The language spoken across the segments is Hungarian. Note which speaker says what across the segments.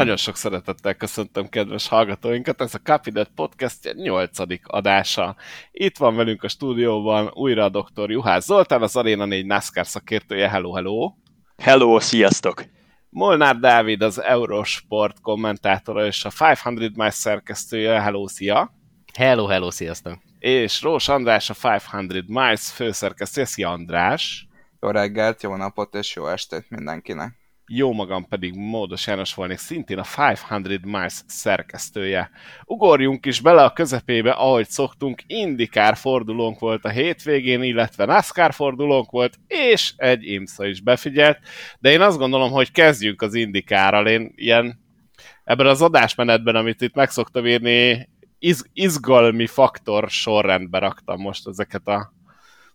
Speaker 1: Nagyon sok szeretettel köszöntöm kedves hallgatóinkat, ez a Capinet Podcast 8. adása. Itt van velünk a stúdióban újra a dr. Juhász Zoltán, az Arena 4 NASCAR szakértője. Hello, hello!
Speaker 2: Hello, sziasztok!
Speaker 1: Molnár Dávid, az Eurosport kommentátora és a 500 Miles szerkesztője. Hello, szia!
Speaker 3: Hello, hello, sziasztok!
Speaker 1: És Rós András, a 500 Miles főszerkesztője. Szia, András!
Speaker 4: Jó reggelt, jó napot és jó estét mindenkinek!
Speaker 1: Jó magam pedig Módos János volnék, szintén a 500 Miles szerkesztője. Ugorjunk is bele a közepébe, ahogy szoktunk, indikár fordulónk volt a hétvégén, illetve NASCAR fordulónk volt, és egy IMSA is befigyelt, de én azt gondolom, hogy kezdjünk az indikárral. Én ilyen ebben az adásmenetben, amit itt meg szoktam írni, iz, izgalmi faktor sorrendbe raktam most ezeket a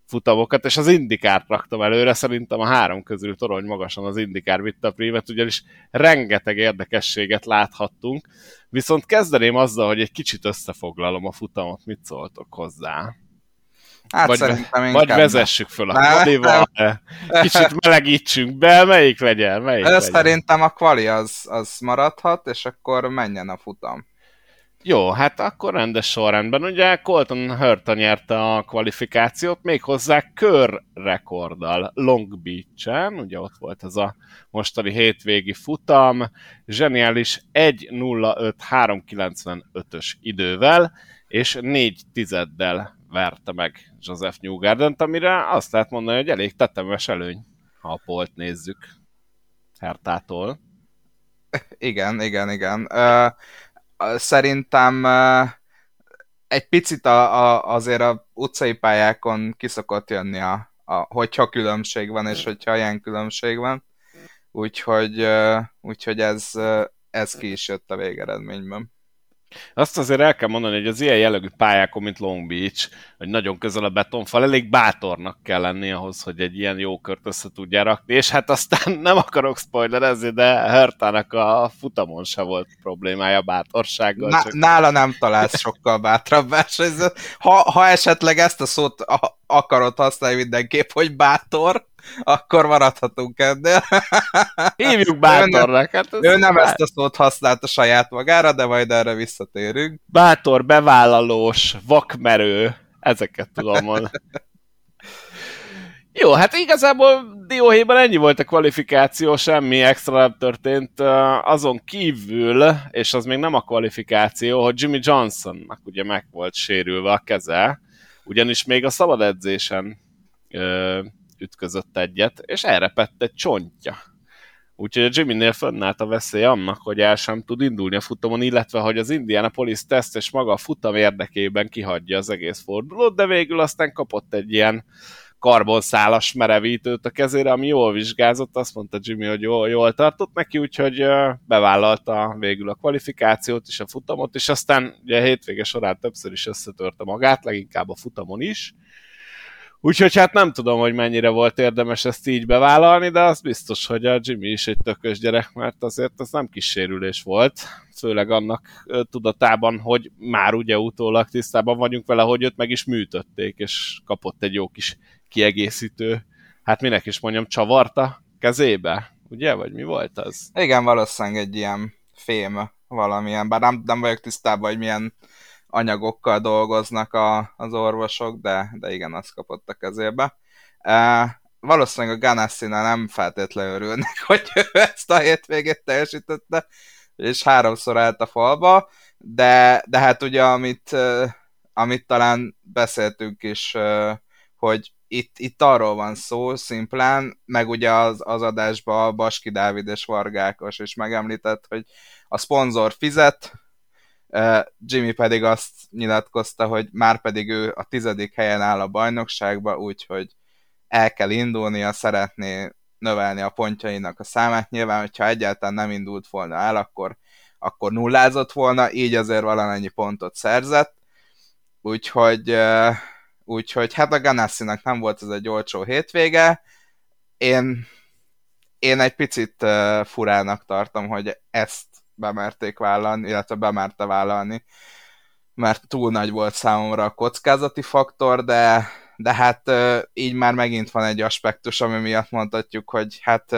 Speaker 1: futamokat, és az Indikárt raktam előre, szerintem a három közül torony magasan az Indikár vitte a prímet, ugyanis rengeteg érdekességet láthattunk, viszont kezdeném azzal, hogy egy kicsit összefoglalom a futamot, mit szóltok hozzá?
Speaker 4: Hát
Speaker 1: vagy,
Speaker 4: szerintem
Speaker 1: vagy vezessük föl a kvalival, kicsit melegítsünk be, melyik legyen? Melyik legyen?
Speaker 4: Szerintem a kvali az, az maradhat, és akkor menjen a futam.
Speaker 1: Jó, hát akkor rendes sorrendben. Ugye Colton Hurta nyerte a kvalifikációt, méghozzá körrekorddal Long Beach-en, ugye ott volt ez a mostani hétvégi futam, zseniális 1.05.395-ös idővel, és 4 tizeddel verte meg Joseph Newgarden-t, amire azt lehet mondani, hogy elég tetemes előny, ha a polt nézzük Hertától.
Speaker 4: Igen, igen, igen. Uh szerintem egy picit a, a, azért a utcai pályákon kiszokott jönni, a, a, hogyha különbség van, és hogyha ilyen különbség van. Úgyhogy, úgyhogy ez, ez ki is jött a végeredményben.
Speaker 1: Azt azért el kell mondani, hogy az ilyen jellegű pályákon, mint Long Beach, hogy nagyon közel a betonfal, elég bátornak kell lenni ahhoz, hogy egy ilyen jó kört össze tudja rakni, és hát aztán nem akarok spoilerezni, de Hörtának a futamon se volt problémája bátorsággal.
Speaker 4: Na, csak... Nála nem találsz sokkal bátrabb versenyzőt. Ha, ha esetleg ezt a szót akarod használni mindenképp, hogy bátor, akkor maradhatunk ennél.
Speaker 1: Hívjuk bátornak. Hát
Speaker 4: ő, ő nem bár... ezt a szót használta saját magára, de majd erre visszatérünk.
Speaker 1: Bátor, bevállalós, vakmerő, ezeket tudom mondani. Jó, hát igazából Dióhéjban ennyi volt a kvalifikáció, semmi extra nem történt. Azon kívül, és az még nem a kvalifikáció, hogy Jimmy Johnsonnak ugye meg volt sérülve a keze, ugyanis még a szabad edzésen ütközött egyet, és elrepett egy csontja. Úgyhogy a Jimmy-nél fönnállt a veszély annak, hogy el sem tud indulni a futamon, illetve hogy az Indianapolis teszt és maga a futam érdekében kihagyja az egész fordulót, de végül aztán kapott egy ilyen karbonszálas merevítőt a kezére, ami jól vizsgázott, azt mondta Jimmy, hogy jól, jól tartott neki, úgyhogy bevállalta végül a kvalifikációt és a futamot, és aztán ugye a hétvége során többször is összetörte magát, leginkább a futamon is, Úgyhogy hát nem tudom, hogy mennyire volt érdemes ezt így bevállalni, de az biztos, hogy a Jimmy is egy tökös gyerek, mert azért az nem kis sérülés volt, főleg annak tudatában, hogy már ugye utólag tisztában vagyunk vele, hogy őt meg is műtötték, és kapott egy jó kis kiegészítő, hát minek is mondjam, csavarta kezébe, ugye? Vagy mi volt az?
Speaker 4: Igen, valószínűleg egy ilyen fém valamilyen, bár nem, nem vagyok tisztában, hogy milyen anyagokkal dolgoznak a, az orvosok, de, de igen, azt kapott a kezébe. E, valószínűleg a ganassi nem feltétlenül örülnek, hogy ő ezt a hétvégét teljesítette, és háromszor állt a falba, de, de hát ugye, amit, amit talán beszéltünk is, hogy itt, itt arról van szó szimplán, meg ugye az, az adásban Baski Dávid és Vargákos is megemlített, hogy a szponzor fizet, Jimmy pedig azt nyilatkozta, hogy már pedig ő a tizedik helyen áll a bajnokságba, úgyhogy el kell indulnia, szeretné növelni a pontjainak a számát. Nyilván, hogyha egyáltalán nem indult volna el, akkor, akkor nullázott volna, így azért valamennyi pontot szerzett. Úgyhogy, úgyhogy hát a ganassi nem volt ez egy olcsó hétvége. Én, én egy picit furának tartom, hogy ezt bemerték vállalni, illetve bemerte vállalni, mert túl nagy volt számomra a kockázati faktor, de, de hát így már megint van egy aspektus, ami miatt mondhatjuk, hogy hát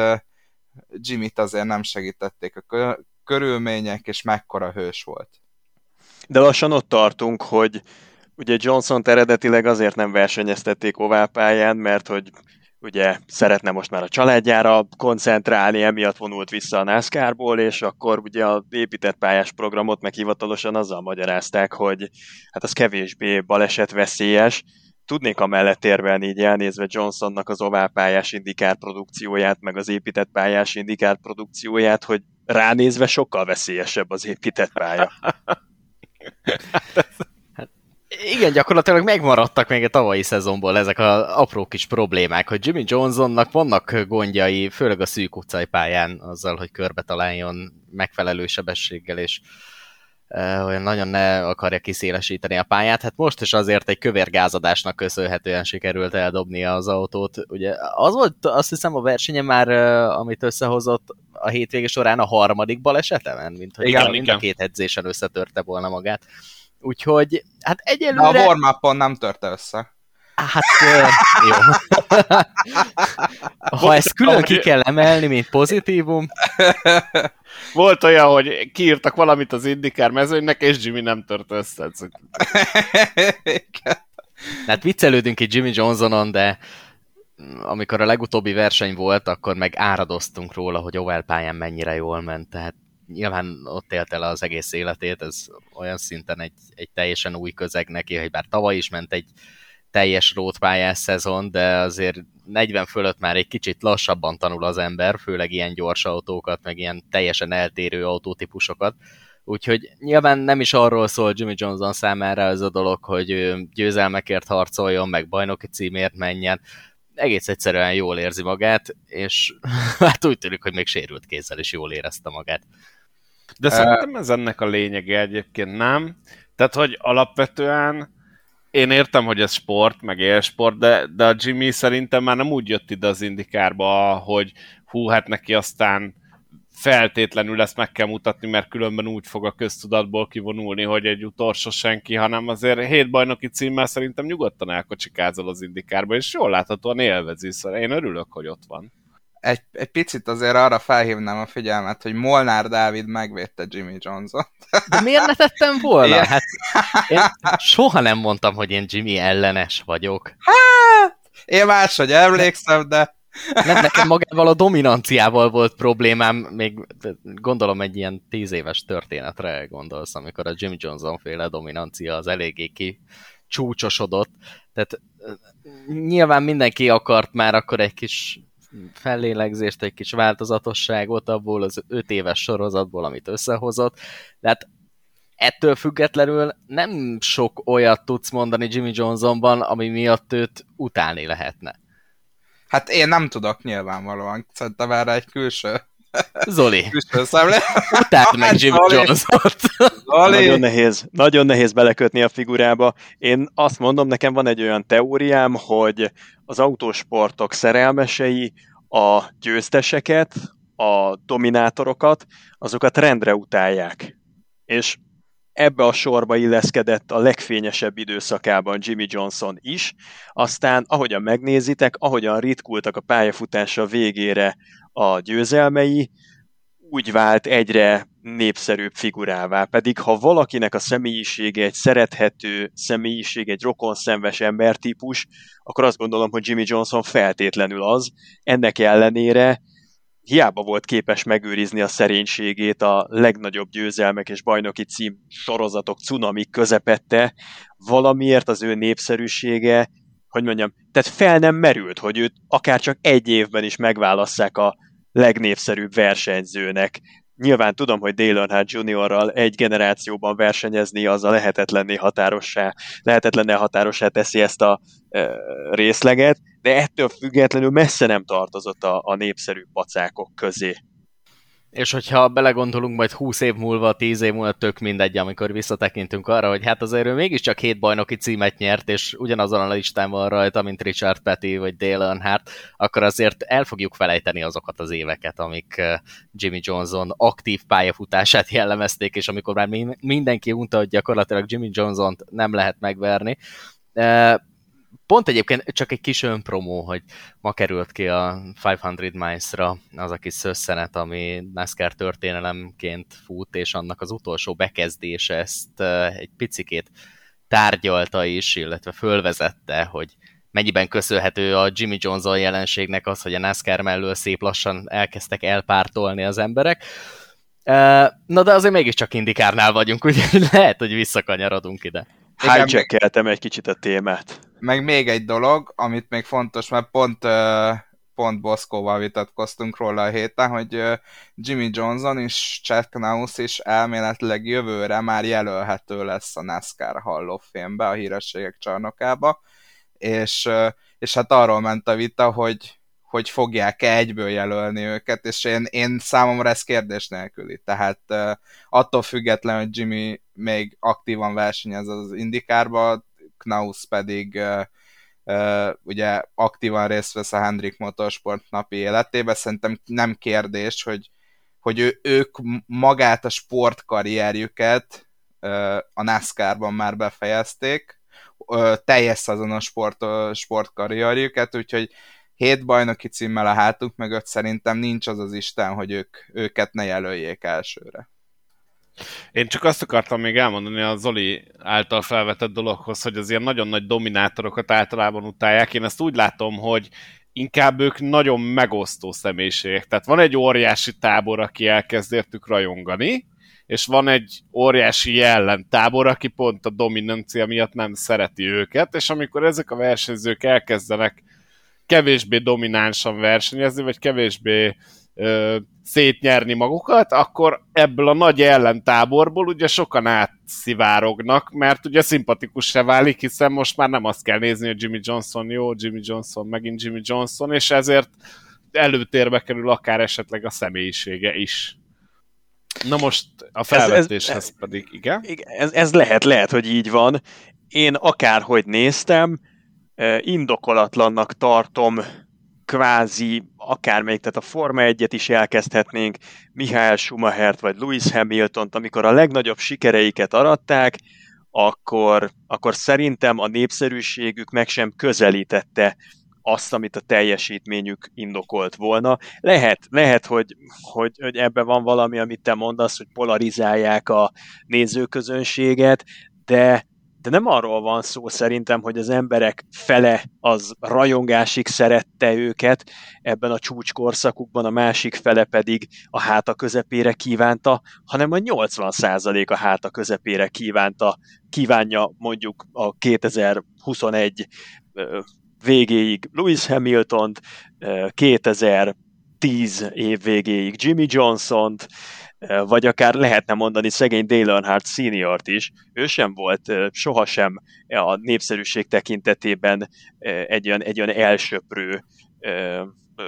Speaker 4: Jimmy-t azért nem segítették a körülmények, és mekkora hős volt.
Speaker 2: De lassan ott tartunk, hogy ugye Johnson eredetileg azért nem versenyeztették oválpályán, mert hogy ugye szeretne most már a családjára koncentrálni, emiatt vonult vissza a NASCAR-ból, és akkor ugye a épített pályás programot meg hivatalosan azzal magyarázták, hogy hát az kevésbé baleset veszélyes, tudnék amellett érvelni így elnézve Johnsonnak az oválpályás indikár produkcióját, meg az épített pályás indikár produkcióját, hogy ránézve sokkal veszélyesebb az épített pálya.
Speaker 3: Igen, gyakorlatilag megmaradtak még a tavalyi szezonból ezek a apró kis problémák, hogy Jimmy Johnsonnak vannak gondjai, főleg a szűk utcai pályán azzal, hogy körbe találjon megfelelő sebességgel, és olyan nagyon ne akarja kiszélesíteni a pályát. Hát most is azért egy kövérgázadásnak köszönhetően sikerült eldobnia az autót. Ugye az volt azt hiszem a versenye már, amit összehozott a hétvége során a harmadik balesetemen, mint hogy igen, mind a két edzésen összetörte volna magát. Úgyhogy, hát egyelőre...
Speaker 4: De a warm nem törte össze.
Speaker 3: Hát, jó. ha ezt külön ki kell emelni, mint pozitívum.
Speaker 1: Volt olyan, hogy kiírtak valamit az Indikár mezőnynek, és Jimmy nem tört össze.
Speaker 3: hát viccelődünk itt Jimmy Johnsonon, de amikor a legutóbbi verseny volt, akkor meg áradoztunk róla, hogy Oval pályán mennyire jól ment, tehát nyilván ott élt el az egész életét, ez olyan szinten egy, egy teljesen új közeg neki, hogy bár tavaly is ment egy teljes rótpályás szezon, de azért 40 fölött már egy kicsit lassabban tanul az ember, főleg ilyen gyors autókat, meg ilyen teljesen eltérő autótípusokat. Úgyhogy nyilván nem is arról szól Jimmy Johnson számára ez a dolog, hogy győzelmekért harcoljon, meg bajnoki címért menjen. Egész egyszerűen jól érzi magát, és hát úgy tűnik, hogy még sérült kézzel is jól érezte magát.
Speaker 1: De szerintem ez ennek a lényege egyébként, nem? Tehát, hogy alapvetően én értem, hogy ez sport, meg élsport, de, de a Jimmy szerintem már nem úgy jött ide az indikárba, hogy hú, hát neki aztán feltétlenül ezt meg kell mutatni, mert különben úgy fog a köztudatból kivonulni, hogy egy utolsó senki, hanem azért hét bajnoki címmel szerintem nyugodtan elkocsikázol az indikárba, és jól láthatóan élvezi, szóval én örülök, hogy ott van
Speaker 4: egy, egy picit azért arra felhívnám a figyelmet, hogy Molnár Dávid megvédte Jimmy Johnson.
Speaker 3: De miért ne tettem volna? Igen. Hát én soha nem mondtam, hogy én Jimmy ellenes vagyok.
Speaker 4: Hát, én máshogy emlékszem, de...
Speaker 3: Nem, nekem magával a dominanciával volt problémám, még gondolom egy ilyen tíz éves történetre gondolsz, amikor a Jimmy Johnson féle dominancia az eléggé ki csúcsosodott. Tehát nyilván mindenki akart már akkor egy kis fellélegzést, egy kis változatosságot abból az öt éves sorozatból, amit összehozott. De hát ettől függetlenül nem sok olyat tudsz mondani Jimmy Johnsonban, ami miatt őt utálni lehetne.
Speaker 4: Hát én nem tudok nyilvánvalóan. Szerintem erre egy külső
Speaker 3: Zoli. Utáld meg Jimmy Jones-ot.
Speaker 2: Nagyon nehéz, nagyon nehéz belekötni a figurába. Én azt mondom, nekem van egy olyan teóriám, hogy az autósportok szerelmesei a győzteseket, a dominátorokat, azokat rendre utálják. És ebbe a sorba illeszkedett a legfényesebb időszakában Jimmy Johnson is, aztán ahogyan megnézitek, ahogyan ritkultak a pályafutása végére a győzelmei, úgy vált egyre népszerűbb figurává. Pedig ha valakinek a személyisége egy szerethető személyiség, egy rokonszenves embertípus, akkor azt gondolom, hogy Jimmy Johnson feltétlenül az. Ennek ellenére hiába volt képes megőrizni a szerénységét a legnagyobb győzelmek és bajnoki cím sorozatok cunami közepette, valamiért az ő népszerűsége, hogy mondjam, tehát fel nem merült, hogy őt akár csak egy évben is megválasszák a legnépszerűbb versenyzőnek. Nyilván tudom, hogy Dale Earnhardt Juniorral egy generációban versenyezni az a lehetetlenné határossá, lehetetlenné határossá teszi ezt a e, részleget, de ettől függetlenül messze nem tartozott a, a népszerű pacákok közé.
Speaker 3: És hogyha belegondolunk majd 20 év múlva, 10 év múlva tök mindegy, amikor visszatekintünk arra, hogy hát azért ő mégiscsak hét bajnoki címet nyert, és ugyanazon a listán van rajta, mint Richard Petty vagy Dale Earnhardt, akkor azért el fogjuk felejteni azokat az éveket, amik eh, Jimmy Johnson aktív pályafutását jellemezték, és amikor már mindenki unta, hogy gyakorlatilag Jimmy Johnson-t nem lehet megverni. Pont egyébként csak egy kis önpromó, hogy ma került ki a 500 Miles-ra az a kis szösszenet, ami NASCAR történelemként fut, és annak az utolsó bekezdése ezt egy picikét tárgyalta is, illetve fölvezette, hogy mennyiben köszönhető a Jimmy Johnson jelenségnek az, hogy a NASCAR mellől szép lassan elkezdtek elpártolni az emberek. Na de azért mégiscsak indikárnál vagyunk, úgyhogy lehet, hogy visszakanyarodunk ide.
Speaker 2: Hijackeltem egy kicsit a témát.
Speaker 4: Meg még egy dolog, amit még fontos, mert pont, pont Boszkóval vitatkoztunk róla a héten, hogy Jimmy Johnson és Chad Knaus is elméletileg jövőre már jelölhető lesz a NASCAR Hall of Fame-be, a hírességek csarnokába, és, és hát arról ment a vita, hogy, hogy fogják-e egyből jelölni őket, és én, én számomra ez kérdés nélküli. Tehát attól függetlenül, hogy Jimmy még aktívan versenyez az indikárba, Knaus pedig ugye aktívan részt vesz a Hendrik Motorsport napi életébe, szerintem nem kérdés, hogy, hogy ő, ők magát a sportkarrierjüket a NASCAR-ban már befejezték, teljes szezonos sport, uh, sportkarrierjüket, úgyhogy hét bajnoki címmel a hátuk mögött szerintem nincs az az Isten, hogy ők, őket ne jelöljék elsőre.
Speaker 1: Én csak azt akartam még elmondani a Zoli által felvetett dologhoz, hogy az ilyen nagyon nagy dominátorokat általában utálják. Én ezt úgy látom, hogy inkább ők nagyon megosztó személyiségek. Tehát van egy óriási tábor, aki elkezd értük rajongani, és van egy óriási jellentábor, aki pont a dominancia miatt nem szereti őket, és amikor ezek a versenyzők elkezdenek kevésbé dominánsan versenyezni, vagy kevésbé ö, szétnyerni magukat, akkor ebből a nagy ellentáborból ugye sokan átszivárognak, mert ugye szimpatikus se válik, hiszen most már nem azt kell nézni, hogy Jimmy Johnson jó, Jimmy Johnson megint Jimmy Johnson, és ezért előtérbe kerül akár esetleg a személyisége is. Na most a felvetéshez ez, ez, pedig, igen?
Speaker 2: Ez, ez lehet, lehet, hogy így van. Én akárhogy néztem, indokolatlannak tartom kvázi akármelyik, tehát a Forma 1-et is elkezdhetnénk, Mihály Schumachert vagy Lewis Hamilton-t, amikor a legnagyobb sikereiket aratták, akkor, akkor szerintem a népszerűségük meg sem közelítette azt, amit a teljesítményük indokolt volna. Lehet, lehet hogy, hogy, hogy ebben van valami, amit te mondasz, hogy polarizálják a nézőközönséget, de de nem arról van szó szerintem, hogy az emberek fele az rajongásig szerette őket ebben a csúcskorszakukban, a másik fele pedig a háta közepére kívánta, hanem a 80% a háta közepére kívánta, kívánja mondjuk a 2021 végéig Lewis Hamilton-t, 2010 év végéig Jimmy Johnson-t, vagy akár lehetne mondani szegény Dale Earnhardt seniort is, ő sem volt sohasem a népszerűség tekintetében egy olyan, egy olyan elsöprő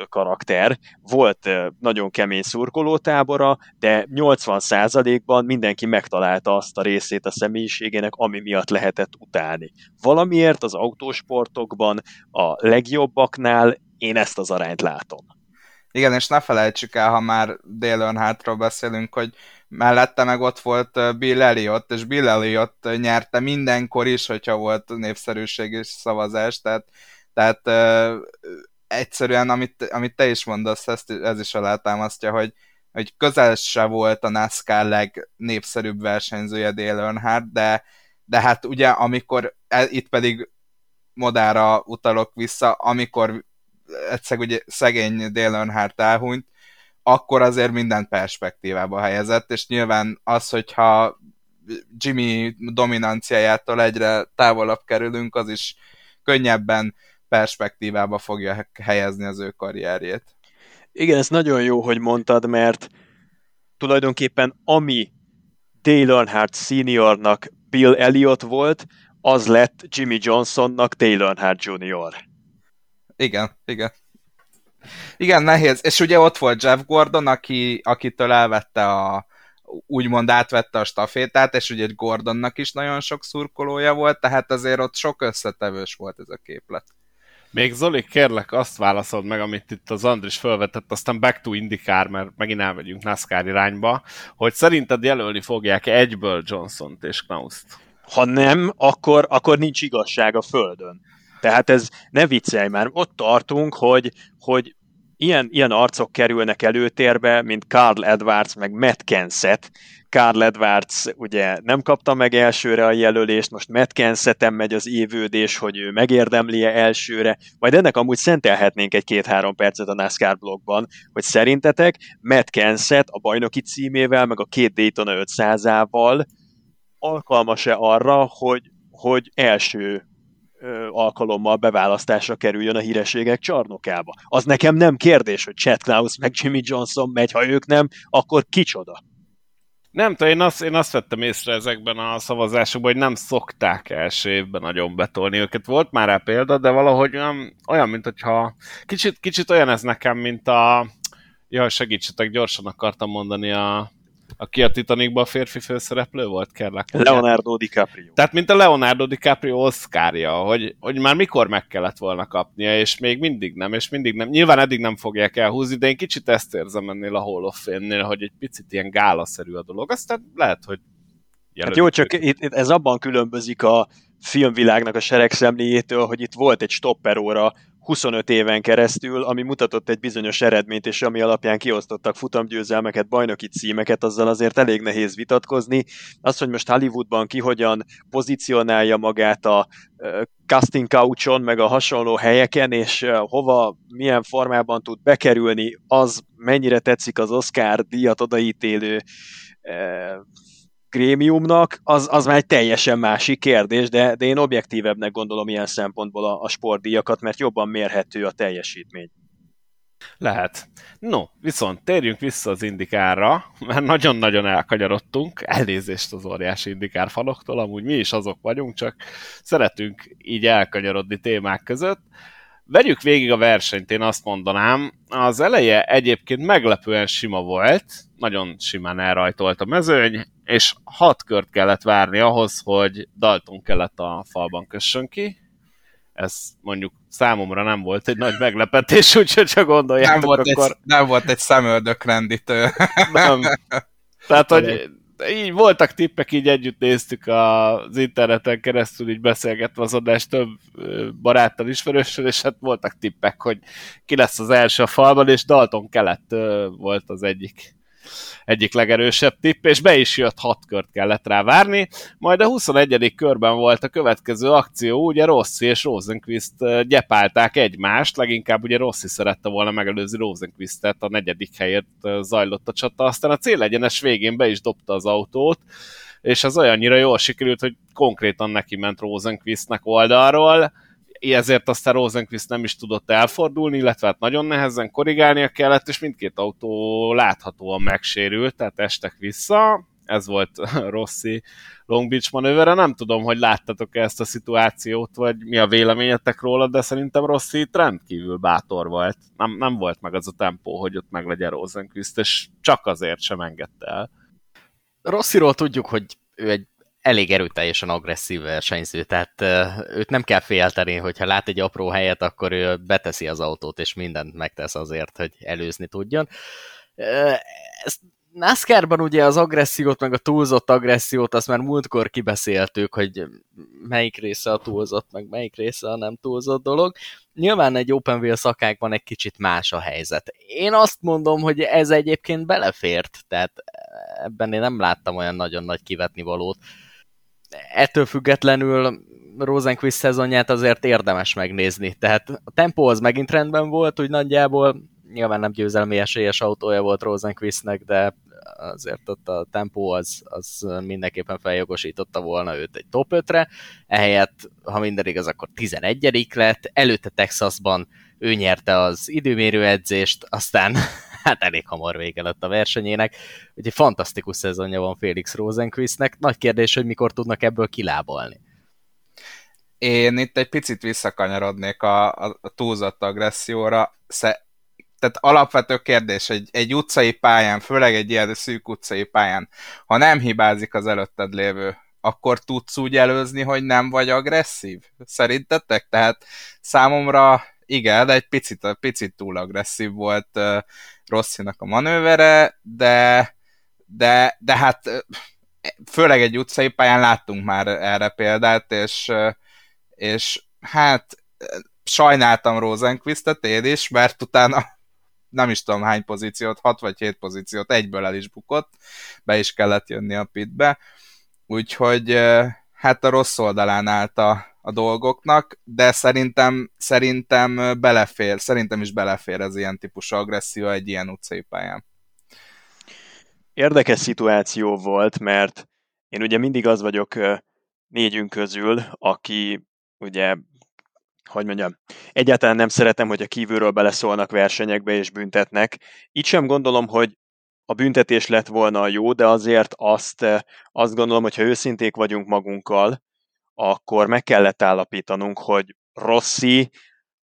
Speaker 2: karakter. Volt nagyon kemény szurkolótábora, de 80%-ban mindenki megtalálta azt a részét a személyiségének, ami miatt lehetett utálni. Valamiért az autósportokban a legjobbaknál én ezt az arányt látom.
Speaker 4: Igen, és ne felejtsük el, ha már Dale Earnhardtról beszélünk, hogy mellette meg ott volt Bill Elliott, és Bill Elliott nyerte mindenkor is, hogyha volt népszerűség és szavazás, tehát, tehát uh, egyszerűen, amit, amit te is mondasz, ezt, ez is alátámasztja, hogy, hogy közel se volt a NASCAR legnépszerűbb versenyzője Dale Earnhardt, de, de hát ugye amikor, el, itt pedig modára utalok vissza, amikor egyszer ugye szegény Dale Earnhardt elhunyt, akkor azért minden perspektívába helyezett, és nyilván az, hogyha Jimmy dominanciájától egyre távolabb kerülünk, az is könnyebben perspektívába fogja helyezni az ő karrierjét.
Speaker 2: Igen, ez nagyon jó, hogy mondtad, mert tulajdonképpen ami Dale Earnhardt seniornak Bill Elliott volt, az lett Jimmy Johnsonnak Dale Earnhardt Jr.
Speaker 4: Igen, igen. Igen, nehéz. És ugye ott volt Jeff Gordon, aki, akitől elvette a, úgymond átvette a stafétát, és ugye Gordonnak is nagyon sok szurkolója volt, tehát azért ott sok összetevős volt ez a képlet.
Speaker 1: Még Zoli, kérlek, azt válaszold meg, amit itt az Andris felvetett, aztán back to IndyCar, mert megint elmegyünk NASCAR irányba, hogy szerinted jelölni fogják egyből Johnson-t és Knaust?
Speaker 2: Ha nem, akkor, akkor nincs igazság a földön. Tehát ez ne viccelj már, ott tartunk, hogy, hogy ilyen, ilyen arcok kerülnek előtérbe, mint Carl Edwards, meg Matt Kenseth. Carl Edwards ugye nem kapta meg elsőre a jelölést, most Matt Kenseth megy az évődés, hogy ő megérdemli-e elsőre, majd ennek amúgy szentelhetnénk egy két-három percet a NASCAR blogban, hogy szerintetek Matt Kenseth a bajnoki címével, meg a két Daytona 500-ával alkalmas-e arra, hogy, hogy első alkalommal beválasztásra kerüljön a hírességek csarnokába. Az nekem nem kérdés, hogy Chad Klaus meg Jimmy Johnson megy, ha ők nem, akkor kicsoda?
Speaker 1: Nem tudom, én azt, én azt vettem észre ezekben a szavazásokban, hogy nem szokták első évben nagyon betolni őket. Volt már rá példa, de valahogy olyan, olyan mint hogyha kicsit, kicsit olyan ez nekem, mint a Jaj, segítsetek, gyorsan akartam mondani a aki a Titanicban a férfi főszereplő volt, kérlek.
Speaker 2: Leonardo DiCaprio.
Speaker 1: Tehát, mint a Leonardo DiCaprio Oscarja, hogy, hogy már mikor meg kellett volna kapnia, és még mindig nem, és mindig nem. Nyilván eddig nem fogják elhúzni, de én kicsit ezt érzem ennél a Hall of Fame-nél, hogy egy picit ilyen gálaszerű a dolog. Aztán lehet, hogy
Speaker 2: Hát jó, csak itt, itt ez abban különbözik a filmvilágnak a seregszemléjétől, hogy itt volt egy stopperóra 25 éven keresztül, ami mutatott egy bizonyos eredményt, és ami alapján kiosztottak futamgyőzelmeket, bajnoki címeket, azzal azért elég nehéz vitatkozni. Az, hogy most Hollywoodban ki hogyan pozícionálja magát a casting couchon, meg a hasonló helyeken, és hova, milyen formában tud bekerülni, az mennyire tetszik az Oscar díjat odaítélő grémiumnak, az, az már egy teljesen másik kérdés, de, de én objektívebbnek gondolom ilyen szempontból a, a sportdíjakat, mert jobban mérhető a teljesítmény.
Speaker 1: Lehet. No, viszont térjünk vissza az indikárra, mert nagyon-nagyon elkanyarodtunk, elnézést az óriási indikár fanoktól, amúgy mi is azok vagyunk, csak szeretünk így elkanyarodni témák között. Vegyük végig a versenyt, én azt mondanám. Az eleje egyébként meglepően sima volt, nagyon simán elrajtolt a mezőny, és hat kört kellett várni ahhoz, hogy Dalton kellett a falban kössön ki. Ez mondjuk számomra nem volt egy nagy meglepetés, úgyhogy csak gondoljátok,
Speaker 4: nem volt
Speaker 1: akkor...
Speaker 4: Egy, nem volt egy szemöldök rendítő.
Speaker 1: Nem. Tehát, hogy így voltak tippek, így együtt néztük az interneten keresztül, így beszélgetve az adást több baráttal, ismerőssel, és hát voltak tippek, hogy ki lesz az első a falban, és Dalton kelet volt az egyik egyik legerősebb tipp, és be is jött, hat kört kellett rá várni, majd a 21. körben volt a következő akció, ugye Rossi és Rosenquist gyepálták egymást, leginkább ugye Rossi szerette volna megelőzni Rosenquistet, a negyedik helyért zajlott a csata, aztán a célegyenes végén be is dobta az autót, és az olyannyira jól sikerült, hogy konkrétan neki ment Rosenquistnek oldalról, ezért aztán Rosenquist nem is tudott elfordulni, illetve hát nagyon nehezen korrigálnia kellett, és mindkét autó láthatóan megsérült, tehát estek vissza. Ez volt Rossi Long Beach manővere. Nem tudom, hogy láttatok ezt a szituációt, vagy mi a véleményetek róla, de szerintem Rossi itt rendkívül bátor volt. Nem, nem volt meg az a tempó, hogy ott meg legyen Rosenquist, és csak azért sem engedte el.
Speaker 3: Rossiról tudjuk, hogy ő egy elég erőteljesen agresszív versenyző, tehát őt nem kell félteni, hogyha lát egy apró helyet, akkor ő beteszi az autót, és mindent megtesz azért, hogy előzni tudjon. Ezt NASCAR-ban ugye az agressziót, meg a túlzott agressziót, azt már múltkor kibeszéltük, hogy melyik része a túlzott, meg melyik része a nem túlzott dolog. Nyilván egy open wheel szakákban egy kicsit más a helyzet. Én azt mondom, hogy ez egyébként belefért, tehát ebben én nem láttam olyan nagyon nagy kivetni valót ettől függetlenül Rosenquist szezonját azért érdemes megnézni. Tehát a tempó az megint rendben volt, úgy nagyjából nyilván nem győzelmi esélyes autója volt Rosenquistnek, de azért ott a tempó az, az mindenképpen feljogosította volna őt egy top 5-re, ehelyett, ha minden igaz, akkor 11 lett, előtte Texasban ő nyerte az időmérő edzést, aztán hát elég hamar vége lett a versenyének. Úgyhogy fantasztikus szezonja van Félix Rosenquistnek. Nagy kérdés, hogy mikor tudnak ebből kilábalni.
Speaker 4: Én itt egy picit visszakanyarodnék a, a, a túlzott agresszióra. Sze, tehát alapvető kérdés, egy, egy utcai pályán, főleg egy ilyen szűk utcai pályán, ha nem hibázik az előtted lévő, akkor tudsz úgy előzni, hogy nem vagy agresszív? Szerintetek? Tehát számomra igen, de egy picit, picit túl agresszív volt uh, Rosszinak a manővere, de, de, de hát főleg egy utcai pályán láttunk már erre példát, és, és hát sajnáltam Rosenquistet én is, mert utána nem is tudom hány pozíciót, 6 vagy 7 pozíciót egyből el is bukott, be is kellett jönni a pitbe, úgyhogy hát a rossz oldalán állt a, a dolgoknak, de szerintem, szerintem belefér, szerintem is belefér az ilyen típusú agresszió egy ilyen utcai pályán.
Speaker 2: Érdekes szituáció volt, mert én ugye mindig az vagyok négyünk közül, aki ugye hogy mondjam, egyáltalán nem szeretem, hogy a kívülről beleszólnak versenyekbe és büntetnek. Így sem gondolom, hogy a büntetés lett volna a jó, de azért azt, azt gondolom, hogy ha őszinték vagyunk magunkkal, akkor meg kellett állapítanunk, hogy Rossi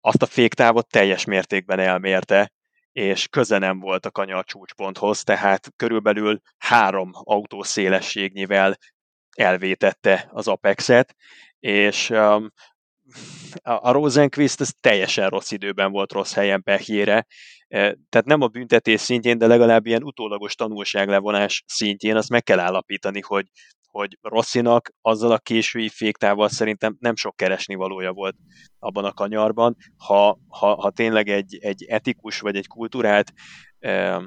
Speaker 2: azt a féktávot teljes mértékben elmérte, és köze nem volt a kanyar csúcsponthoz, tehát körülbelül három autó szélességnyivel elvétette az Apexet, és um, a Rosenquist ez teljesen rossz időben volt, rossz helyen pehjére, e, tehát nem a büntetés szintjén, de legalább ilyen utólagos tanulságlevonás szintjén azt meg kell állapítani, hogy, hogy Rosszinak azzal a késői féktával szerintem nem sok keresni valója volt abban a kanyarban. Ha, ha, ha tényleg egy, egy etikus vagy egy kultúrált eh,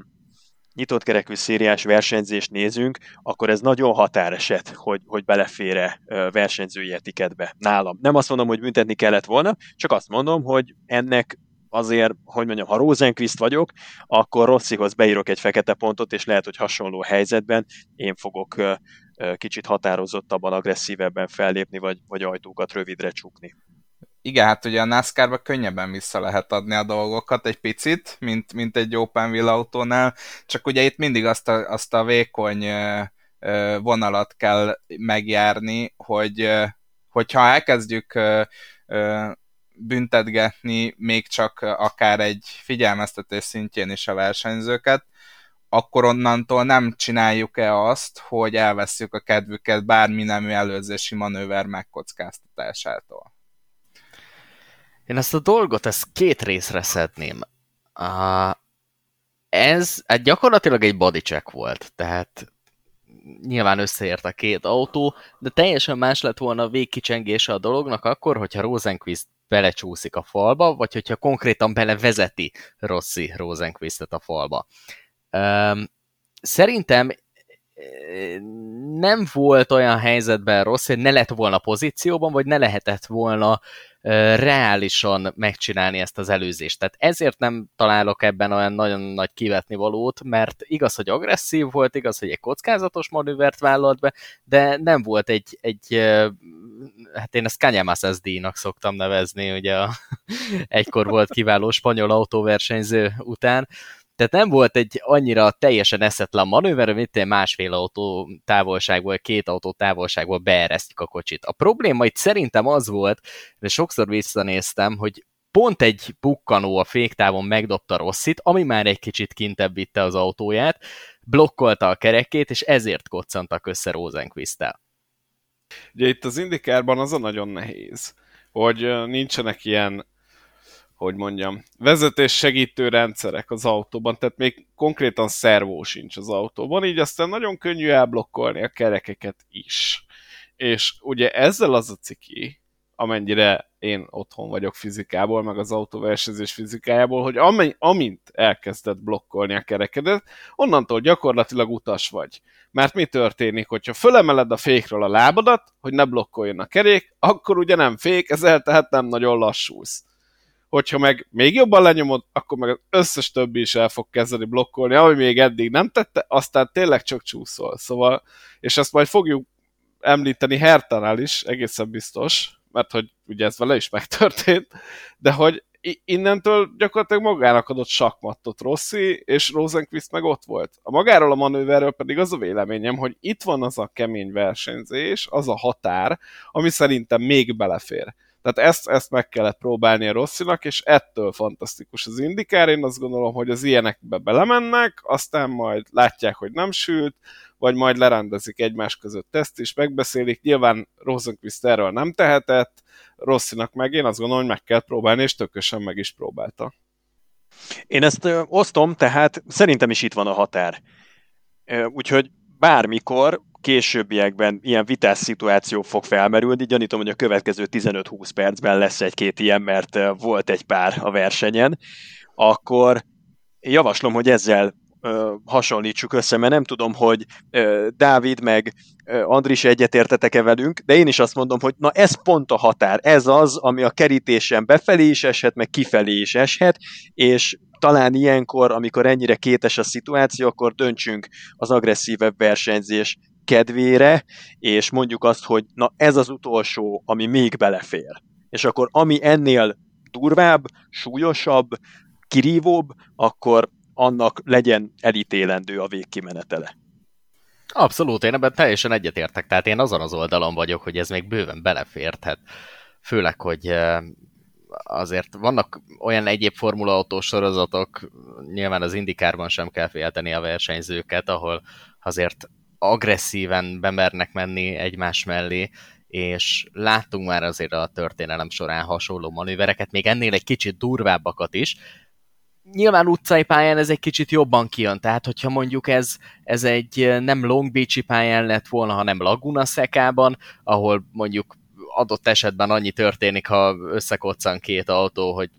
Speaker 2: nyitott kerekű szériás versenyzést nézünk, akkor ez nagyon határeset, hogy, hogy belefére versenyzői etiketbe nálam. Nem azt mondom, hogy büntetni kellett volna, csak azt mondom, hogy ennek azért, hogy mondjam, ha Rosenquist vagyok, akkor Rosszihoz beírok egy fekete pontot, és lehet, hogy hasonló helyzetben én fogok kicsit határozottabban, agresszívebben fellépni, vagy, vagy ajtókat rövidre csukni?
Speaker 4: Igen, hát ugye a NASCAR-ba könnyebben vissza lehet adni a dolgokat egy picit, mint, mint egy open wheel autónál, csak ugye itt mindig azt a, azt a vékony vonalat kell megjárni, hogy hogyha elkezdjük büntetgetni még csak akár egy figyelmeztetés szintjén is a versenyzőket, akkor onnantól nem csináljuk-e azt, hogy elveszük a kedvüket bármi nemű előzési manőver megkockáztatásától.
Speaker 3: Én ezt a dolgot, ezt két részre szedném. Uh, ez hát gyakorlatilag egy body check volt, tehát nyilván összeért a két autó, de teljesen más lett volna a végkicsengése a dolognak akkor, hogyha Rosenquist belecsúszik a falba, vagy hogyha konkrétan belevezeti Rossi Rosenquistet a falba. Szerintem nem volt olyan helyzetben rossz, hogy ne lett volna pozícióban, vagy ne lehetett volna reálisan megcsinálni ezt az előzést. Tehát ezért nem találok ebben olyan nagyon nagy kivetni valót, mert igaz, hogy agresszív volt, igaz, hogy egy kockázatos manővert vállalt be, de nem volt egy, egy hát én ezt Kanyamas SD-nak szoktam nevezni, ugye a, egykor volt kiváló spanyol autóversenyző után, tehát nem volt egy annyira teljesen eszetlen manőver, amit másfél autó távolságból, két autó távolságból beeresztjük a kocsit. A probléma itt szerintem az volt, de sokszor visszanéztem, hogy pont egy bukkanó a féktávon megdobta Rosszit, ami már egy kicsit kintebb vitte az autóját, blokkolta a kerekét, és ezért koccantak össze Rosenquist-tel.
Speaker 1: Ugye itt az indikárban az a nagyon nehéz, hogy nincsenek ilyen hogy mondjam, vezetés segítő rendszerek az autóban, tehát még konkrétan szervó sincs az autóban, így aztán nagyon könnyű elblokkolni a kerekeket is. És ugye ezzel az a ciki, amennyire én otthon vagyok fizikából, meg az autóversenyzés fizikájából, hogy amint elkezded blokkolni a kerekedet, onnantól gyakorlatilag utas vagy. Mert mi történik, hogyha fölemeled a fékről a lábadat, hogy ne blokkoljon a kerék, akkor ugye nem fék, ezzel tehát nem nagyon lassulsz hogyha meg még jobban lenyomod, akkor meg az összes többi is el fog kezdeni blokkolni, ami még eddig nem tette, aztán tényleg csak csúszol. Szóval, és ezt majd fogjuk említeni Hertanál is, egészen biztos, mert hogy ugye ez vele is megtörtént, de hogy innentől gyakorlatilag magának adott sakmattot Rossi, és Rosenquist meg ott volt. A magáról a manőverről pedig az a véleményem, hogy itt van az a kemény versenyzés, az a határ, ami szerintem még belefér. Tehát ezt, ezt meg kellett próbálni a Rosszinak, és ettől fantasztikus az indikár. Én azt gondolom, hogy az ilyenekbe belemennek, aztán majd látják, hogy nem sült, vagy majd lerendezik egymás között ezt is, megbeszélik. Nyilván Rosenquist erről nem tehetett, Rosszinak meg én azt gondolom, hogy meg kell próbálni, és tökösen meg is próbálta.
Speaker 2: Én ezt ö, osztom, tehát szerintem is itt van a határ. Ö, úgyhogy bármikor későbbiekben ilyen vitás szituáció fog felmerülni, gyanítom, hogy a következő 15-20 percben lesz egy-két ilyen, mert volt egy pár a versenyen, akkor javaslom, hogy ezzel hasonlítsuk össze, mert nem tudom, hogy Dávid meg ö, Andris egyetértetek-e velünk, de én is azt mondom, hogy na ez pont a határ, ez az, ami a kerítésen befelé is eshet, meg kifelé is eshet, és talán ilyenkor, amikor ennyire kétes a szituáció, akkor döntsünk az agresszívebb versenyzés kedvére, és mondjuk azt, hogy na ez az utolsó, ami még belefér. És akkor ami ennél durvább, súlyosabb, kirívóbb, akkor annak legyen elítélendő a végkimenetele.
Speaker 3: Abszolút, én ebben teljesen egyetértek. Tehát én azon az oldalon vagyok, hogy ez még bőven beleférhet. Főleg, hogy azért vannak olyan egyéb Formula autós sorozatok, nyilván az indikárban sem kell félteni a versenyzőket, ahol azért agresszíven bemernek menni egymás mellé, és láttunk már azért a történelem során hasonló manővereket, még ennél egy kicsit durvábbakat is. Nyilván utcai pályán ez egy kicsit jobban kijön, tehát hogyha mondjuk ez, ez egy nem Long Beach-i pályán lett volna, hanem Laguna Szekában, ahol mondjuk adott esetben annyi történik, ha összekoccan két autó, hogy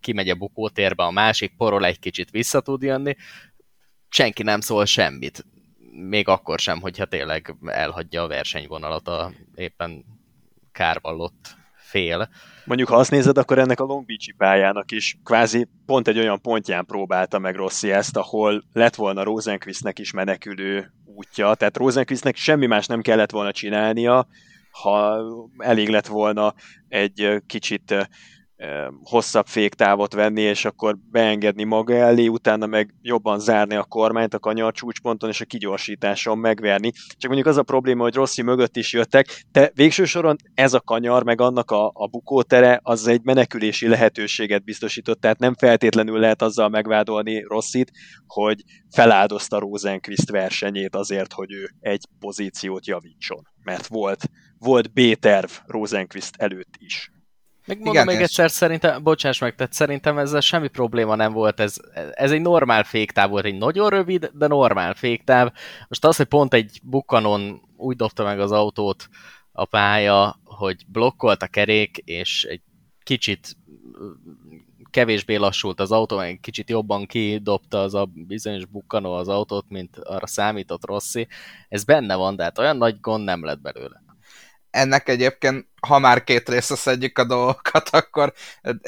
Speaker 3: kimegy a bukótérbe, a másik porol egy kicsit vissza tud jönni, senki nem szól semmit. Még akkor sem, hogyha tényleg elhagyja a versenyvonalat a éppen kárvallott fél.
Speaker 2: Mondjuk, ha azt nézed, akkor ennek a Long Beach-i pályának is kvázi pont egy olyan pontján próbálta meg Rossi ezt, ahol lett volna Rosenquistnek is menekülő útja, tehát Rosenquistnek semmi más nem kellett volna csinálnia, ha elég lett volna egy kicsit hosszabb féktávot venni, és akkor beengedni maga elé, utána meg jobban zárni a kormányt a kanyar csúcsponton, és a kigyorsításon megverni. Csak mondjuk az a probléma, hogy Rossi mögött is jöttek, de végső soron ez a kanyar, meg annak a, a bukótere, az egy menekülési lehetőséget biztosított, tehát nem feltétlenül lehet azzal megvádolni Rossit, hogy feláldozta Rosenquist versenyét azért, hogy ő egy pozíciót javítson. Mert volt, volt B-terv Rosenquist előtt is.
Speaker 3: Meg mondom Igen, még és... egyszer, szerintem, bocsáss meg, tehát szerintem ezzel semmi probléma nem volt, ez, ez egy normál féktáv volt, egy nagyon rövid, de normál féktáv. Most az, hogy pont egy bukkanon úgy dobta meg az autót a pálya, hogy blokkolt a kerék, és egy kicsit kevésbé lassult az autó, egy kicsit jobban kidobta az a bizonyos bukkanó az autót, mint arra számított Rossi. Ez benne van, de hát olyan nagy gond nem lett belőle
Speaker 4: ennek egyébként, ha már két része szedjük a dolgokat, akkor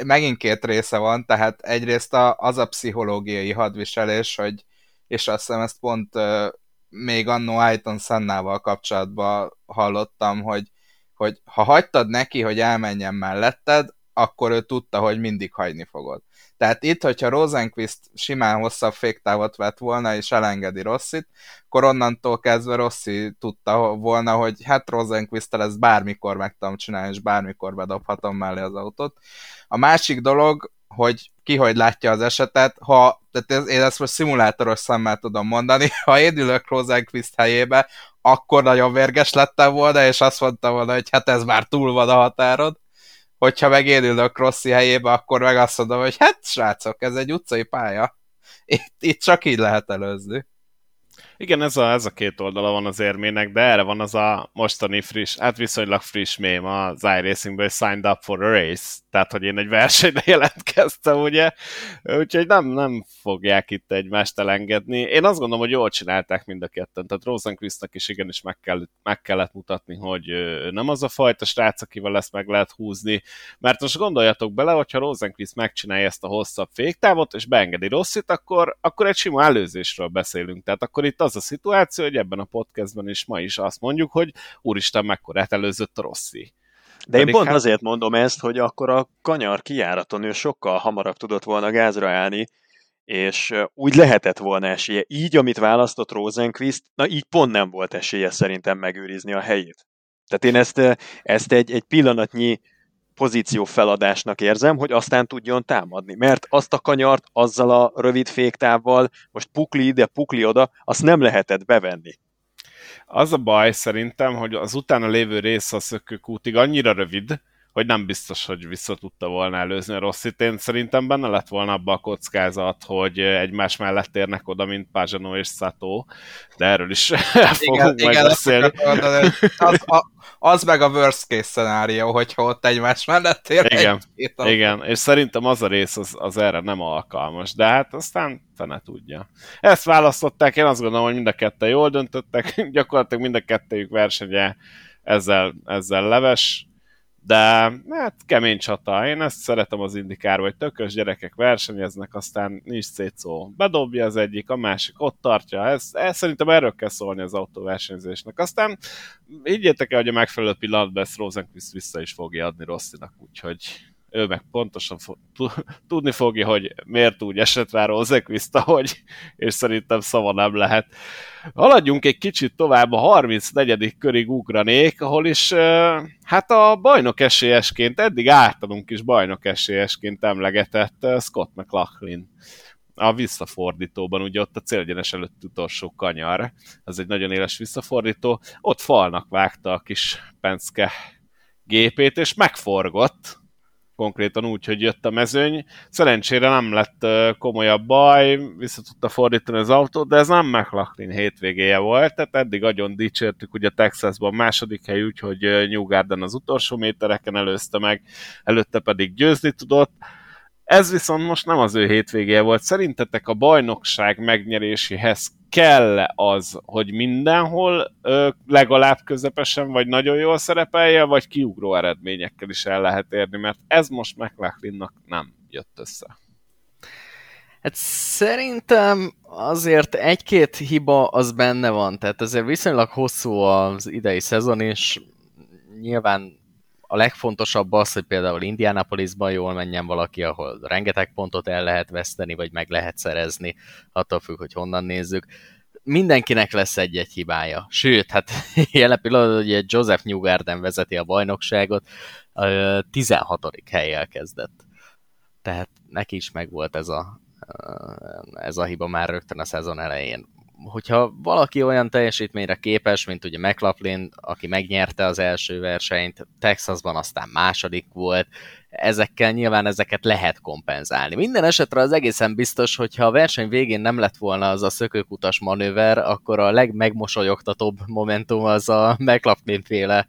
Speaker 4: megint két része van, tehát egyrészt a, az a pszichológiai hadviselés, hogy, és azt hiszem ezt pont uh, még annó Aiton Sennával kapcsolatban hallottam, hogy, hogy ha hagytad neki, hogy elmenjen melletted, akkor ő tudta, hogy mindig hagyni fogod. Tehát itt, hogyha Rosenquist simán hosszabb féktávot vett volna, és elengedi Rossit, akkor onnantól kezdve Rossi tudta volna, hogy hát rosenquist ezt bármikor meg tudom csinálni, és bármikor bedobhatom mellé az autót. A másik dolog, hogy ki hogy látja az esetet, ha, tehát én ezt most szimulátoros szemmel tudom mondani, ha én ülök Rosenquist helyébe, akkor nagyon vérges lettem volna, és azt mondta volna, hogy hát ez már túl van a határod hogyha meg én ülök Rossi helyébe, akkor meg azt mondom, hogy hát srácok, ez egy utcai pálya. Itt, itt csak így lehet előzni.
Speaker 1: Igen, ez a, ez a két oldala van az érmének, de erre van az a mostani friss, hát viszonylag friss mém az iRacingből, signed up for a race, tehát hogy én egy versenyre jelentkeztem, ugye, úgyhogy nem, nem fogják itt egymást elengedni. Én azt gondolom, hogy jól csinálták mind a ketten, tehát Rosenquistnak is igenis meg, kell, meg kellett mutatni, hogy nem az a fajta srác, akivel ezt meg lehet húzni, mert most gondoljatok bele, hogyha Rosenquist megcsinálja ezt a hosszabb féktávot, és beengedi Rossit, akkor, akkor egy sima előzésről beszélünk, tehát akkor itt az a szituáció, hogy ebben a podcastben is ma is azt mondjuk, hogy úristen, mekkora előzött a Rossi.
Speaker 2: De én pont hát... azért mondom ezt, hogy akkor a kanyar kijáraton ő sokkal hamarabb tudott volna gázra állni, és úgy lehetett volna esélye. Így, amit választott Rosenquist, na így pont nem volt esélye szerintem megőrizni a helyét. Tehát én ezt, ezt egy, egy pillanatnyi pozíció feladásnak érzem, hogy aztán tudjon támadni. Mert azt a kanyart azzal a rövid féktávval, most pukli ide, pukli oda, azt nem lehetett bevenni.
Speaker 1: Az a baj szerintem, hogy az utána lévő rész a szökőkútig annyira rövid, hogy nem biztos, hogy vissza tudta volna előzni a Rosszit. Én szerintem benne lett volna abba a kockázat, hogy egymás mellett érnek oda, mint Pazsano és Sato, de erről is el fogunk igen, majd beszélni.
Speaker 4: Az, a, az meg a worst case szenárió, hogyha ott egymás mellett ér
Speaker 1: Igen, egy, igen. és szerintem az a rész az, az erre nem alkalmas, de hát aztán fene tudja. Ezt választották, én azt gondolom, hogy mind a ketten jól döntöttek, gyakorlatilag mind a kettőjük versenye ezzel, ezzel leves, de hát kemény csata. Én ezt szeretem az indikár, hogy tökös gyerekek versenyeznek, aztán nincs szétszó. Bedobja az egyik, a másik ott tartja. Ez, ez szerintem erről kell szólni az autóversenyzésnek. Aztán higgyétek el, hogy a megfelelő pillanatban ezt Rosenquist vissza is fogja adni Rosszinak, úgyhogy ő meg pontosan fo- tudni fogja, hogy miért úgy esett rá Rosenquist, ahogy, és szerintem szava nem lehet. Haladjunk egy kicsit tovább, a 34. körig ugranék, ahol is hát a bajnok esélyesként, eddig általunk is bajnok esélyesként emlegetett Scott McLaughlin a visszafordítóban, ugye ott a célgyenes előtt utolsó kanyar, az egy nagyon éles visszafordító, ott falnak vágta a kis Penske gépét, és megforgott, konkrétan úgy, hogy jött a mezőny. Szerencsére nem lett komolyabb baj, vissza tudta fordítani az autót, de ez nem McLaughlin hétvégéje volt, tehát eddig nagyon dicsértük ugye Texasban második hely, úgyhogy New Garden az utolsó métereken előzte meg, előtte pedig győzni tudott. Ez viszont most nem az ő hétvégéje volt. Szerintetek a bajnokság megnyeréséhez kell az, hogy mindenhol ö, legalább közepesen vagy nagyon jól szerepelje, vagy kiugró eredményekkel is el lehet érni, mert ez most McLachlannak nem jött össze.
Speaker 3: Hát szerintem azért egy-két hiba az benne van, tehát azért viszonylag hosszú az idei szezon, és nyilván a legfontosabb az, hogy például Indianapolisban jól menjen valaki, ahol rengeteg pontot el lehet veszteni, vagy meg lehet szerezni, attól függ, hogy honnan nézzük. Mindenkinek lesz egy-egy hibája. Sőt, hát jelen pillanatban ugye Joseph Newgarden vezeti a bajnokságot, a 16. helyjel kezdett. Tehát neki is megvolt ez a, ez a hiba már rögtön a szezon elején hogyha valaki olyan teljesítményre képes, mint ugye McLaughlin, aki megnyerte az első versenyt, Texasban aztán második volt, ezekkel nyilván ezeket lehet kompenzálni. Minden esetre az egészen biztos, hogyha a verseny végén nem lett volna az a szökőkutas manőver, akkor a legmegmosolyogtatóbb momentum az a McLaughlin féle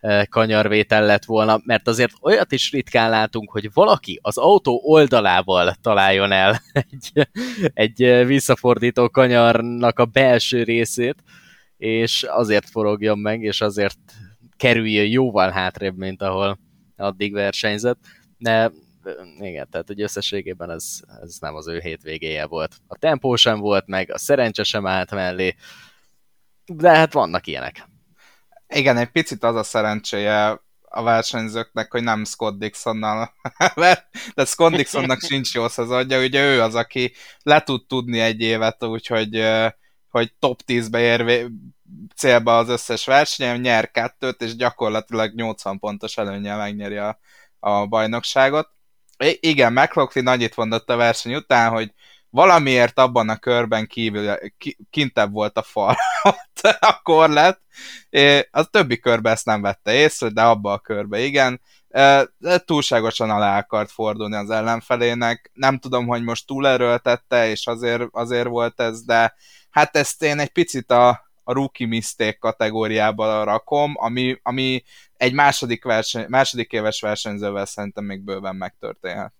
Speaker 3: e, kanyarvétel lett volna, mert azért olyat is ritkán látunk, hogy valaki az autó oldalával találjon el egy, egy visszafordító kanyarnak a belső részét, és azért forogjon meg, és azért kerüljön jóval hátrébb, mint ahol addig versenyzett, de igen, tehát hogy összességében ez, ez nem az ő hétvégéje volt. A tempó sem volt meg, a szerencse sem állt mellé, de hát vannak ilyenek.
Speaker 4: Igen, egy picit az a szerencséje a versenyzőknek, hogy nem Scott Dixonnal, de Scott Dixonnak sincs jó szezonja, ugye ő az, aki le tud tudni egy évet úgyhogy hogy top 10-be ér célba az összes versenyen, nyer kettőt, és gyakorlatilag 80 pontos előnyel megnyeri a, a bajnokságot. I- igen, McLaughlin annyit mondott a verseny után, hogy valamiért abban a körben kívül, ki, kintebb volt a fal a korlet. Az többi körben ezt nem vette észre, de abban a körben igen. De túlságosan alá akart fordulni az ellenfelének. Nem tudom, hogy most túlerőltette, és azért, azért volt ez, de hát ezt én egy picit a, a rookie mistake kategóriába rakom, ami, ami egy második, verseny, második éves versenyzővel szerintem még bőven megtörténhet.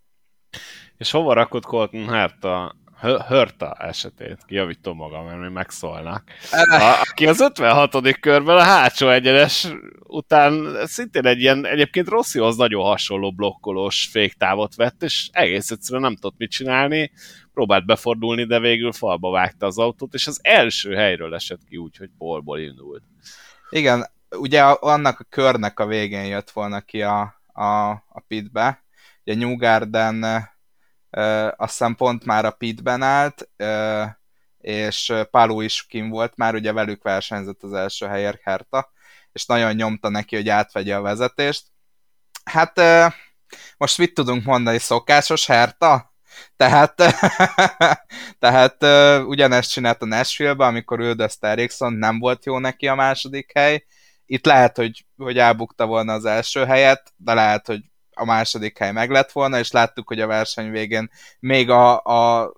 Speaker 1: És hova rakott Colton Herta Hörta esetét, kijavítom magam, mert még megszólnak. A, aki az 56. körben a hátsó egyenes után szintén egy ilyen, egyébként Rosszihoz nagyon hasonló blokkolós féktávot vett, és egész egyszerűen nem tudott mit csinálni, próbált befordulni, de végül falba vágta az autót, és az első helyről esett ki úgy, hogy polból indult.
Speaker 4: Igen, ugye annak a körnek a végén jött volna ki a, a, a pitbe, ugye New Garden azt hiszem pont már a pitben állt, és Palu is kim volt, már ugye velük versenyzett az első helyért Herta, és nagyon nyomta neki, hogy átvegye a vezetést. Hát most mit tudunk mondani, szokásos Herta? Tehát, tehát ugyanezt csinált a Nashville-be, amikor üldözte Ericsson, nem volt jó neki a második hely, itt lehet, hogy, hogy elbukta volna az első helyet, de lehet, hogy a második hely meg lett volna, és láttuk, hogy a verseny végén még a, a,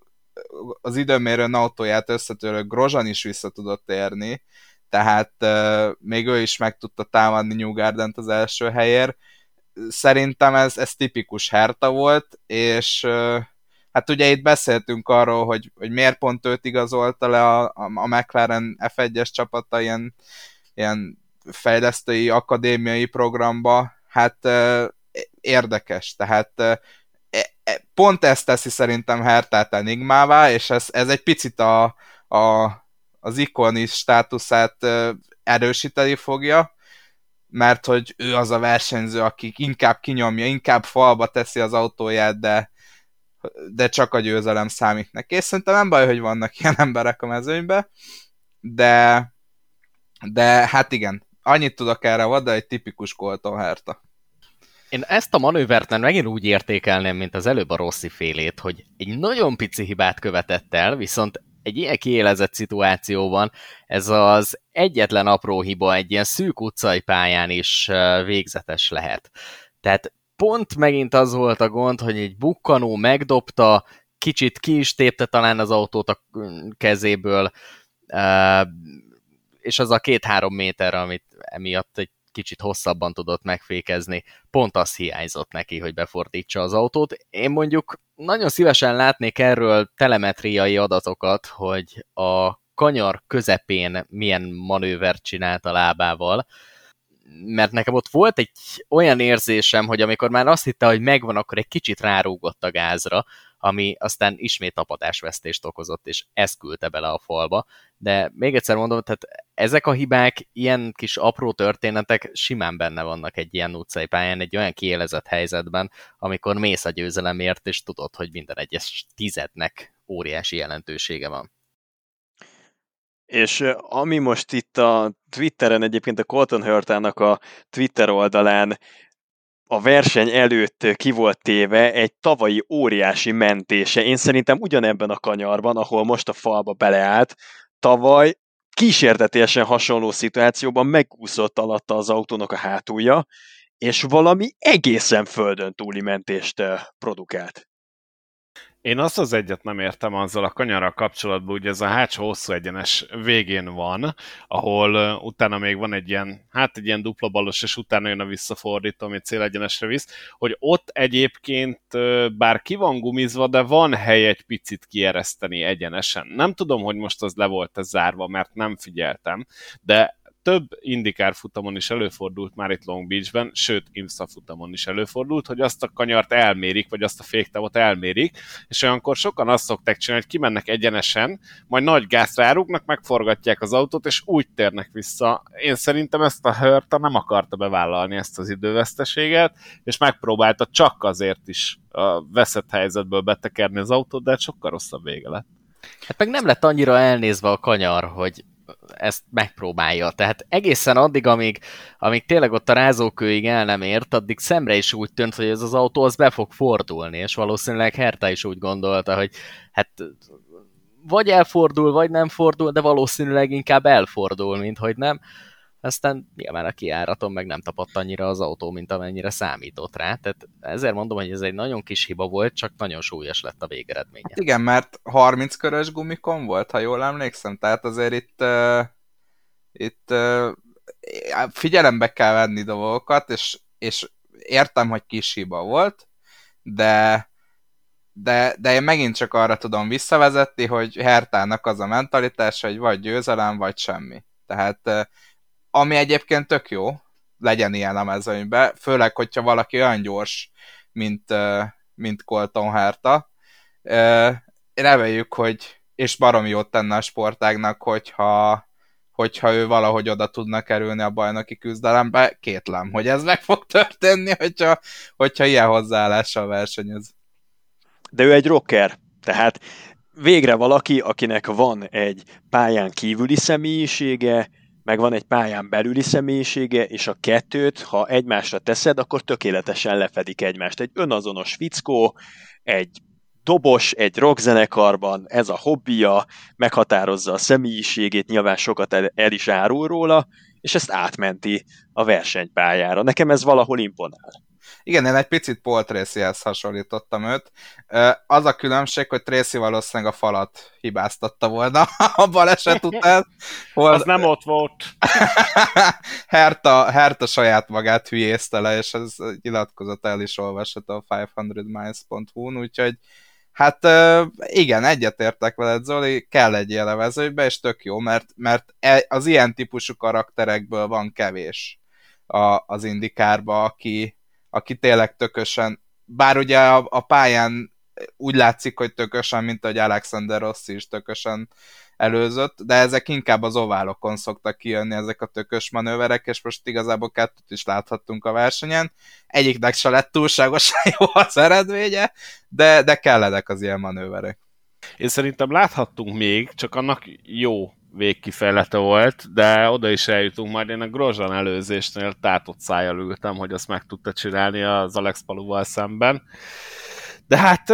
Speaker 4: az időmérő autóját összetörő Grozan is vissza tudott érni, tehát uh, még ő is meg tudta támadni New Garden az első helyért. Szerintem ez, ez tipikus Herta volt, és uh, hát ugye itt beszéltünk arról, hogy, hogy miért pont őt igazolta le a, a, a McLaren F1-es csapata ilyen, ilyen fejlesztői akadémiai programba, hát érdekes, tehát uh, pont ezt teszi szerintem Hertát enigmává, és ez, ez egy picit a, a, az ikoni státuszát erősíteni fogja, mert hogy ő az a versenyző, aki inkább kinyomja, inkább falba teszi az autóját, de, de csak a győzelem számít neki. És szerintem nem baj, hogy vannak ilyen emberek a mezőnyben, de, de hát igen, annyit tudok erre de egy tipikus Colton Herta.
Speaker 3: Én ezt a manővert nem megint úgy értékelném, mint az előbb a Rossi félét, hogy egy nagyon pici hibát követett el, viszont egy ilyen kiélezett szituációban ez az egyetlen apró hiba egy ilyen szűk utcai pályán is végzetes lehet. Tehát pont megint az volt a gond, hogy egy bukkanó megdobta, kicsit ki is tépte talán az autót a kezéből, és az a két-három méter, amit emiatt egy kicsit hosszabban tudott megfékezni, pont az hiányzott neki, hogy befordítsa az autót. Én mondjuk nagyon szívesen látnék erről telemetriai adatokat, hogy a kanyar közepén milyen manővert csinált a lábával, mert nekem ott volt egy olyan érzésem, hogy amikor már azt hitte, hogy megvan, akkor egy kicsit rárúgott a gázra, ami aztán ismét tapadásvesztést okozott, és ez küldte bele a falba. De még egyszer mondom, tehát ezek a hibák, ilyen kis apró történetek simán benne vannak egy ilyen utcai pályán, egy olyan kiélezett helyzetben, amikor mész a győzelemért, és tudod, hogy minden egyes tizednek óriási jelentősége van.
Speaker 2: És ami most itt a Twitteren, egyébként a Colton Hurtának a Twitter oldalán a verseny előtt ki volt téve egy tavalyi óriási mentése. Én szerintem ugyanebben a kanyarban, ahol most a falba beleállt, tavaly kísértetésen hasonló szituációban megúszott alatta az autónak a hátulja, és valami egészen földön túli mentést produkált.
Speaker 1: Én azt az egyet nem értem azzal a kanyarral kapcsolatban, hogy ez a hátsó hosszú egyenes végén van, ahol utána még van egy ilyen, hát egy ilyen dupla balos, és utána jön a visszafordító, ami célegyenesre visz, hogy ott egyébként bár ki van gumizva, de van hely egy picit kiereszteni egyenesen. Nem tudom, hogy most az le volt ez zárva, mert nem figyeltem, de több indikár futamon is előfordult már itt Long Beachben, sőt, IMSA futamon is előfordult, hogy azt a kanyart elmérik, vagy azt a féktávot elmérik, és olyankor sokan azt szokták csinálni, hogy kimennek egyenesen, majd nagy gáz rárugnak, megforgatják az autót, és úgy térnek vissza. Én szerintem ezt a Hörta nem akarta bevállalni ezt az időveszteséget, és megpróbálta csak azért is a veszett helyzetből betekerni az autót, de hát sokkal rosszabb vége lett.
Speaker 3: Hát meg nem lett annyira elnézve a kanyar, hogy ezt megpróbálja. Tehát egészen addig, amíg, amíg tényleg ott a rázókőig el nem ért, addig szemre is úgy tűnt, hogy ez az autó az be fog fordulni, és valószínűleg Herta is úgy gondolta, hogy hát vagy elfordul, vagy nem fordul, de valószínűleg inkább elfordul, mint hogy nem aztán nyilván a kiáraton meg nem tapadt annyira az autó, mint amennyire számított rá. Tehát ezért mondom, hogy ez egy nagyon kis hiba volt, csak nagyon súlyos lett a végeredménye. Hát
Speaker 4: igen, mert 30 körös gumikon volt, ha jól emlékszem, tehát azért itt, uh, itt uh, figyelembe kell venni dolgokat, és, és értem, hogy kis hiba volt, de de, de én megint csak arra tudom visszavezetni, hogy Hertának az a mentalitás, hogy vagy győzelem, vagy semmi. Tehát ami egyébként tök jó, legyen ilyen a mezőnybe, főleg, hogyha valaki olyan gyors, mint, mint Colton Herta. Reméljük, hogy, és barom jót tenne a sportágnak, hogyha, hogyha ő valahogy oda tudna kerülni a bajnoki küzdelembe, kétlem, hogy ez meg fog történni, hogyha, hogyha ilyen hozzáállással versenyez.
Speaker 2: De ő egy rocker, tehát végre valaki, akinek van egy pályán kívüli személyisége, meg van egy pályán belüli személyisége, és a kettőt, ha egymásra teszed, akkor tökéletesen lefedik egymást. Egy önazonos fickó, egy dobos egy rockzenekarban, ez a hobbija, meghatározza a személyiségét, nyilván sokat el, el is árul róla, és ezt átmenti a versenypályára. Nekem ez valahol imponál.
Speaker 4: Igen, én egy picit Paul Tracyhez hasonlítottam őt. Az a különbség, hogy Tracy valószínűleg a falat hibáztatta volna a baleset után.
Speaker 1: Hol... Az nem ott volt.
Speaker 4: Herta, Herta saját magát hülyézte le, és ez nyilatkozat el is olvasható a 500miles.hu-n, úgyhogy Hát igen, egyetértek veled, Zoli, kell egy ilyen és tök jó, mert, mert e, az ilyen típusú karakterekből van kevés a, az indikárba, aki, aki tényleg tökösen, bár ugye a, a pályán úgy látszik, hogy tökösen, mint ahogy Alexander Rossi is tökösen előzött, de ezek inkább az oválokon szoktak kijönni ezek a tökös manőverek, és most igazából kettőt is láthattunk a versenyen. Egyiknek se lett túlságosan jó az eredménye, de, de kellenek az ilyen manőverek.
Speaker 1: Én szerintem láthattunk még, csak annak jó végkifejlete volt, de oda is eljutunk, majd én a Grozsan előzésnél tátott szájjal ültem, hogy azt meg tudta csinálni az Alex Paluval szemben. De hát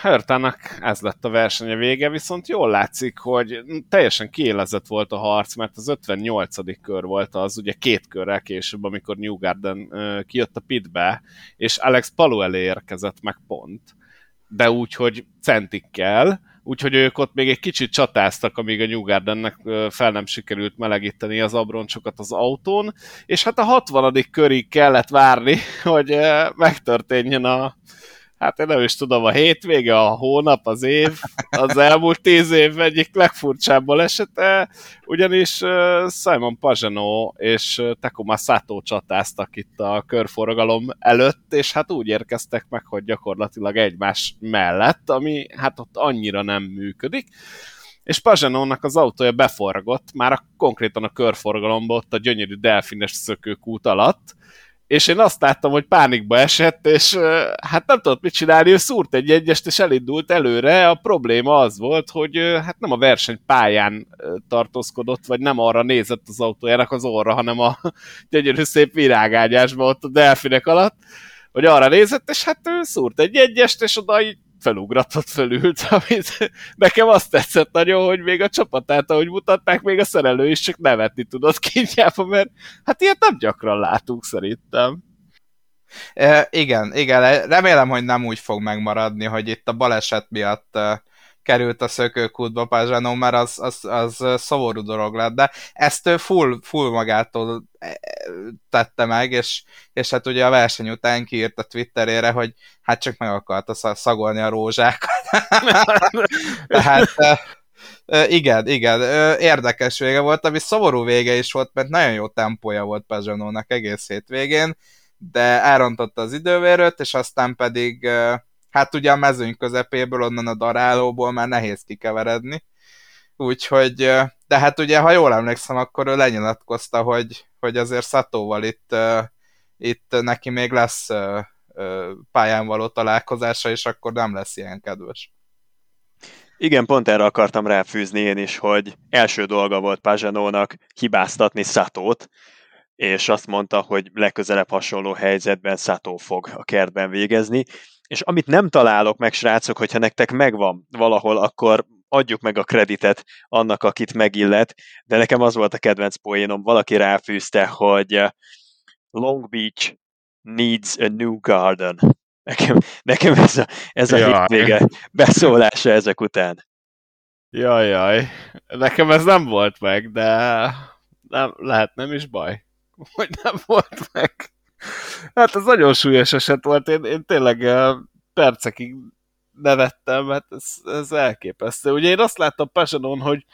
Speaker 1: Hörtának ez lett a versenye vége, viszont jól látszik, hogy teljesen kiélezett volt a harc, mert az 58. kör volt az, ugye két körrel később, amikor New Garden kijött a pitbe, és Alex Palu elé érkezett meg pont. De úgy, hogy centikkel, úgyhogy ők ott még egy kicsit csatáztak, amíg a New Gardennek fel nem sikerült melegíteni az abroncsokat az autón, és hát a 60. körig kellett várni, hogy megtörténjen a, hát én nem is tudom, a hétvége, a hónap, az év, az elmúlt tíz év egyik legfurcsább balesete, ugyanis Simon Pagano és Takuma Sato csatáztak itt a körforgalom előtt, és hát úgy érkeztek meg, hogy gyakorlatilag egymás mellett, ami hát ott annyira nem működik, és Pajanónak az autója beforgott, már a, konkrétan a körforgalomba, ott a gyönyörű delfines szökőkút alatt, és én azt láttam, hogy pánikba esett, és hát nem tudott mit csinálni, ő szúrt egy egyest, és elindult előre. A probléma az volt, hogy hát nem a verseny pályán tartózkodott, vagy nem arra nézett az autójának az orra, hanem a gyönyörű szép virágágyásba ott a delfinek alatt, hogy arra nézett, és hát ő szúrt egy egyest, és oda így felugratott, felült, amit nekem azt tetszett nagyon, hogy még a csapatát, ahogy mutatták, még a szerelő is csak nevetni tudott kényelme, mert hát ilyet nem gyakran látunk szerintem.
Speaker 4: E, igen, igen, remélem, hogy nem úgy fog megmaradni, hogy itt a baleset miatt került a szökőkútba Pázsánó, mert az, az, az szomorú dolog lett, de ezt full, full magától e, tette meg, és, és hát ugye a verseny után kiírt a Twitterére, hogy hát csak meg akarta szagolni a rózsákat. Tehát igen, igen, érdekes vége volt, ami szomorú vége is volt, mert nagyon jó tempója volt Pezsanónak egész hétvégén, de elrontotta az idővérőt, és aztán pedig hát ugye a mezőny közepéből, onnan a darálóból már nehéz kikeveredni. Úgyhogy, de hát ugye, ha jól emlékszem, akkor ő lenyilatkozta, hogy, hogy azért Szatóval itt, itt neki még lesz pályán való találkozása, és akkor nem lesz ilyen kedves.
Speaker 2: Igen, pont erre akartam ráfűzni én is, hogy első dolga volt Pazsanónak hibáztatni Szatót, és azt mondta, hogy legközelebb hasonló helyzetben Szató fog a kertben végezni, és amit nem találok meg, srácok, hogyha nektek megvan valahol, akkor adjuk meg a kreditet annak, akit megillet, de nekem az volt a kedvenc poénom, valaki ráfűzte, hogy uh, Long Beach needs a new garden. Nekem, nekem ez a, ez a hétvége beszólása ezek után.
Speaker 1: Jaj, jaj. Nekem ez nem volt meg, de nem, lehet nem is baj, hogy nem volt meg. Hát ez nagyon súlyos eset volt, én, én tényleg eh, percekig nevettem, mert ez, ez elképesztő. Ugye én azt láttam Pesanon, hogy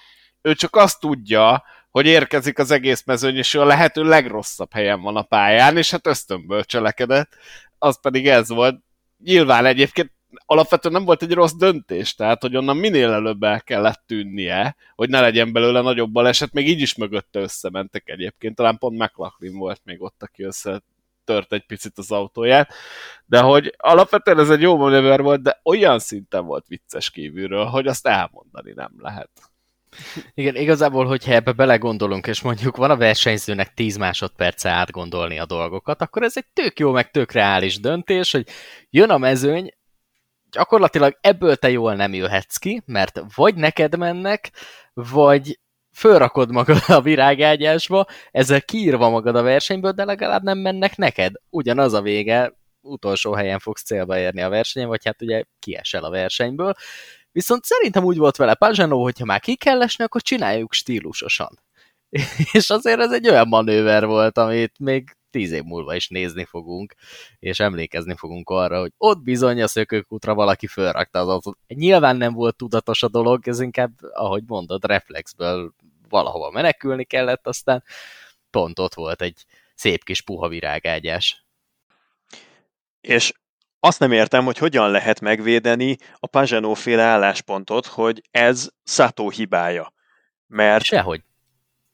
Speaker 1: ő csak azt tudja, hogy érkezik az egész mezőny, és ő a lehető legrosszabb helyen van a pályán, és hát ösztönből cselekedett. Az pedig ez volt. Nyilván egyébként alapvetően nem volt egy rossz döntés, tehát hogy onnan minél előbb el kellett tűnnie, hogy ne legyen belőle nagyobb baleset, még így is mögötte összementek egyébként, talán pont McLaughlin volt még ott, aki össze tört egy picit az autóját, de hogy alapvetően ez egy jó manőver volt, de olyan szinten volt vicces kívülről, hogy azt elmondani nem lehet.
Speaker 3: Igen, igazából, hogyha ebbe belegondolunk, és mondjuk van a versenyzőnek 10 másodperce átgondolni a dolgokat, akkor ez egy tök jó, meg tök reális döntés, hogy jön a mezőny, gyakorlatilag ebből te jól nem jöhetsz ki, mert vagy neked mennek, vagy fölrakod magad a virágágyásba, ezzel kiírva magad a versenyből, de legalább nem mennek neked. Ugyanaz a vége, utolsó helyen fogsz célba érni a versenyen, vagy hát ugye kiesel a versenyből. Viszont szerintem úgy volt vele Pajano, hogyha már ki kell esni, akkor csináljuk stílusosan. És azért ez egy olyan manőver volt, amit még tíz év múlva is nézni fogunk, és emlékezni fogunk arra, hogy ott bizony a szökőkútra valaki fölrakta az autót. Nyilván nem volt tudatos a dolog, ez inkább, ahogy mondod, reflexből valahova menekülni kellett, aztán pont ott volt egy szép kis puha virágágyás.
Speaker 2: És azt nem értem, hogy hogyan lehet megvédeni a Pajano féle álláspontot, hogy ez Sato hibája. Mert,
Speaker 3: Sehogy.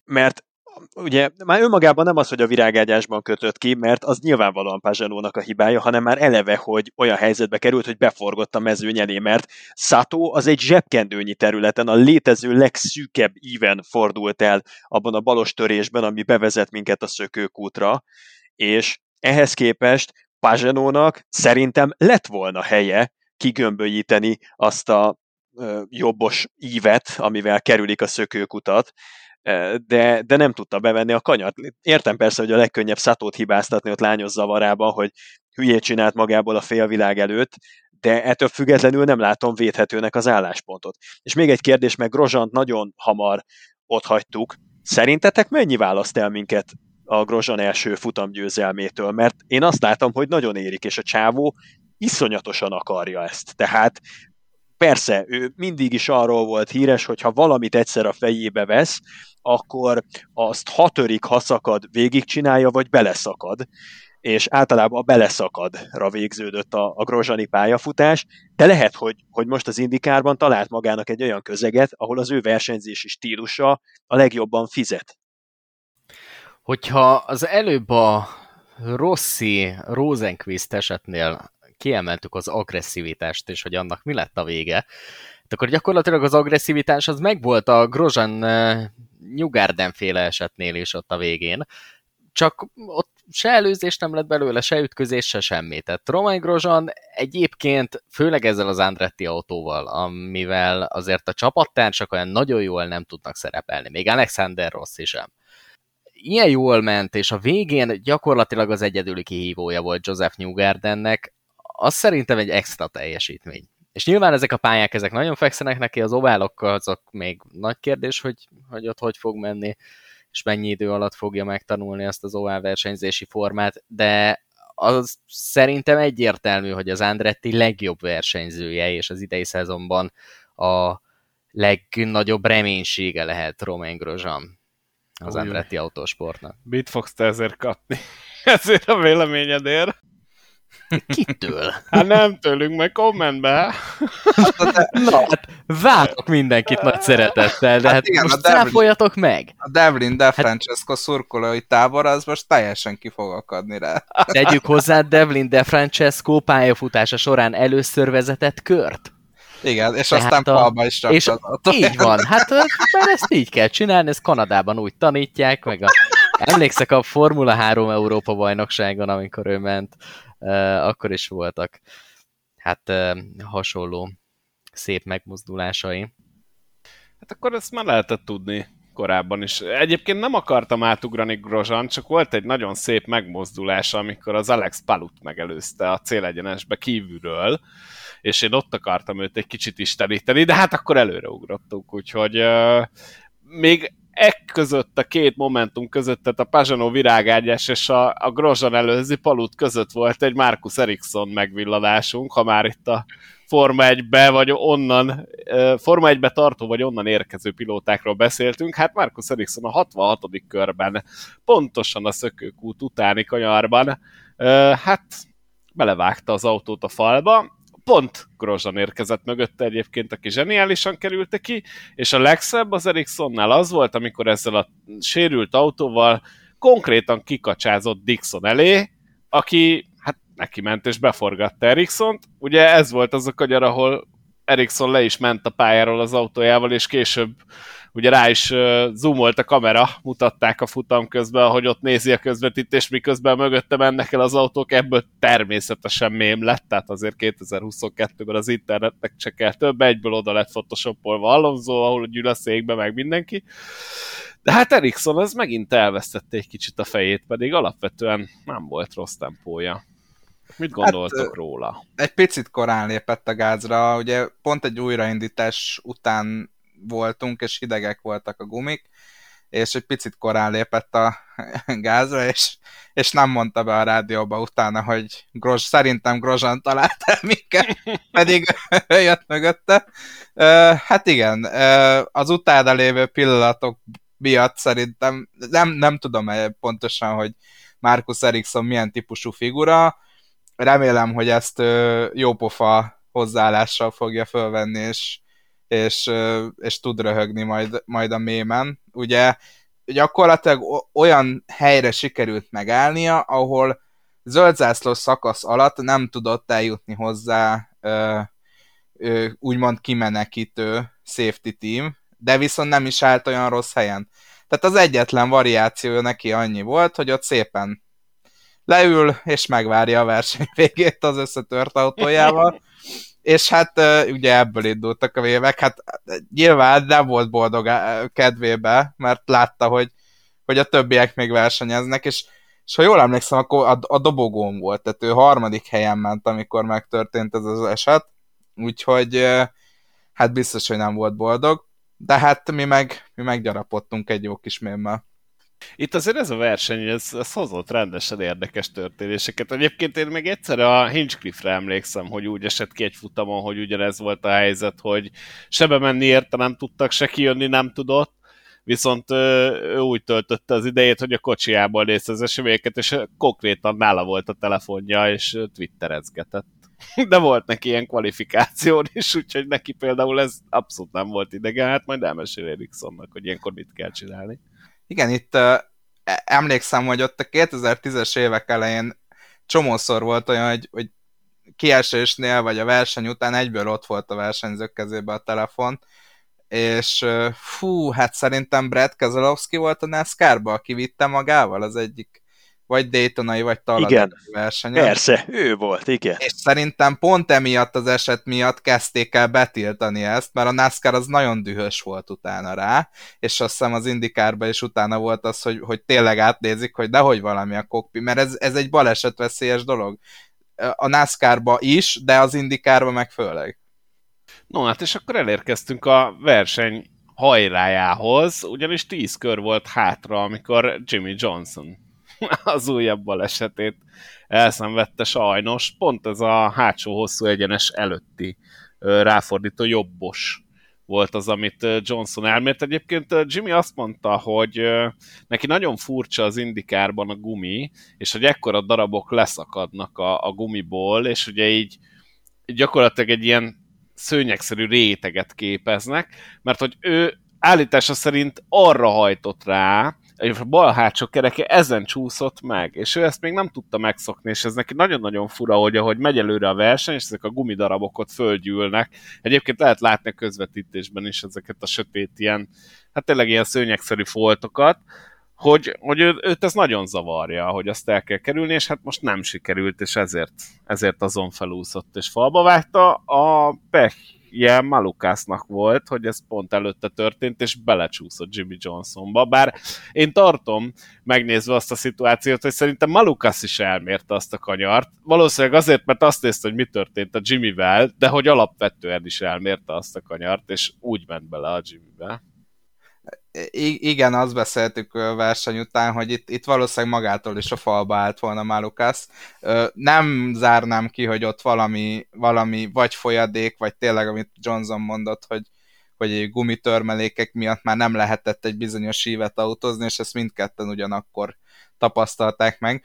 Speaker 2: mert ugye már önmagában nem az, hogy a virágágyásban kötött ki, mert az nyilvánvalóan Pazsanónak a hibája, hanem már eleve, hogy olyan helyzetbe került, hogy beforgott a mezőny elé, mert Sato az egy zsebkendőnyi területen a létező legszűkebb íven fordult el abban a balos törésben, ami bevezet minket a szökőkútra, és ehhez képest Pazsanónak szerintem lett volna helye kigömbölyíteni azt a jobbos ívet, amivel kerülik a szökőkutat, de, de nem tudta bevenni a kanyart. Értem persze, hogy a legkönnyebb Szatót hibáztatni ott lányos zavarában, hogy hülyét csinált magából a félvilág előtt, de ettől függetlenül nem látom védhetőnek az álláspontot. És még egy kérdés, meg Grozsant nagyon hamar ott hagytuk. Szerintetek mennyi választ el minket a Grozsan első futamgyőzelmétől? Mert én azt látom, hogy nagyon érik, és a csávó iszonyatosan akarja ezt. Tehát persze, ő mindig is arról volt híres, hogy ha valamit egyszer a fejébe vesz, akkor azt hatörik, ha szakad, végigcsinálja, vagy beleszakad és általában a beleszakadra végződött a, a grozsani pályafutás, de lehet, hogy, hogy most az indikárban talált magának egy olyan közeget, ahol az ő versenyzési stílusa a legjobban fizet.
Speaker 3: Hogyha az előbb a Rossi Rosenquist esetnél kiemeltük az agresszivitást, és hogy annak mi lett a vége, akkor gyakorlatilag az agresszivitás az megvolt a Grozan Newgarden féle esetnél is ott a végén, csak ott se előzés nem lett belőle, se ütközés, se semmi. Tehát Romain Grosjean egyébként, főleg ezzel az Andretti autóval, amivel azért a csapattársak olyan nagyon jól nem tudnak szerepelni, még Alexander Rossi sem. Ilyen jól ment, és a végén gyakorlatilag az egyedüli kihívója volt Joseph Newgardennek, az szerintem egy extra teljesítmény. És nyilván ezek a pályák, ezek nagyon fekszenek neki, az oválokkal azok még nagy kérdés, hogy, hogy ott hogy fog menni, és mennyi idő alatt fogja megtanulni ezt az ovál versenyzési formát, de az szerintem egyértelmű, hogy az Andretti legjobb versenyzője, és az idei szezonban a legnagyobb reménysége lehet Romain Grosjean az Andretti autósportnak.
Speaker 1: Mit fogsz te ezért kapni? ezért a véleményedért?
Speaker 3: Kitől?
Speaker 1: Hát nem tőlünk, meg kommentbe.
Speaker 3: Na, hát várok mindenkit nagy szeretettel, de hát, hát igen, most cáfoljatok meg.
Speaker 4: A Devlin De hát- Francesco szurkolói tábor az most teljesen ki fog akadni rá.
Speaker 3: Tegyük hozzá Devlin De Francesco pályafutása során először vezetett kört.
Speaker 4: Igen, és Tehát aztán a... falba is
Speaker 3: és Így van, hát mert ezt így kell csinálni, ezt Kanadában úgy tanítják, meg a... Emlékszek a Formula 3 Európa bajnokságon, amikor ő ment, akkor is voltak hát hasonló szép megmozdulásai.
Speaker 1: Hát akkor ezt már lehetett tudni korábban is. Egyébként nem akartam átugrani Grozsan, csak volt egy nagyon szép megmozdulás, amikor az Alex Palut megelőzte a célegyenesbe kívülről, és én ott akartam őt egy kicsit isteníteni, de hát akkor előreugrottunk, úgyhogy uh, még ek között, a két momentum között, tehát a Pazsanó virágágyás és a, a Grozsan előzi Palut között volt egy Marcus Ericsson megvillanásunk, ha már itt a Forma 1-be, vagy onnan, Forma 1-be tartó, vagy onnan érkező pilótákról beszéltünk, hát Marcus Ericsson a 66. körben, pontosan a szökőkút utáni kanyarban, hát belevágta az autót a falba, pont Grozsan érkezett mögötte egyébként, aki zseniálisan kerülte ki, és a legszebb az Ericssonnál az volt, amikor ezzel a sérült autóval konkrétan kikacsázott Dixon elé, aki hát neki ment és beforgatta Ericssont. Ugye ez volt az a kanyar, ahol Ericsson le is ment a pályáról az autójával, és később ugye rá is zoomolt a kamera, mutatták a futam közben, hogy ott nézi a közvetítést, miközben mögötte mennek el az autók, ebből természetesen mém lett, tehát azért 2022-ben az internetnek csak kell több, egyből oda lett photoshopolva Alonso, ahol ül a székbe, meg mindenki. De hát Ericsson az megint elvesztette egy kicsit a fejét, pedig alapvetően nem volt rossz tempója. Mit gondoltok hát, róla?
Speaker 4: Egy picit korán lépett a gázra, ugye pont egy újraindítás után voltunk, és hidegek voltak a gumik, és egy picit korán lépett a gázra, és, és nem mondta be a rádióba utána, hogy Grozs, szerintem Grozsan talált el minket, pedig jött mögötte. Hát igen, az utána lévő pillanatok miatt szerintem, nem, nem tudom pontosan, hogy Marcus Ericsson milyen típusú figura, remélem, hogy ezt jópofa hozzáállással fogja fölvenni, és, és, és tud röhögni majd, majd a mémen. Ugye gyakorlatilag olyan helyre sikerült megállnia, ahol zöldzászlós szakasz alatt nem tudott eljutni hozzá ö, ö, úgymond kimenekítő safety team, de viszont nem is állt olyan rossz helyen. Tehát az egyetlen variáció neki annyi volt, hogy ott szépen leül, és megvárja a verseny végét az összetört autójával, és hát ugye ebből indultak a vévek, hát nyilván nem volt boldog kedvébe, mert látta, hogy, hogy a többiek még versenyeznek, és, és ha jól emlékszem, akkor a, a dobogón volt, tehát ő harmadik helyen ment, amikor megtörtént ez az eset, úgyhogy hát biztos, hogy nem volt boldog, de hát mi meg, mi meggyarapodtunk egy jó kis mémmel.
Speaker 1: Itt azért ez a verseny, ez, ez hozott rendesen érdekes történéseket. Egyébként én még egyszer a Hinchcliffe-re emlékszem, hogy úgy esett ki egy futamon, hogy ugyanez volt a helyzet, hogy sebe menni érte nem tudtak, se kijönni nem tudott, viszont ő úgy töltötte az idejét, hogy a kocsiából nézte az eseményeket, és konkrétan nála volt a telefonja, és twitterezgetett. De volt neki ilyen kvalifikáció is, úgyhogy neki például ez abszolút nem volt idegen, hát majd elmesél Ericssonnak, hogy ilyenkor mit kell csinálni.
Speaker 4: Igen, itt uh, emlékszem, hogy ott a 2010-es évek elején csomószor volt olyan, hogy, hogy kiesésnél, vagy a verseny után egyből ott volt a versenyzők kezébe a telefon, és fú, hát szerintem Brad Keselowski volt a NASCAR-ba, aki vitte magával az egyik vagy Daytonai, vagy Talladega versenyen.
Speaker 2: Persze, ő volt, igen.
Speaker 4: És szerintem pont emiatt az eset miatt kezdték el betiltani ezt, mert a NASCAR az nagyon dühös volt utána rá, és azt hiszem az indikárban is utána volt az, hogy, hogy tényleg átnézik, hogy dehogy valami a kokpi, mert ez, ez egy balesetveszélyes dolog. A NASCAR-ba is, de az indikárba meg főleg.
Speaker 1: No hát és akkor elérkeztünk a verseny hajrájához, ugyanis tíz kör volt hátra, amikor Jimmy Johnson az újabb balesetét elszenvedte sajnos. Pont ez a hátsó hosszú egyenes előtti ráfordító jobbos volt az, amit Johnson elmért. Egyébként Jimmy azt mondta, hogy neki nagyon furcsa az indikárban a gumi, és hogy ekkora darabok leszakadnak a, a gumiból, és ugye így gyakorlatilag egy ilyen szőnyegszerű réteget képeznek, mert hogy ő állítása szerint arra hajtott rá, a bal hátsó kereke ezen csúszott meg, és ő ezt még nem tudta megszokni, és ez neki nagyon-nagyon fura, hogy ahogy megy előre a verseny, és ezek a gumidarabok ott földgyűlnek. Egyébként lehet látni a közvetítésben is ezeket a sötét ilyen, hát tényleg ilyen szőnyegszerű foltokat, hogy, hogy ő, őt ez nagyon zavarja, hogy azt el kell kerülni, és hát most nem sikerült, és ezért, ezért azon felúszott és falba vágta. A pech ilyen Malukásznak volt, hogy ez pont előtte történt, és belecsúszott Jimmy Johnsonba, bár én tartom, megnézve azt a szituációt, hogy szerintem Malukász is elmérte azt a kanyart, valószínűleg azért, mert azt nézte, hogy mi történt a Jimmyvel, de hogy alapvetően is elmérte azt a kanyart, és úgy ment bele a Jimmybe.
Speaker 4: Igen, azt beszéltük a verseny után, hogy itt, itt valószínűleg magától is a falba állt volna Malukas. Nem zárnám ki, hogy ott valami, valami vagy folyadék, vagy tényleg, amit Johnson mondott, hogy, hogy gumitörmelékek miatt már nem lehetett egy bizonyos ívet autózni, és ezt mindketten ugyanakkor tapasztalták meg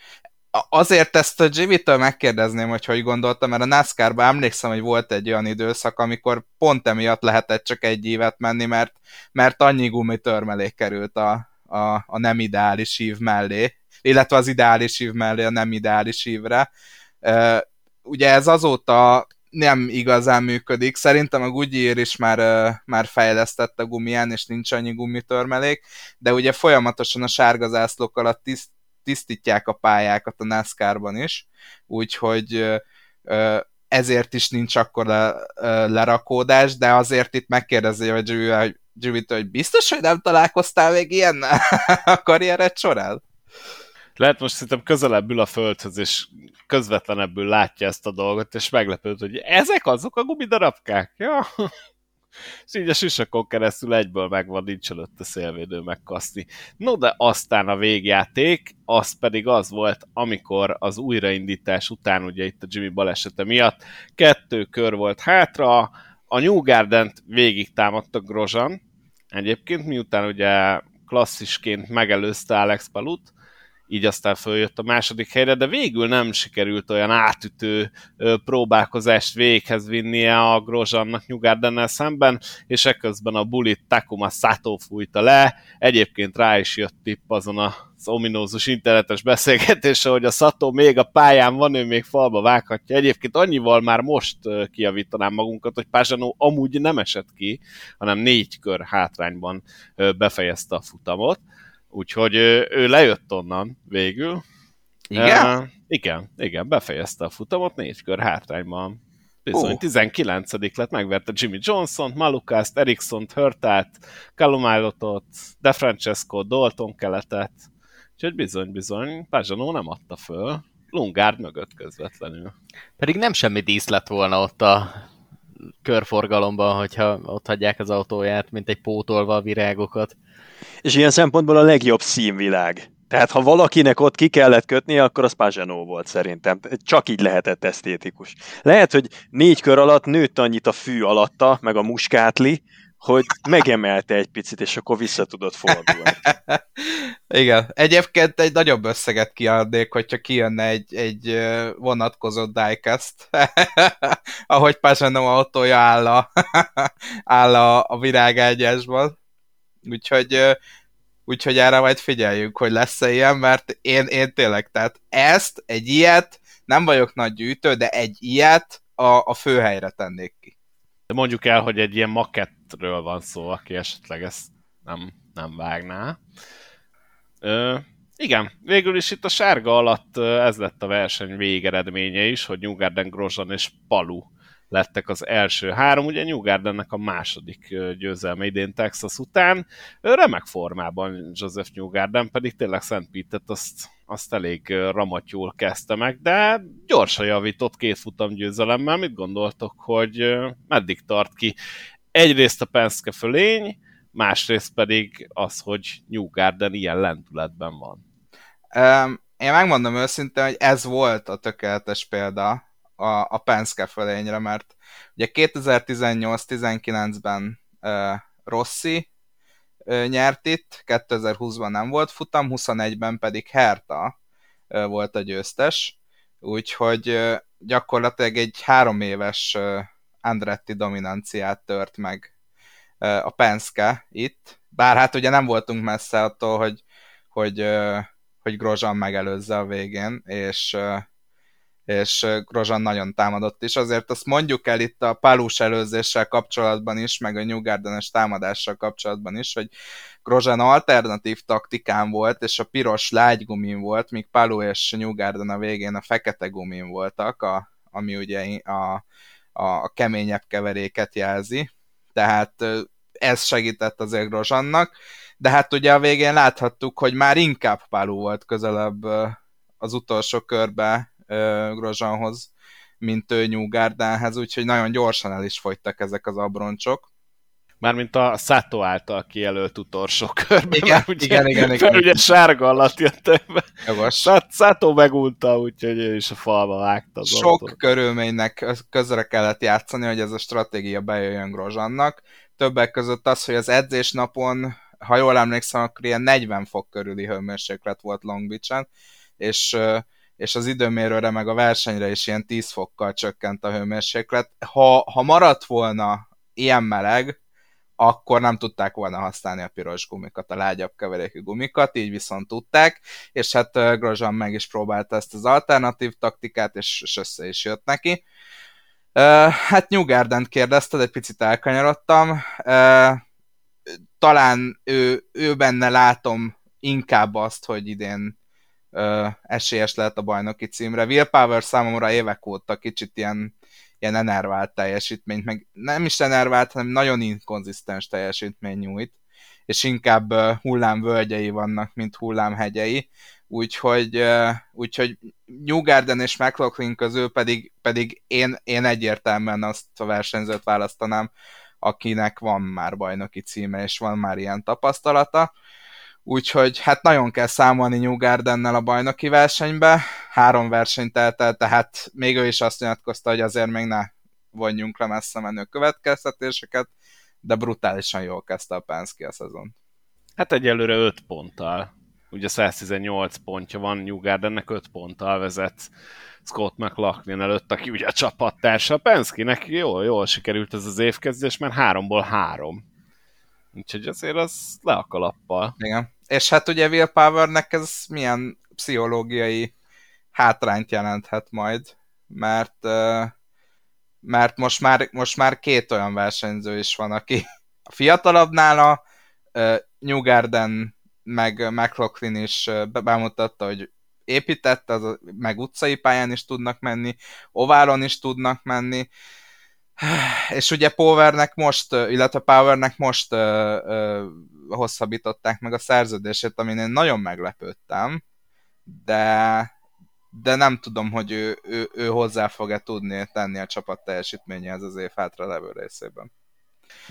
Speaker 4: azért ezt a Jimmy-től megkérdezném, hogy hogy gondoltam, mert a NASCAR-ban emlékszem, hogy volt egy olyan időszak, amikor pont emiatt lehetett csak egy évet menni, mert, mert annyi gumitörmelék került a, a, a nem ideális ív mellé, illetve az ideális ív mellé a nem ideális ívre. Ugye ez azóta nem igazán működik. Szerintem a Goodyear is már, már fejlesztett a gumián, és nincs annyi gumitörmelék, de ugye folyamatosan a sárga zászlók alatt tiszt, tisztítják a pályákat a NASCAR-ban is, úgyhogy ezért is nincs akkor le, lerakódás, de azért itt megkérdezi hogy Jimmy, hogy biztos, hogy nem találkoztál még ilyen a karriered során?
Speaker 1: Lehet most szerintem közelebb ül a földhöz, és közvetlenebbül látja ezt a dolgot, és meglepőd, hogy ezek azok a gumidarabkák? Ja. És így a sisakon keresztül egyből megvan, nincs előtte szélvédő megkaszni. No, de aztán a végjáték, az pedig az volt, amikor az újraindítás után, ugye itt a Jimmy balesete miatt, kettő kör volt hátra, a New Garden-t végig támadta Grozan, egyébként, miután ugye klasszisként megelőzte Alex Palut, így aztán följött a második helyre, de végül nem sikerült olyan átütő próbálkozást véghez vinnie a Grozsannak Nyugardennel szemben, és ekközben a bulit Takuma Sato fújta le, egyébként rá is jött tipp azon az ominózus internetes beszélgetésre, hogy a Sato még a pályán van, ő még falba vághatja. Egyébként annyival már most kiavítanám magunkat, hogy Pázsanó amúgy nem esett ki, hanem négy kör hátrányban befejezte a futamot Úgyhogy ő lejött onnan végül.
Speaker 4: Igen?
Speaker 1: Uh, igen, igen, befejezte a futamot, négy kör hátrányban. Bizony, uh. 19 lett, megverte Jimmy Johnson, Malukászt, Eriksson-t, Hörtát, Kalumájlotot, De Francesco, Dalton keletet. Úgyhogy bizony, bizony, Pazsanó nem adta föl. Lungárd mögött közvetlenül.
Speaker 3: Pedig nem semmi dísz lett volna ott a körforgalomban, hogyha ott hagyják az autóját, mint egy pótolva a virágokat.
Speaker 2: És ilyen szempontból a legjobb színvilág. Tehát ha valakinek ott ki kellett kötni, akkor az Pazsanó volt szerintem. Csak így lehetett esztétikus. Lehet, hogy négy kör alatt nőtt annyit a fű alatta, meg a muskátli, hogy megemelte egy picit, és akkor vissza tudott fordulni.
Speaker 4: Igen. Egyébként egy nagyobb összeget kiadnék, hogyha kijönne egy, egy vonatkozott diecast, ahogy Pazsanó autója áll a, áll a, a virágágyásban. Úgyhogy, úgyhogy erre majd figyeljünk, hogy lesz-e ilyen, mert én, én tényleg, tehát ezt, egy ilyet, nem vagyok nagy gyűjtő, de egy ilyet a, a főhelyre tennék ki.
Speaker 1: De mondjuk el, hogy egy ilyen makettről van szó, aki esetleg ezt nem, nem vágná. Ö, igen, végül is itt a sárga alatt ez lett a verseny végeredménye is, hogy Newgarden, Grosjean és Palu lettek az első három, ugye Newgardennek a második győzelme idén Texas után. Remek formában Joseph Newgarden, pedig tényleg Szent Pitet azt, azt elég ramatyul kezdte meg, de gyorsan javított két futam győzelemmel. Mit gondoltok, hogy meddig tart ki? Egyrészt a Penske fölény, másrészt pedig az, hogy Newgarden ilyen lendületben van.
Speaker 4: Én megmondom őszintén, hogy ez volt a tökéletes példa a, a Penske fölényre, mert ugye 2018-19-ben uh, Rossi nyert itt, 2020-ban nem volt futam, 21-ben pedig Herta volt a győztes, úgyhogy gyakorlatilag egy három éves Andretti dominanciát tört meg a Penske itt, bár hát ugye nem voltunk messze attól, hogy, hogy, hogy Grosjean megelőzze a végén, és és Grozan nagyon támadott is. Azért azt mondjuk el itt a Palus előzéssel kapcsolatban is, meg a New Garden-es támadással kapcsolatban is, hogy Grozan alternatív taktikán volt, és a piros lágygumin volt, míg Palu és New Garden a végén a fekete gumin voltak, a, ami ugye a, a, a keményebb keveréket jelzi. Tehát ez segített azért Grozsannak, de hát ugye a végén láthattuk, hogy már inkább Palu volt közelebb az utolsó körbe Grozsanhoz, mint ő Newgardenhez, úgyhogy nagyon gyorsan el is fogytak ezek az abroncsok.
Speaker 1: Mármint a Sato által kijelölt utolsó körben.
Speaker 4: Igen, már ugye, igen, igen, igen.
Speaker 1: ugye sárga alatt jött ebbe. Jogos. Sato megunta, úgyhogy ő is a falba vágta. Az
Speaker 4: Sok autó. körülménynek közre kellett játszani, hogy ez a stratégia bejöjjön Grozsannak. Többek között az, hogy az edzésnapon, ha jól emlékszem, akkor ilyen 40 fok körüli hőmérséklet volt Long Beach-en, és és az időmérőre meg a versenyre is ilyen 10 fokkal csökkent a hőmérséklet. Ha, ha maradt volna ilyen meleg, akkor nem tudták volna használni a piros gumikat, a lágyabb keverékű gumikat, így viszont tudták, és hát Grosjean meg is próbálta ezt az alternatív taktikát, és, és össze is jött neki. Hát New Garden kérdezted, egy picit elkanyarodtam. Talán ő, ő benne látom inkább azt, hogy idén esélyes lehet a bajnoki címre. Will Power számomra évek óta kicsit ilyen, ilyen enervált teljesítményt, meg nem is enervált, hanem nagyon inkonzisztens teljesítmény nyújt, és inkább hullámvölgyei vannak, mint hullámhegyei úgyhogy, úgyhogy New Garden és McLaughlin közül pedig, pedig én, én egyértelműen azt a versenyzőt választanám, akinek van már bajnoki címe, és van már ilyen tapasztalata. Úgyhogy hát nagyon kell számolni New Gardennel a bajnoki versenybe. Három versenyt eltelt, tehát még ő is azt nyilatkozta, hogy azért még ne vonjunk le messze menő következtetéseket, de brutálisan jól kezdte a Penske a szezon.
Speaker 1: Hát egyelőre 5 ponttal ugye 118 pontja van, New Gardennek 5 ponttal vezet Scott McLaughlin előtt, aki ugye a csapattársa. Penske-nek jól, jól sikerült ez az évkezdés, mert háromból három. Úgyhogy azért az le a kalappal.
Speaker 4: Igen. És hát ugye Will Powernek ez milyen pszichológiai hátrányt jelenthet majd, mert mert most már, most már két olyan versenyző is van, aki a fiatalabb nála, New Garden meg McLaughlin is bemutatta, hogy épített, az, meg utcai pályán is tudnak menni, oválon is tudnak menni, és ugye Powernek most, illetve Powernek most hosszabbították meg a szerződését, amin én nagyon meglepődtem, de de nem tudom, hogy ő, ő, ő hozzá fog-e tudni tenni a csapat teljesítményéhez az év hátra levő részében.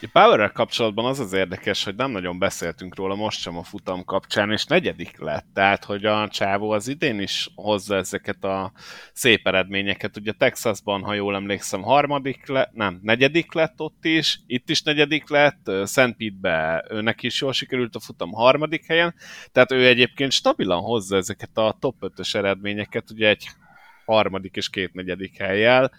Speaker 1: A power kapcsolatban az az érdekes, hogy nem nagyon beszéltünk róla most sem a futam kapcsán, és negyedik lett, tehát hogy a csávó az idén is hozza ezeket a szép eredményeket. Ugye Texasban, ha jól emlékszem, harmadik lett, nem, negyedik lett ott is, itt is negyedik lett, Szent Pete-be őnek is jól sikerült a futam harmadik helyen, tehát ő egyébként stabilan hozza ezeket a top 5-ös eredményeket, ugye egy harmadik és két negyedik helyjel,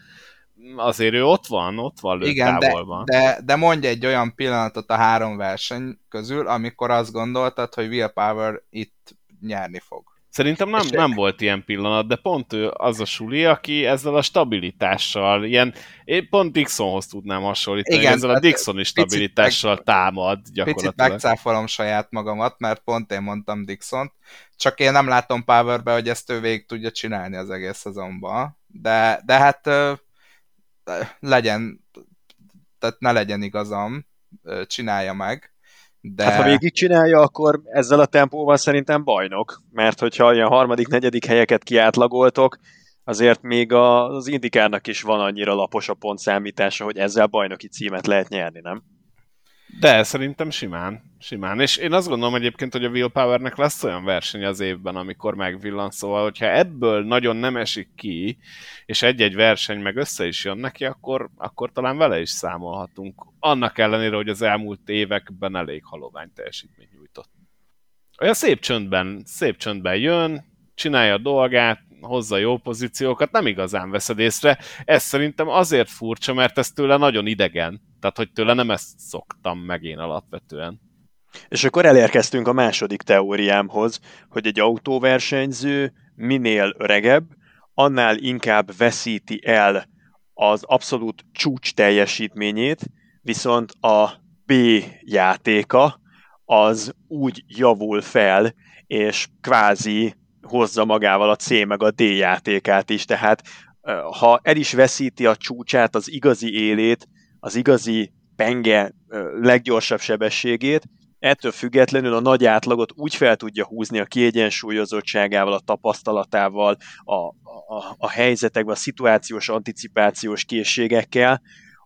Speaker 1: azért ő ott van, ott van
Speaker 4: Igen, de, de, de mondj egy olyan pillanatot a három verseny közül, amikor azt gondoltad, hogy Will Power itt nyerni fog.
Speaker 1: Szerintem nem, nem volt ilyen pillanat, de pont ő az a suli, aki ezzel a stabilitással, ilyen, én pont Dixonhoz tudnám hasonlítani, Igen, ezzel a Dixoni stabilitással meg, támad gyakorlatilag.
Speaker 4: Picit megcáfolom saját magamat, mert pont én mondtam Dixont, csak én nem látom Powerbe, hogy ezt ő végig tudja csinálni az egész szezonban, de, de hát legyen, tehát ne legyen igazam, csinálja meg. De...
Speaker 2: Hát, ha végig csinálja, akkor ezzel a tempóval szerintem bajnok, mert hogyha ilyen harmadik, negyedik helyeket kiátlagoltok, azért még az indikárnak is van annyira lapos a pontszámítása, hogy ezzel bajnoki címet lehet nyerni, nem?
Speaker 1: De szerintem simán, simán. És én azt gondolom egyébként, hogy a Willpowernek lesz olyan verseny az évben, amikor megvillan, szóval, hogyha ebből nagyon nem esik ki, és egy-egy verseny meg össze is jön neki, akkor, akkor talán vele is számolhatunk. Annak ellenére, hogy az elmúlt években elég halovány teljesítmény nyújtott. Olyan szép csöndben, szép csöndben jön, csinálja a dolgát, hozza jó pozíciókat, nem igazán veszed észre. Ez szerintem azért furcsa, mert ez tőle nagyon idegen. Tehát, hogy tőle nem ezt szoktam meg én alapvetően.
Speaker 2: És akkor elérkeztünk a második teóriámhoz, hogy egy autóversenyző minél öregebb, annál inkább veszíti el az abszolút csúcs teljesítményét, viszont a B játéka az úgy javul fel, és kvázi hozza magával a C meg a D játékát is, tehát ha el is veszíti a csúcsát, az igazi élét, az igazi penge leggyorsabb sebességét, ettől függetlenül a nagy átlagot úgy fel tudja húzni a kiegyensúlyozottságával, a tapasztalatával, a, a, a helyzetekben, a szituációs, anticipációs készségekkel,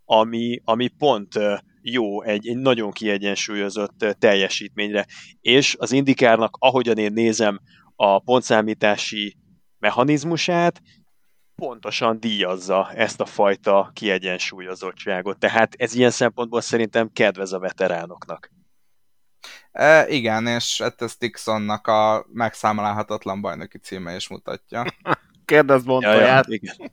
Speaker 2: ami, ami pont jó egy, egy nagyon kiegyensúlyozott teljesítményre. És az indikárnak, ahogyan én nézem a pontszámítási mechanizmusát, pontosan díjazza ezt a fajta kiegyensúlyozottságot. Tehát ez ilyen szempontból szerintem kedvez a veteránoknak.
Speaker 4: E, igen, és hát ez Dixonnak a megszámolhatatlan bajnoki címe is mutatja.
Speaker 1: Kérdezd Montoyát. Ja, igen.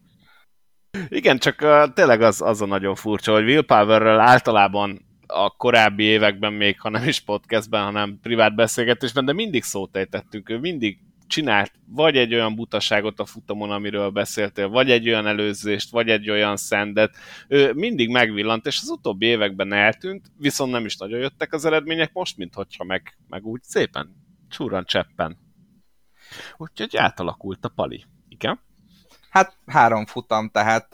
Speaker 1: igen, csak uh, tényleg az, az a nagyon furcsa, hogy Will Powerrel általában a korábbi években még, ha nem is podcastben, hanem privát beszélgetésben, de mindig szót ejtettünk, ő mindig csinált vagy egy olyan butaságot a futamon, amiről beszéltél, vagy egy olyan előzést, vagy egy olyan szendet, ő mindig megvillant, és az utóbbi években eltűnt, viszont nem is nagyon jöttek az eredmények, most minthogyha meg, meg úgy szépen csúran cseppen. Úgyhogy átalakult a pali. Igen?
Speaker 4: Hát három futam, tehát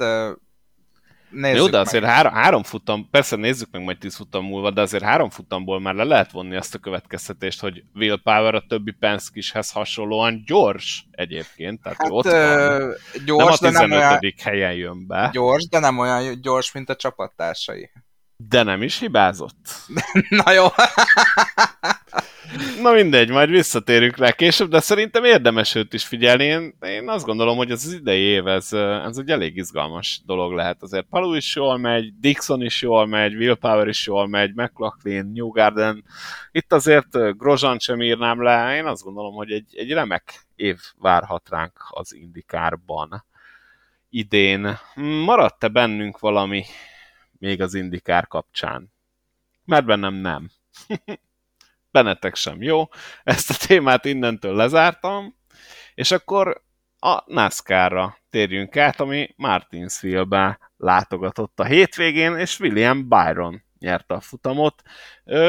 Speaker 1: Nézzük Jó, de azért meg. három, három futam, persze nézzük meg majd tíz futam múlva, de azért három futamból már le lehet vonni azt a következtetést, hogy Will Power a többi Penskishez hasonlóan gyors egyébként, tehát hát, ott van. Gyors, nem a 15. De nem olyan, helyen jön be.
Speaker 4: Gyors, de nem olyan gyors, mint a csapattársai.
Speaker 1: De nem is hibázott.
Speaker 4: Na jó.
Speaker 1: Na mindegy, majd visszatérünk rá később, de szerintem érdemes őt is figyelni. Én, én azt gondolom, hogy az, az idei év, ez, ez egy elég izgalmas dolog lehet. Azért Palu is jól megy, Dixon is jól megy, Will Power is jól megy, McLaughlin, Newgarden. Itt azért Grozan sem írnám le. Én azt gondolom, hogy egy, egy remek év várhat ránk az indikárban idén. Maradt-e bennünk valami még az indikár kapcsán? Mert bennem nem. Benetek sem jó. Ezt a témát innentől lezártam, és akkor a NASCAR-ra térjünk át, ami Martinsville-be látogatott a hétvégén, és William Byron nyerte a futamot.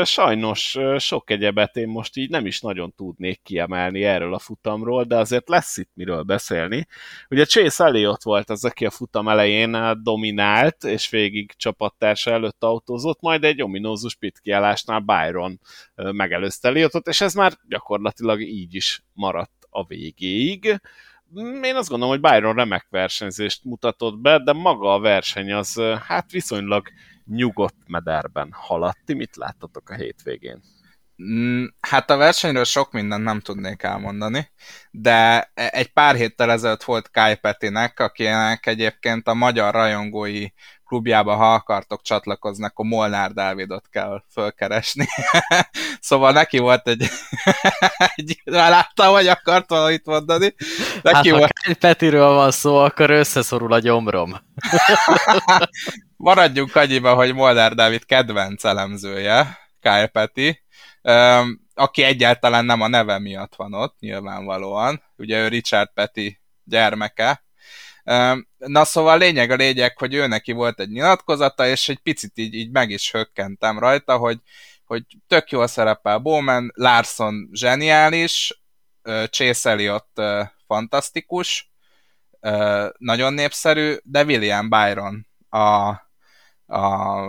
Speaker 1: Sajnos sok egyebet én most így nem is nagyon tudnék kiemelni erről a futamról, de azért lesz itt miről beszélni. Ugye Chase Elliott volt az, aki a futam elején dominált, és végig csapattársa előtt autózott, majd egy ominózus pitkiállásnál Byron megelőzte Elliotot, és ez már gyakorlatilag így is maradt a végéig én azt gondolom, hogy Byron remek versenyzést mutatott be, de maga a verseny az hát viszonylag nyugodt mederben haladt. Mit láttatok a hétvégén?
Speaker 4: Mm, hát a versenyről sok mindent nem tudnék elmondani, de e- egy pár héttel ezelőtt volt Kai Petinek, akinek egyébként a magyar rajongói klubjába, ha akartok csatlakozni, akkor Molnár Dávidot kell fölkeresni. szóval neki volt egy... egy láttam, hogy akart valamit mondani.
Speaker 3: Neki hát, volt... ha Petiről van szó, akkor összeszorul a gyomrom.
Speaker 4: Maradjunk annyiba, hogy Molnár Dávid kedvenc elemzője, Kyle Peti, aki egyáltalán nem a neve miatt van ott, nyilvánvalóan. Ugye ő Richard Peti gyermeke, Na szóval lényeg a lényeg, hogy ő neki volt egy nyilatkozata, és egy picit így, így meg is hökkentem rajta, hogy, hogy tök jól szerepel Bowman, Larson zseniális, Chase Elliott fantasztikus, nagyon népszerű, de William Byron a, a,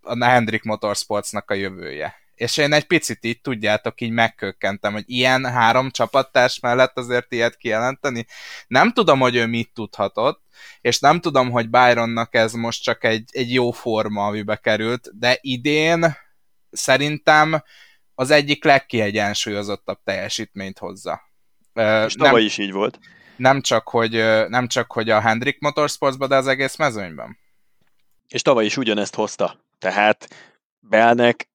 Speaker 4: a Hendrik Motorsportsnak a jövője és én egy picit így, tudjátok, így megkökkentem, hogy ilyen három csapattárs mellett azért ilyet kijelenteni. Nem tudom, hogy ő mit tudhatott, és nem tudom, hogy Byronnak ez most csak egy, egy jó forma, amibe került, de idén szerintem az egyik legkiegyensúlyozottabb teljesítményt hozza.
Speaker 2: És tavaly nem, is így volt.
Speaker 4: Nem csak, hogy, nem csak, hogy a Hendrik Motorsportsban, de az egész mezőnyben.
Speaker 2: És tavaly is ugyanezt hozta. Tehát Belnek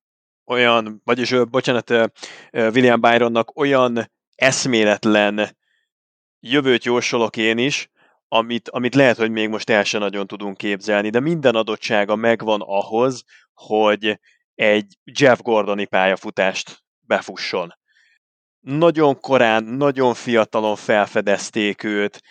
Speaker 2: olyan, vagyis bocsánat, William Byronnak olyan eszméletlen jövőt jósolok én is, amit, amit lehet, hogy még most el sem nagyon tudunk képzelni, de minden adottsága megvan ahhoz, hogy egy Jeff Gordoni pályafutást befusson. Nagyon korán, nagyon fiatalon felfedezték őt,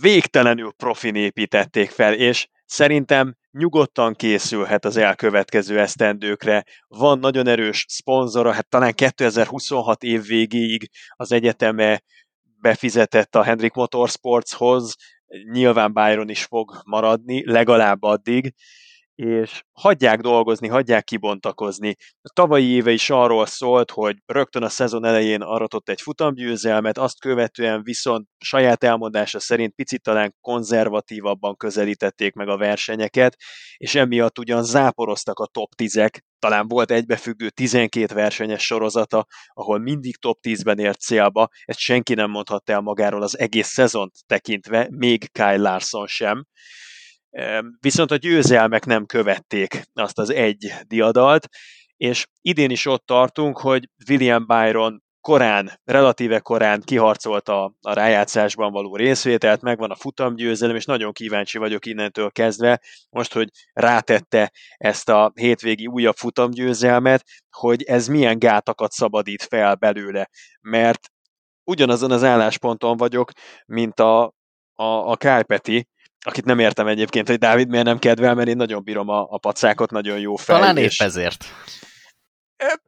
Speaker 2: végtelenül profin építették fel, és szerintem nyugodtan készülhet az elkövetkező esztendőkre. Van nagyon erős szponzora, hát talán 2026 év végéig az egyeteme befizetett a Hendrik Motorsportshoz, nyilván Byron is fog maradni, legalább addig, és hagyják dolgozni, hagyják kibontakozni. A tavalyi éve is arról szólt, hogy rögtön a szezon elején aratott egy futamgyőzelmet, azt követően viszont saját elmondása szerint picit talán konzervatívabban közelítették meg a versenyeket, és emiatt ugyan záporoztak a top 10-ek, talán volt egybefüggő 12 versenyes sorozata, ahol mindig top 10-ben ért célba, ezt senki nem mondhatta el magáról az egész szezont tekintve, még Kyle Larson sem Viszont a győzelmek nem követték azt az egy diadalt, és idén is ott tartunk, hogy William Byron korán, relatíve korán kiharcolta a rájátszásban való részvételt, megvan a futamgyőzelem, és nagyon kíváncsi vagyok innentől kezdve, most, hogy rátette ezt a hétvégi újabb futamgyőzelmet, hogy ez milyen gátakat szabadít fel belőle, mert ugyanazon az állásponton vagyok, mint a, a, a Kálpeti, akit nem értem egyébként, hogy Dávid miért nem kedvel, mert én nagyon bírom a, a pacákot, nagyon jó fel.
Speaker 3: Talán épp ezért.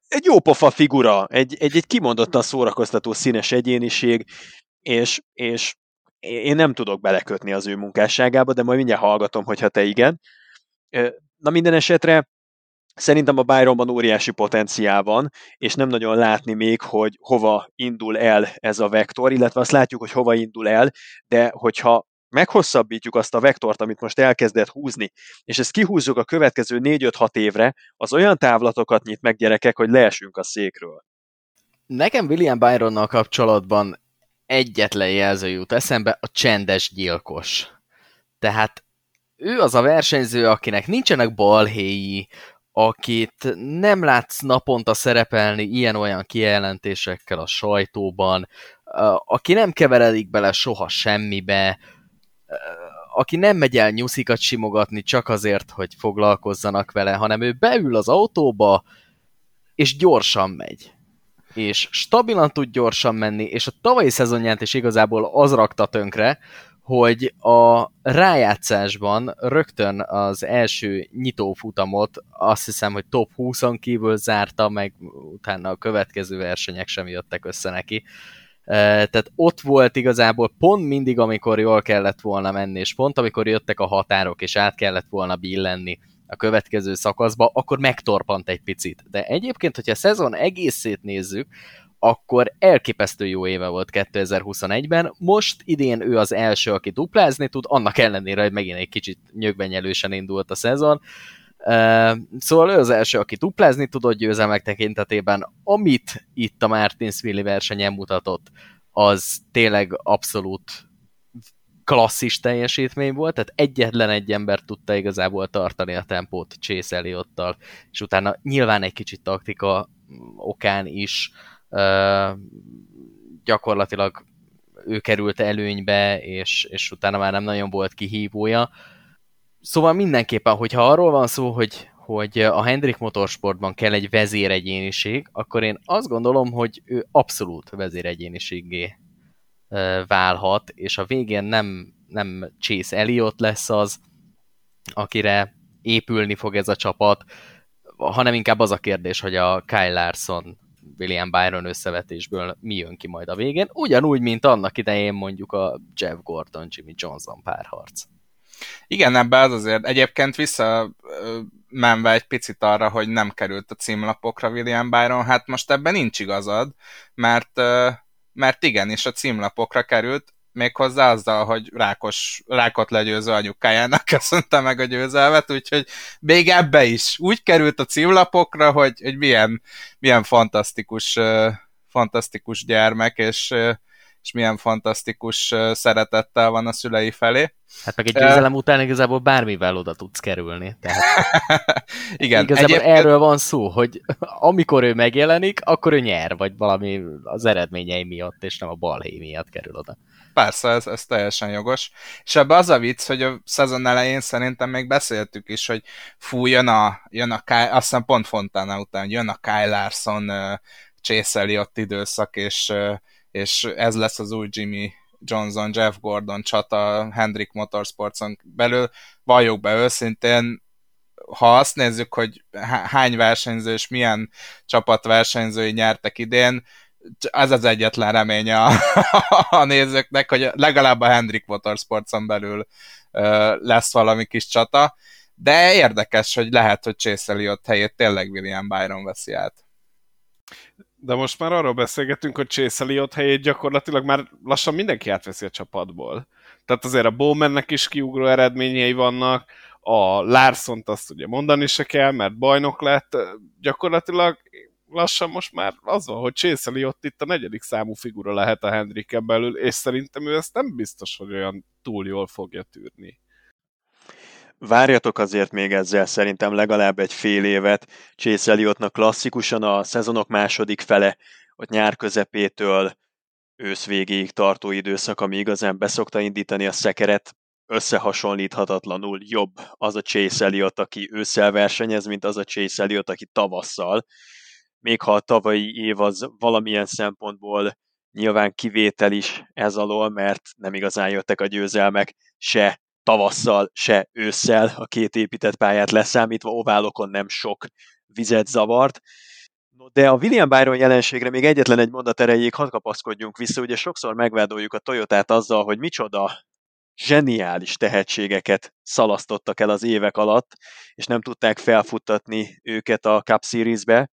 Speaker 2: Egy jó pofa figura, egy, egy, egy kimondottan szórakoztató színes egyéniség, és, és én nem tudok belekötni az ő munkásságába, de majd mindjárt hallgatom, hogyha te igen. Na minden esetre Szerintem a Byronban óriási potenciál van, és nem nagyon látni még, hogy hova indul el ez a vektor, illetve azt látjuk, hogy hova indul el, de hogyha meghosszabbítjuk azt a vektort, amit most elkezdett húzni, és ezt kihúzzuk a következő 4-5-6 évre, az olyan távlatokat nyit meg gyerekek, hogy leesünk a székről.
Speaker 3: Nekem William Byronnal kapcsolatban egyetlen jelző jut eszembe, a csendes gyilkos. Tehát ő az a versenyző, akinek nincsenek balhéi, akit nem látsz naponta szerepelni ilyen-olyan kijelentésekkel a sajtóban, aki nem keveredik bele soha semmibe, aki nem megy el nyuszikat simogatni csak azért, hogy foglalkozzanak vele, hanem ő beül az autóba, és gyorsan megy. És stabilan tud gyorsan menni, és a tavalyi szezonját is igazából az rakta tönkre, hogy a rájátszásban rögtön az első nyitófutamot azt hiszem, hogy top 20-on kívül zárta, meg utána a következő versenyek sem jöttek össze neki. Tehát ott volt igazából pont mindig, amikor jól kellett volna menni, és pont amikor jöttek a határok, és át kellett volna billenni a következő szakaszba, akkor megtorpant egy picit. De egyébként, hogyha a szezon egészét nézzük, akkor elképesztő jó éve volt 2021-ben. Most idén ő az első, aki duplázni tud, annak ellenére, hogy megint egy kicsit nyögvenyelősen indult a szezon. Uh, szóval ő az első, aki duplázni tudott győzelmek tekintetében. Amit itt a Martinsville versenyen mutatott, az tényleg abszolút klasszis teljesítmény volt, tehát egyetlen egy ember tudta igazából tartani a tempót Chase Elliotttal, és utána nyilván egy kicsit taktika okán is gyakorlatilag ő került előnybe, és, és utána már nem nagyon volt kihívója. Szóval mindenképpen, hogyha arról van szó, hogy, hogy a Hendrik Motorsportban kell egy vezéregyéniség, akkor én azt gondolom, hogy ő abszolút vezéregyéniségé válhat, és a végén nem, nem Chase Elliot lesz az, akire épülni fog ez a csapat, hanem inkább az a kérdés, hogy a Kyle Larson William Byron összevetésből mi jön ki majd a végén, ugyanúgy, mint annak idején mondjuk a Jeff Gordon, Jimmy Johnson párharc.
Speaker 4: Igen, ebbe az azért egyébként vissza menve egy picit arra, hogy nem került a címlapokra William Byron, hát most ebben nincs igazad, mert, mert igenis a címlapokra került, méghozzá azzal, hogy rákos, rákot legyőző anyukájának köszönte meg a győzelmet, úgyhogy még ebbe is úgy került a címlapokra, hogy, hogy milyen, milyen fantasztikus, fantasztikus gyermek, és, és milyen fantasztikus szeretettel van a szülei felé.
Speaker 3: Hát meg egy győzelem után igazából bármivel oda tudsz kerülni. Tehát
Speaker 4: Igen.
Speaker 3: Igazából egyébként... erről van szó, hogy amikor ő megjelenik, akkor ő nyer, vagy valami az eredményei miatt, és nem a balhé miatt kerül oda.
Speaker 4: Persze, ez, ez teljesen jogos. És ebbe az a vicc, hogy a szezon elején szerintem még beszéltük is, hogy fú, jön a, jön a Kyle, azt hiszem pont Fontana után, jön a Kyle Larson Chase Elliott időszak, és, és ez lesz az új Jimmy Johnson, Jeff Gordon csata Hendrick Motorsportson belül. Valljuk be őszintén, ha azt nézzük, hogy hány versenyző és milyen csapat versenyzői nyertek idén, ez az egyetlen remény a, a nézőknek, hogy legalább a Hendrik Motorsportson belül lesz valami kis csata, de érdekes, hogy lehet, hogy Chase Elliott helyét tényleg William Byron veszi át.
Speaker 1: De most már arról beszélgetünk, hogy Chase Elliott helyét gyakorlatilag már lassan mindenki átveszi a csapatból. Tehát azért a Bowmannek is kiugró eredményei vannak, a Larson-t azt ugye mondani se kell, mert bajnok lett. Gyakorlatilag lassan most már az van, hogy Chase ott itt a negyedik számú figura lehet a Hendriken belül, és szerintem ő ezt nem biztos, hogy olyan túl jól fogja tűrni.
Speaker 2: Várjatok azért még ezzel szerintem legalább egy fél évet. Chase Elliottnak klasszikusan a szezonok második fele, ott nyár közepétől ősz végéig tartó időszak, ami igazán beszokta indítani a szekeret, összehasonlíthatatlanul jobb az a Chase Elliott, aki ősszel versenyez, mint az a Chase Elliott, aki tavasszal még ha a tavalyi év az valamilyen szempontból nyilván kivétel is ez alól, mert nem igazán jöttek a győzelmek se tavasszal, se ősszel a két épített pályát leszámítva, oválokon nem sok vizet zavart. De a William Byron jelenségre még egyetlen egy mondat erejéig hadd kapaszkodjunk vissza, ugye sokszor megvádoljuk a Toyotát azzal, hogy micsoda zseniális tehetségeket szalasztottak el az évek alatt, és nem tudták felfuttatni őket a Cup Series-be.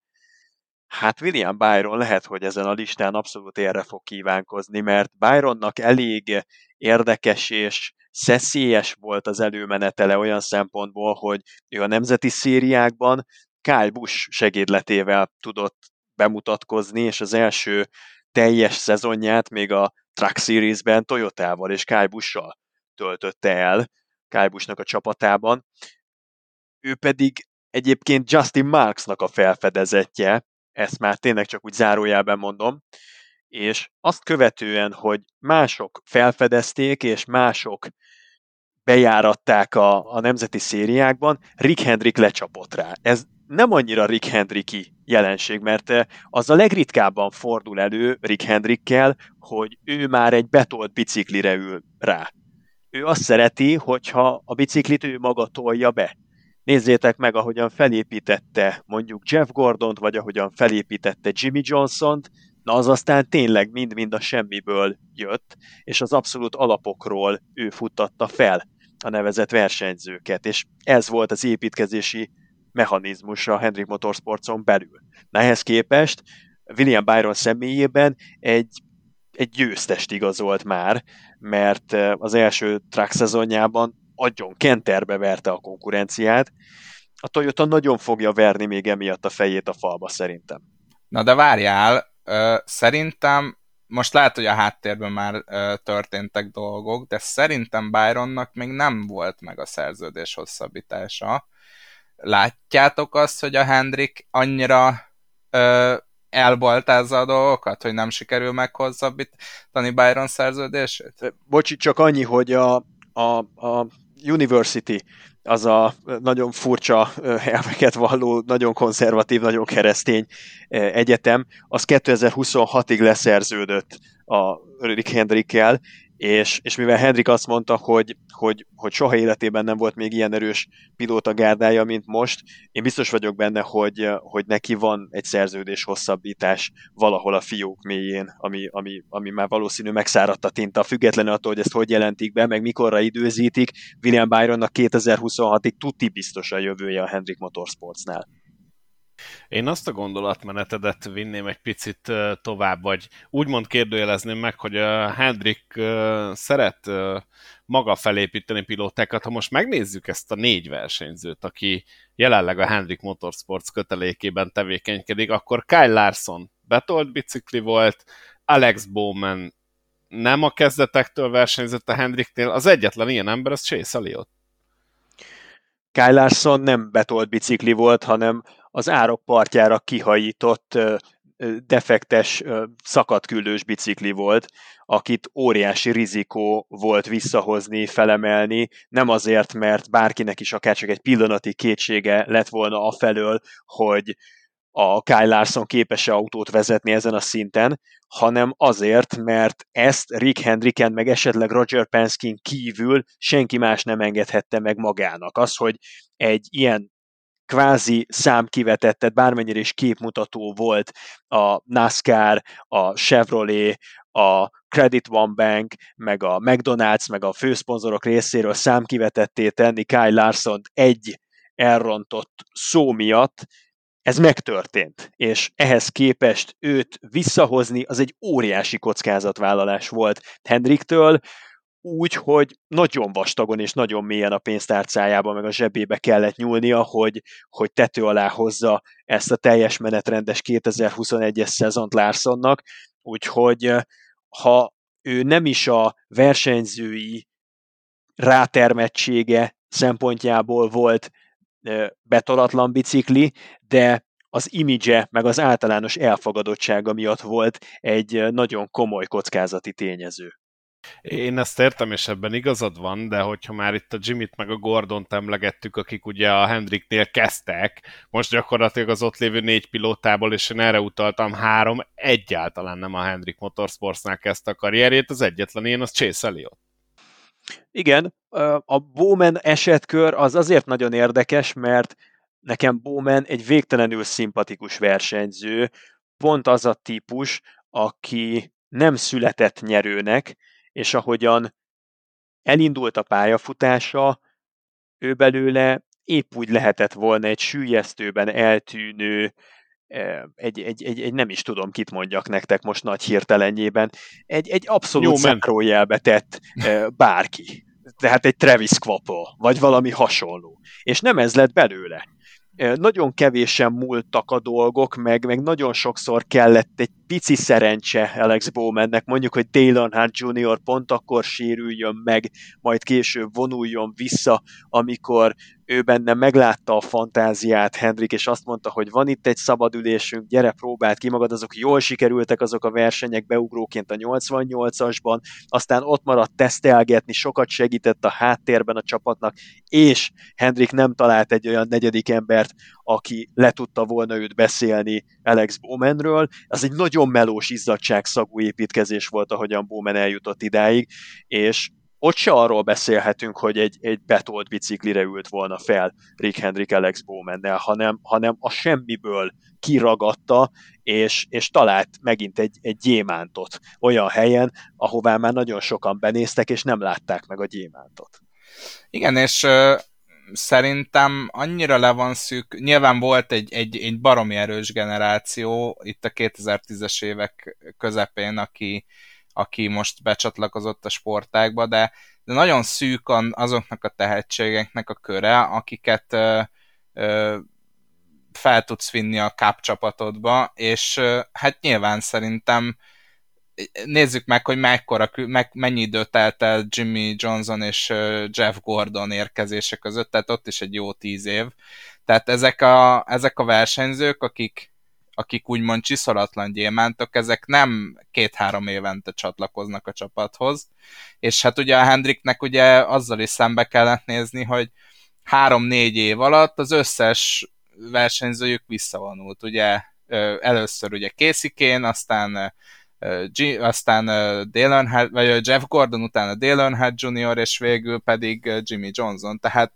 Speaker 2: Hát William Byron lehet, hogy ezen a listán abszolút erre fog kívánkozni, mert Byronnak elég érdekes és szeszélyes volt az előmenetele olyan szempontból, hogy ő a nemzeti szériákban Kyle Busch segédletével tudott bemutatkozni, és az első teljes szezonját még a Truck Series-ben Toyotával és Kyle Busch-sal töltötte el, Kyle Busch-nak a csapatában. Ő pedig egyébként Justin Marksnak a felfedezetje, ezt már tényleg csak úgy zárójelben mondom, és azt követően, hogy mások felfedezték, és mások bejáratták a, a nemzeti szériákban, Rick Hendrick lecsapott rá. Ez nem annyira Rick Hendricki jelenség, mert eh, az a legritkábban fordul elő Rick Hendrickkel, hogy ő már egy betolt biciklire ül rá. Ő azt szereti, hogyha a biciklit ő maga tolja be. Nézzétek meg, ahogyan felépítette mondjuk Jeff Gordont, vagy ahogyan felépítette Jimmy Johnson-t, na az aztán tényleg mind-mind a semmiből jött, és az abszolút alapokról ő futtatta fel a nevezett versenyzőket, és ez volt az építkezési mechanizmus a Hendrik Motorsportson belül. Na képest William Byron személyében egy, egy győztest igazolt már, mert az első track szezonjában agyon kenterbe verte a konkurenciát. A Toyota nagyon fogja verni még emiatt a fejét a falba szerintem.
Speaker 4: Na de várjál, szerintem most lehet, hogy a háttérben már történtek dolgok, de szerintem Byronnak még nem volt meg a szerződés hosszabbítása látjátok azt, hogy a Hendrik annyira ö, elbaltázza a dolgokat, hogy nem sikerül meghosszabbítani Byron szerződését?
Speaker 2: Bocsi, csak annyi, hogy a, a, a University az a nagyon furcsa elveket valló, nagyon konzervatív, nagyon keresztény egyetem, az 2026-ig leszerződött a Rick Hendrickkel, és, és mivel Hendrik azt mondta, hogy, hogy, hogy soha életében nem volt még ilyen erős pilóta gárdája, mint most, én biztos vagyok benne, hogy, hogy neki van egy szerződés hosszabbítás valahol a fiók mélyén, ami, ami, ami már valószínű megszáradt a tinta, függetlenül attól, hogy ezt hogy jelentik be, meg mikorra időzítik, William Byronnak 2026-ig tuti biztos a jövője a Hendrik Motorsportsnál.
Speaker 1: Én azt a gondolatmenetedet vinném egy picit tovább, vagy úgymond kérdőjelezném meg, hogy a Hendrik szeret maga felépíteni pilótákat. Ha most megnézzük ezt a négy versenyzőt, aki jelenleg a Hendrik Motorsports kötelékében tevékenykedik, akkor Kyle Larson betolt bicikli volt, Alex Bowman nem a kezdetektől versenyzett a Hendriknél, az egyetlen ilyen ember az Chase Elliott.
Speaker 2: Kyle Larson nem betolt bicikli volt, hanem az árok partjára kihajított defektes szakadküldős bicikli volt, akit óriási rizikó volt visszahozni, felemelni, nem azért, mert bárkinek is akár csak egy pillanati kétsége lett volna afelől, hogy a Kyle Larson képes-e autót vezetni ezen a szinten, hanem azért, mert ezt Rick Hendricken meg esetleg Roger Penske kívül senki más nem engedhette meg magának. Az, hogy egy ilyen kvázi számkivetettet, bármennyire is képmutató volt a NASCAR, a Chevrolet, a Credit One Bank, meg a McDonald's, meg a főszponzorok részéről számkivetetté tenni Kyle larson egy elrontott szó miatt, ez megtörtént, és ehhez képest őt visszahozni az egy óriási kockázatvállalás volt Hendriktől, úgy, hogy nagyon vastagon és nagyon mélyen a pénztárcájába, meg a zsebébe kellett nyúlnia, hogy, hogy tető alá hozza ezt a teljes menetrendes 2021-es szezont Larsonnak, úgyhogy ha ő nem is a versenyzői rátermettsége szempontjából volt betolatlan bicikli, de az imidzse, meg az általános elfogadottsága miatt volt egy nagyon komoly kockázati tényező.
Speaker 1: Én ezt értem, és ebben igazad van, de hogyha már itt a Jimmyt meg a Gordont emlegettük, akik ugye a Hendricknél kezdtek, most gyakorlatilag az ott lévő négy pilótából, és én erre utaltam, három egyáltalán nem a Hendrick Motorsportsnál kezdte a karrierjét, az egyetlen ilyen az Chase Elliot.
Speaker 2: Igen, a Bowman esetkör az azért nagyon érdekes, mert nekem Bowman egy végtelenül szimpatikus versenyző, pont az a típus, aki nem született nyerőnek, és ahogyan elindult a pályafutása, ő belőle épp úgy lehetett volna egy sűjesztőben eltűnő, egy, egy, egy, egy nem is tudom, kit mondjak nektek most nagy hirtelenjében, egy, egy abszolút zárójelbe tett bárki. Tehát egy Travis Quapple, vagy valami hasonló. És nem ez lett belőle nagyon kevésen múltak a dolgok, meg, meg nagyon sokszor kellett egy pici szerencse Alex Bowmannek, mondjuk, hogy Dale Earnhardt Jr. pont akkor sérüljön meg, majd később vonuljon vissza, amikor ő benne meglátta a fantáziát Hendrik, és azt mondta, hogy van itt egy szabadülésünk, gyere, próbáld ki magad, azok jól sikerültek azok a versenyek beugróként a 88-asban, aztán ott maradt tesztelgetni, sokat segített a háttérben a csapatnak, és Hendrik nem talált egy olyan negyedik embert, aki le tudta volna őt beszélni Alex Bowmanről. Ez egy nagyon melós izzadságszagú építkezés volt, ahogyan Bowman eljutott idáig, és ott se arról beszélhetünk, hogy egy, egy betolt biciklire ült volna fel Rick Hendrick Alex Bowmannel, hanem, hanem a semmiből kiragadta, és, és talált megint egy, egy gyémántot olyan helyen, ahová már nagyon sokan benéztek, és nem látták meg a gyémántot.
Speaker 4: Igen, és uh, szerintem annyira le van szűk, nyilván volt egy, egy, egy baromi erős generáció itt a 2010-es évek közepén, aki, aki most becsatlakozott a sportákba, de, de nagyon szűk azoknak a tehetségeknek a köre, akiket ö, ö, fel tudsz vinni a cup csapatodba, és ö, hát nyilván szerintem nézzük meg, hogy mekkora, meg, mennyi idő telt el Jimmy Johnson és Jeff Gordon érkezése között, tehát ott is egy jó tíz év. Tehát ezek a, ezek a versenyzők, akik akik úgymond csiszolatlan gyémántok, ezek nem két-három évente csatlakoznak a csapathoz, és hát ugye a Hendriknek ugye azzal is szembe kellett nézni, hogy három-négy év alatt az összes versenyzőjük visszavonult, ugye először ugye Készikén, aztán G, aztán Dale Earnhardt, vagy Jeff Gordon, utána Dale Earnhardt Jr., és végül pedig Jimmy Johnson. Tehát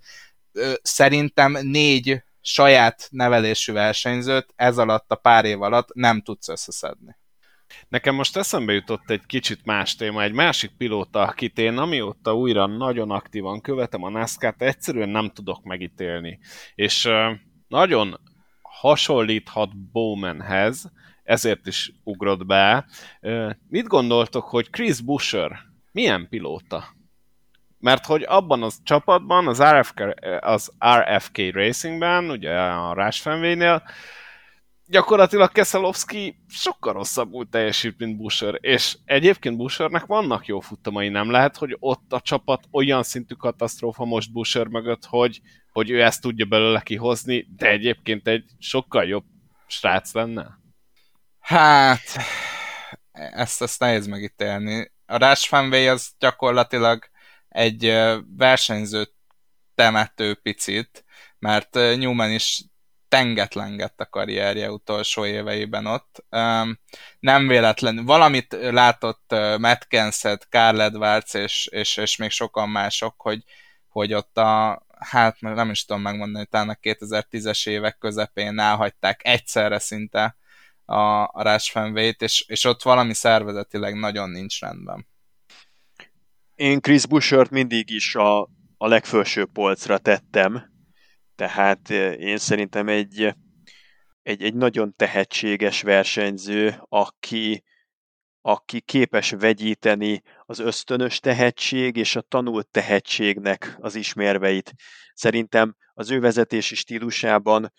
Speaker 4: szerintem négy saját nevelésű versenyzőt ez alatt a pár év alatt nem tudsz összeszedni.
Speaker 1: Nekem most eszembe jutott egy kicsit más téma, egy másik pilóta, akit én amióta újra nagyon aktívan követem a NASCAR-t, egyszerűen nem tudok megítélni. És nagyon hasonlíthat Bowmanhez, ezért is ugrott be. Mit gondoltok, hogy Chris Busher milyen pilóta? Mert hogy abban az csapatban, az RFK, az RFK Racingben, ugye a Rásfenvénél, gyakorlatilag Kesselowski sokkal rosszabbul teljesít, mint Busher, és egyébként Bushernek vannak jó futamai, nem lehet, hogy ott a csapat olyan szintű katasztrófa most Busher mögött, hogy, hogy ő ezt tudja belőle kihozni, de egyébként egy sokkal jobb srác lenne?
Speaker 4: Hát, ezt, ezt nehéz megítélni. A Rush az gyakorlatilag egy versenyző temető picit, mert Newman is tengetlengett a karrierje utolsó éveiben ott. Nem véletlen, valamit látott Matt Kenseth, Carl Edwards és, és, és még sokan mások, hogy, hogy ott a, hát nem is tudom megmondani, talán a 2010-es évek közepén elhagyták egyszerre szinte a, a Rush és, és ott valami szervezetileg nagyon nincs rendben
Speaker 2: én Chris Bushert mindig is a, a legfelső polcra tettem, tehát eh, én szerintem egy, egy, egy nagyon tehetséges versenyző, aki, aki képes vegyíteni az ösztönös tehetség és a tanult tehetségnek az ismérveit. Szerintem az ő vezetési stílusában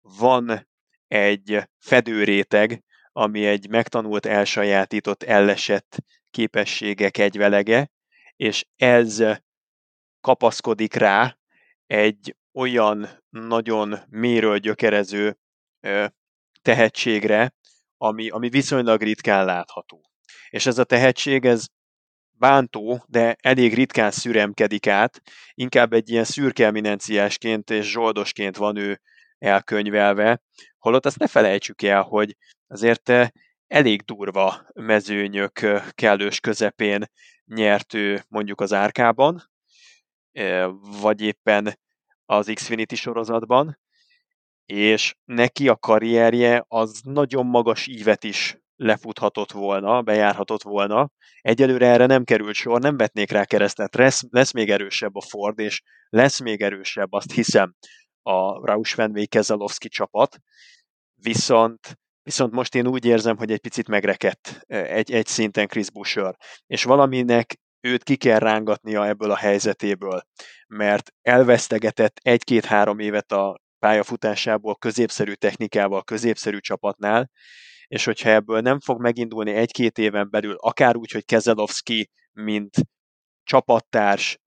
Speaker 2: van egy fedőréteg, ami egy megtanult, elsajátított, ellesett képességek egyvelege, és ez kapaszkodik rá egy olyan nagyon méről gyökerező tehetségre, ami, ami viszonylag ritkán látható. És ez a tehetség, ez bántó, de elég ritkán szüremkedik át, inkább egy ilyen szürke eminenciásként és zsoldosként van ő elkönyvelve, holott azt ne felejtsük el, hogy azért elég durva mezőnyök kellős közepén nyert ő mondjuk az árkában, vagy éppen az Xfinity sorozatban, és neki a karrierje az nagyon magas ívet is lefuthatott volna, bejárhatott volna. Egyelőre erre nem került sor, nem vetnék rá keresztet. Lesz, lesz még erősebb a Ford, és lesz még erősebb, azt hiszem, a Roush Fenway Keselowski csapat, viszont Viszont most én úgy érzem, hogy egy picit megrekedt egy, egy szinten Chris Busher, és valaminek őt ki kell rángatnia ebből a helyzetéből, mert elvesztegetett egy-két-három évet a pályafutásából, középszerű technikával, középszerű csapatnál, és hogyha ebből nem fog megindulni egy-két éven belül, akár úgy, hogy Kezelowski, mint csapattárs,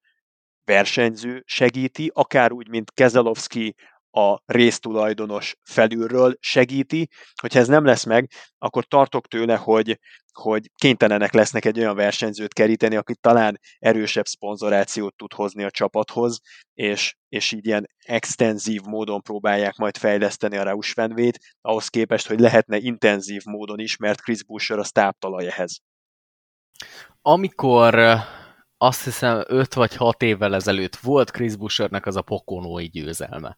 Speaker 2: versenyző segíti, akár úgy, mint Kezelowski a résztulajdonos felülről segíti. Hogyha ez nem lesz meg, akkor tartok tőle, hogy, hogy kénytelenek lesznek egy olyan versenyzőt keríteni, aki talán erősebb szponzorációt tud hozni a csapathoz, és, és így ilyen extenzív módon próbálják majd fejleszteni a Rausch ahhoz képest, hogy lehetne intenzív módon is, mert Chris Buescher a táptalaj ehhez.
Speaker 3: Amikor azt hiszem 5 vagy 6 évvel ezelőtt volt Chris Bushernek az a pokonói győzelme.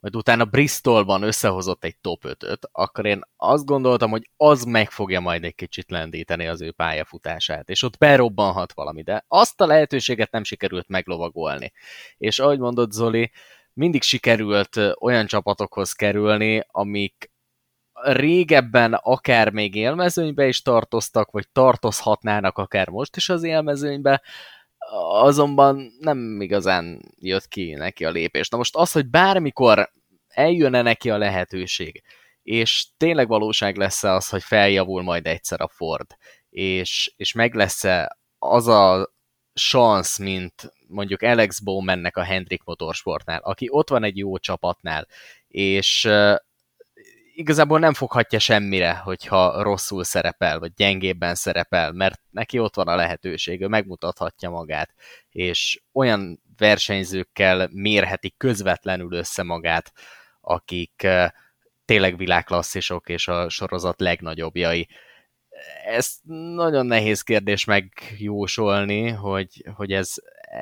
Speaker 3: Majd utána Bristolban összehozott egy top 5-öt, akkor én azt gondoltam, hogy az meg fogja majd egy kicsit lendíteni az ő pályafutását, és ott berobbanhat valami, de azt a lehetőséget nem sikerült meglovagolni. És ahogy mondott Zoli, mindig sikerült olyan csapatokhoz kerülni, amik régebben akár még élmezőnybe is tartoztak, vagy tartozhatnának akár most is az élmezőnybe, azonban nem igazán jött ki neki a lépés. Na most az, hogy bármikor eljönne neki a lehetőség, és tényleg valóság lesz az, hogy feljavul majd egyszer a Ford, és, és meg lesz-e az a szansz, mint mondjuk Alex Bowmannek a Hendrik Motorsportnál, aki ott van egy jó csapatnál, és igazából nem foghatja semmire, hogyha rosszul szerepel, vagy gyengébben szerepel, mert neki ott van a lehetőség, ő megmutathatja magát, és olyan versenyzőkkel mérheti közvetlenül össze magát, akik tényleg világklasszisok és a sorozat legnagyobbjai. Ez nagyon nehéz kérdés megjósolni, hogy, hogy ez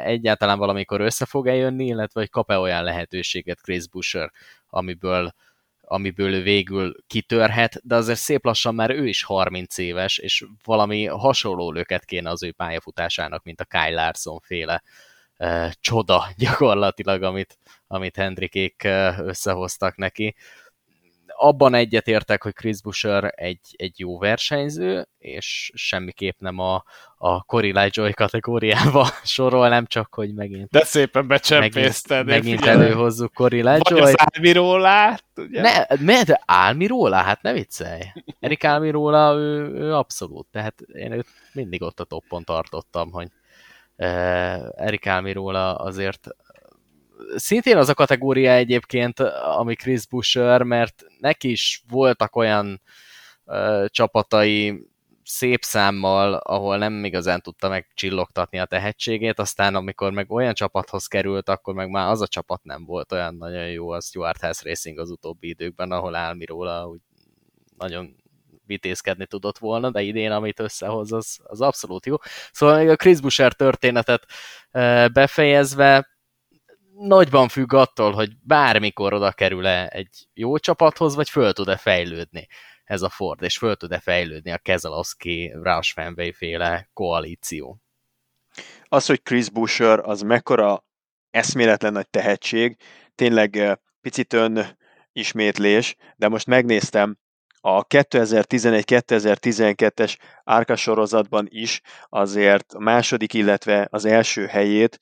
Speaker 3: egyáltalán valamikor össze fog eljönni, illetve hogy kap-e olyan lehetőséget Chris Busher, amiből amiből ő végül kitörhet, de azért szép lassan már ő is 30 éves, és valami hasonló löket kéne az ő pályafutásának, mint a Kyle Larson féle e, csoda gyakorlatilag, amit, amit Hendrikék összehoztak neki abban egyetértek, hogy Chris Busher egy, egy jó versenyző, és semmiképp nem a, a Cory Joy kategóriába nem csak hogy megint...
Speaker 1: De szépen becsempészted.
Speaker 3: Megint, megint előhozzuk Cory Joy.
Speaker 1: Vagy az Almirólát, ugye?
Speaker 3: Ne, ne, de Almirola? Hát ne viccelj. Erik Almirola, ő, ő abszolút, tehát én őt mindig ott a toppon tartottam, hogy uh, Erik Almirola azért szintén az a kategória egyébként, ami Chris Busher, mert neki is voltak olyan ö, csapatai szép számmal, ahol nem igazán tudta megcsillogtatni a tehetségét, aztán amikor meg olyan csapathoz került, akkor meg már az a csapat nem volt olyan nagyon jó, az Stuart House Racing az utóbbi időkben, ahol állmi róla, úgy nagyon vitézkedni tudott volna, de idén, amit összehoz, az, az abszolút jó. Szóval még a Chris Busher történetet befejezve, nagyban függ attól, hogy bármikor oda kerül-e egy jó csapathoz, vagy föl tud-e fejlődni ez a Ford, és föl tud-e fejlődni a Keselowski, Roush Fenway féle koalíció.
Speaker 2: Az, hogy Chris Busher az mekkora eszméletlen nagy tehetség, tényleg picit ön ismétlés, de most megnéztem, a 2011-2012-es Árka sorozatban is azért a második, illetve az első helyét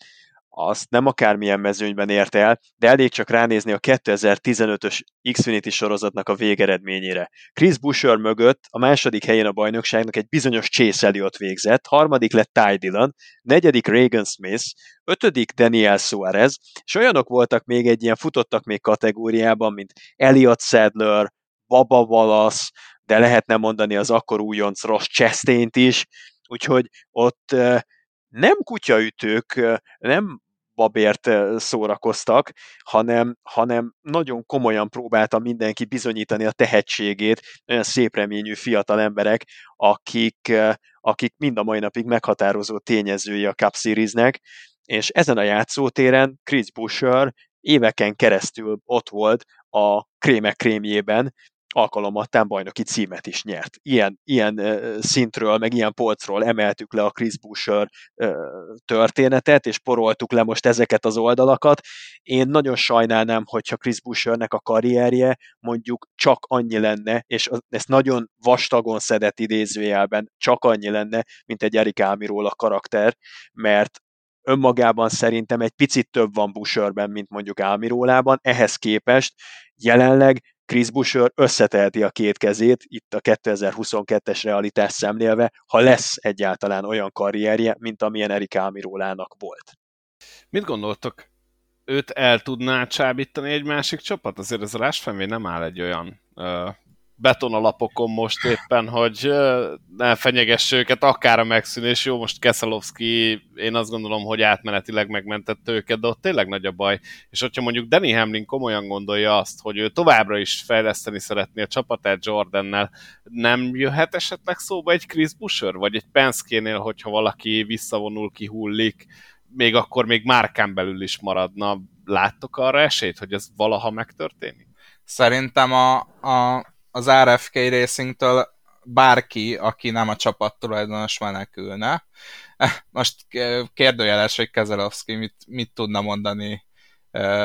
Speaker 2: azt nem akármilyen mezőnyben ért el, de elég csak ránézni a 2015-ös Xfinity sorozatnak a végeredményére. Chris Busher mögött a második helyén a bajnokságnak egy bizonyos Chase Elliott végzett, harmadik lett Ty Dillon, negyedik Reagan Smith, ötödik Daniel Suarez, és olyanok voltak még egy ilyen futottak még kategóriában, mint Elliot Sadler, Baba Wallace, de lehetne mondani az akkor újonc Ross chastain is, úgyhogy ott nem kutyaütők, nem babért szórakoztak, hanem, hanem nagyon komolyan próbálta mindenki bizonyítani a tehetségét, olyan szép reményű fiatal emberek, akik, akik mind a mai napig meghatározó tényezői a Cup Series-nek, és ezen a játszótéren Chris Busher éveken keresztül ott volt a krémek krémjében, alkalomattán bajnoki címet is nyert. Ilyen, ilyen szintről, meg ilyen polcról emeltük le a Chris Busher történetet, és poroltuk le most ezeket az oldalakat. Én nagyon sajnálnám, hogyha Chris Bushernek a karrierje mondjuk csak annyi lenne, és ezt nagyon vastagon szedett idézőjelben csak annyi lenne, mint egy Erik Ámiról a karakter, mert önmagában szerintem egy picit több van Busherben, mint mondjuk Álmirólában, ehhez képest jelenleg Chris Busher összeteheti a két kezét, itt a 2022-es realitás szemlélve, ha lesz egyáltalán olyan karrierje, mint amilyen Erik Almirólának volt.
Speaker 1: Mit gondoltok? Őt el tudná csábítani egy másik csapat? Azért ez a Rásfenvé nem áll egy olyan uh, betonalapokon most éppen, hogy ne fenyegesse őket akár a megszűnés. Jó, most Keszelowski, én azt gondolom, hogy átmenetileg megmentette őket, de ott tényleg nagy a baj. És hogyha mondjuk Danny Hamlin komolyan gondolja azt, hogy ő továbbra is fejleszteni szeretné a csapatát Jordannel, nem jöhet esetleg szóba egy Chris Busher, vagy egy Penske-nél, hogyha valaki visszavonul, kihullik, még akkor még márkán belül is maradna. Láttok arra esélyt, hogy ez valaha megtörténik?
Speaker 4: Szerintem a, a az RFK Racingtől bárki, aki nem a csapat tulajdonos menekülne. Most kérdőjeles, hogy Kezelowski mit, mit tudna mondani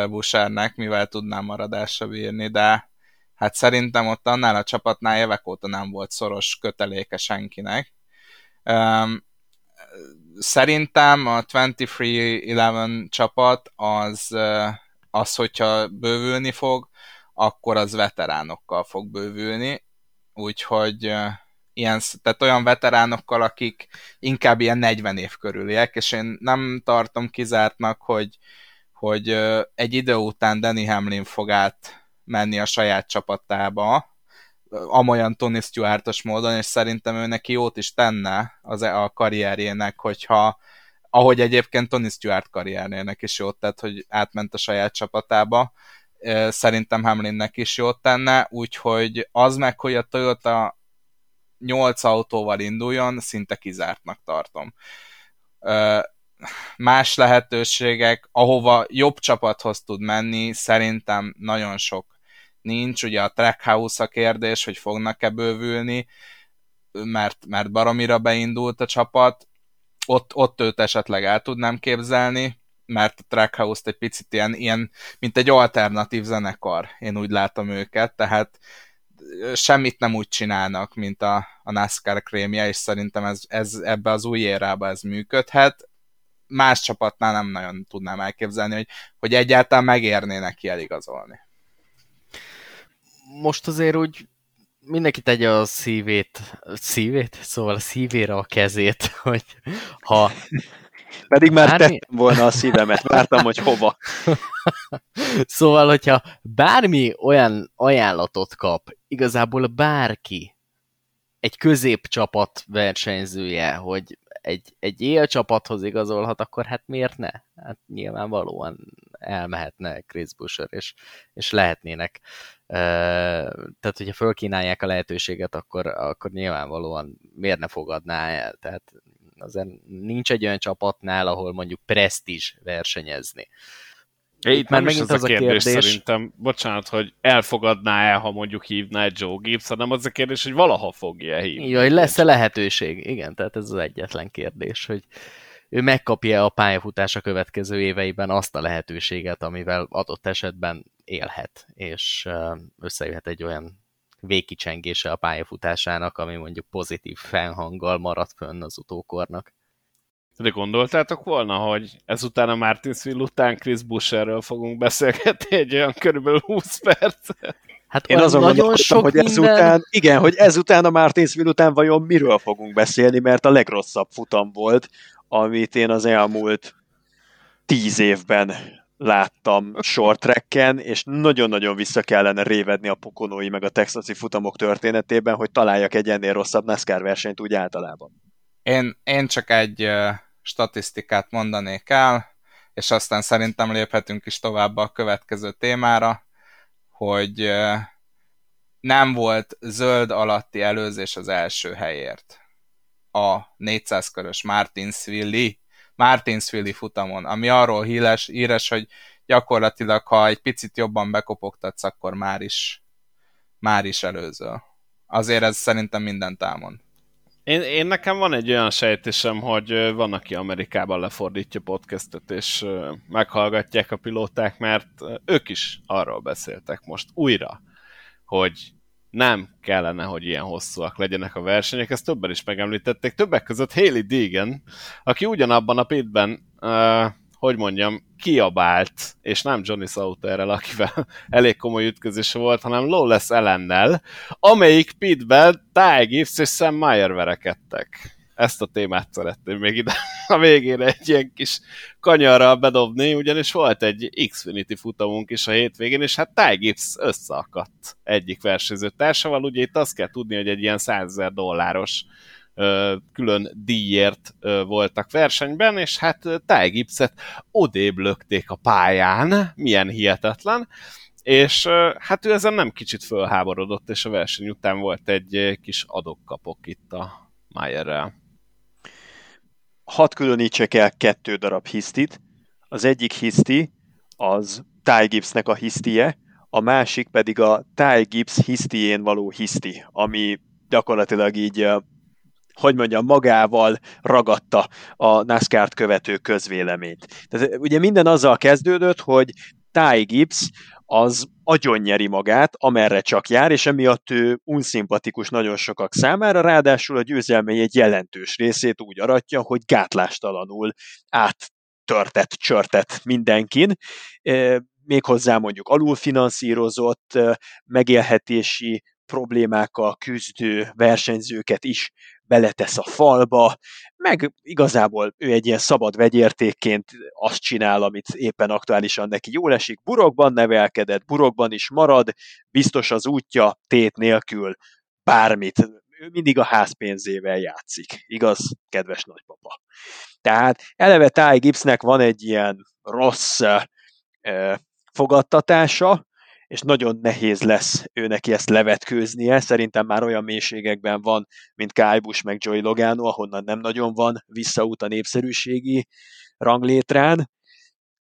Speaker 4: Busárnek, mivel tudná maradásra bírni, de hát szerintem ott annál a csapatnál évek óta nem volt szoros köteléke senkinek. Szerintem a 23-11 csapat az, az, hogyha bővülni fog, akkor az veteránokkal fog bővülni, úgyhogy ilyen, tehát olyan veteránokkal, akik inkább ilyen 40 év körüliek, és én nem tartom kizártnak, hogy, hogy egy idő után Danny Hamlin fog át menni a saját csapatába, amolyan Tony Stewartos módon, és szerintem ő neki jót is tenne az, a karrierjének, hogyha ahogy egyébként Tony Stewart karrierjének is jót tett, hogy átment a saját csapatába, szerintem Hamlinnek is jót tenne, úgyhogy az meg, hogy a Toyota 8 autóval induljon, szinte kizártnak tartom. Más lehetőségek, ahova jobb csapathoz tud menni, szerintem nagyon sok nincs. Ugye a Trackhouse a kérdés, hogy fognak-e bővülni, mert, mert baromira beindult a csapat. Ott, ott őt esetleg el tudnám képzelni, mert a Trackhouse-t egy picit ilyen, ilyen, mint egy alternatív zenekar, én úgy látom őket, tehát semmit nem úgy csinálnak, mint a, a NASCAR krémje, és szerintem ez, ez ebbe az új érába ez működhet. Más csapatnál nem nagyon tudnám elképzelni, hogy, hogy egyáltalán megérnének ki eligazolni.
Speaker 3: Most azért úgy mindenki tegye a szívét, szívét? Szóval a szívére a kezét, hogy ha
Speaker 2: pedig már bármi... tettem volna a szívemet, vártam, hogy hova.
Speaker 3: szóval, hogyha bármi olyan ajánlatot kap, igazából bárki, egy középcsapat versenyzője, hogy egy, egy élcsapathoz igazolhat, akkor hát miért ne? Hát nyilvánvalóan elmehetne Chris Busher, és, és lehetnének. Tehát, hogyha fölkínálják a lehetőséget, akkor, akkor nyilvánvalóan miért ne fogadná el? Tehát azért nincs egy olyan csapatnál, ahol mondjuk presztízs versenyezni.
Speaker 1: É, itt már megint az a kérdés, kérdés szerintem, bocsánat, hogy elfogadná-e, ha mondjuk hívná egy Joe Gibbs, hanem az a kérdés, hogy valaha fogja hívni.
Speaker 3: Hogy lesz-e lehetőség? Igen, tehát ez az egyetlen kérdés, hogy ő megkapja a pályafutása következő éveiben azt a lehetőséget, amivel adott esetben élhet, és összejöhet egy olyan végkicsengése a pályafutásának, ami mondjuk pozitív felhanggal maradt fönn az utókornak.
Speaker 1: De gondoltátok volna, hogy ezután a Martinsville után Chris Busherről fogunk beszélgetni egy olyan körülbelül 20 percet?
Speaker 2: Hát Én azon nagyon sok hogy minden... ezután, igen, hogy ezután a Martinsville után vajon miről fogunk beszélni, mert a legrosszabb futam volt, amit én az elmúlt tíz évben láttam short tracken, és nagyon-nagyon vissza kellene révedni a pokonói meg a texasi futamok történetében, hogy találjak egy ennél rosszabb NASCAR versenyt úgy általában.
Speaker 4: Én, én csak egy uh, statisztikát mondanék el, és aztán szerintem léphetünk is tovább a következő témára, hogy nem volt zöld alatti előzés az első helyért a 400 körös Martinsville Martinsville futamon, ami arról híres, híres, hogy gyakorlatilag, ha egy picit jobban bekopogtatsz, akkor már is, már is előzöl. Azért ez szerintem mindent elmond.
Speaker 1: Én, én nekem van egy olyan sejtésem, hogy van, aki Amerikában lefordítja podcastet, és meghallgatják a pilóták, mert ők is arról beszéltek most újra, hogy nem kellene, hogy ilyen hosszúak legyenek a versenyek, ezt többen is megemlítették, többek között Haley Deegan, aki ugyanabban a pitben, uh, hogy mondjam, kiabált, és nem Johnny Sauterrel, akivel elég komoly ütközés volt, hanem Lawless ellennel, amelyik pitben Ty Gibbs és Sam Meyer verekedtek ezt a témát szeretném még ide a végére egy ilyen kis kanyarral bedobni, ugyanis volt egy Xfinity futamunk is a hétvégén, és hát Ty Gibbs összeakadt egyik versenyző társával, ugye itt azt kell tudni, hogy egy ilyen 100 ezer dolláros külön díjért voltak versenyben, és hát Ty Gibbs-et odébb lökték a pályán, milyen hihetetlen, és hát ő ezen nem kicsit fölháborodott, és a verseny után volt egy kis adokkapok itt a Mayerrel
Speaker 2: hadd különítsek el kettő darab hisztit. Az egyik hiszti az Ty Gibbsnek a hisztie, a másik pedig a Ty Gibbs hisztién való hiszti, ami gyakorlatilag így hogy mondjam, magával ragadta a NASCAR-t követő közvéleményt. Tehát ugye minden azzal kezdődött, hogy Ty Gibbs az agyonnyeri magát, amerre csak jár, és emiatt ő unszimpatikus nagyon sokak számára, ráadásul a győzelmei egy jelentős részét úgy aratja, hogy gátlástalanul áttörtett, csörtett mindenkin, méghozzá mondjuk alulfinanszírozott, megélhetési problémákkal küzdő versenyzőket is beletesz a falba, meg igazából ő egy ilyen szabad vegyértékként azt csinál, amit éppen aktuálisan neki jól esik. Burokban nevelkedett, burokban is marad, biztos az útja, tét nélkül, bármit. Ő mindig a házpénzével játszik. Igaz, kedves nagypapa? Tehát eleve Ty Gibbsnek van egy ilyen rossz eh, fogadtatása, és nagyon nehéz lesz ő neki ezt levetkőznie. Szerintem már olyan mélységekben van, mint Kyle Busch meg Joey Logano, ahonnan nem nagyon van visszaút a népszerűségi ranglétrán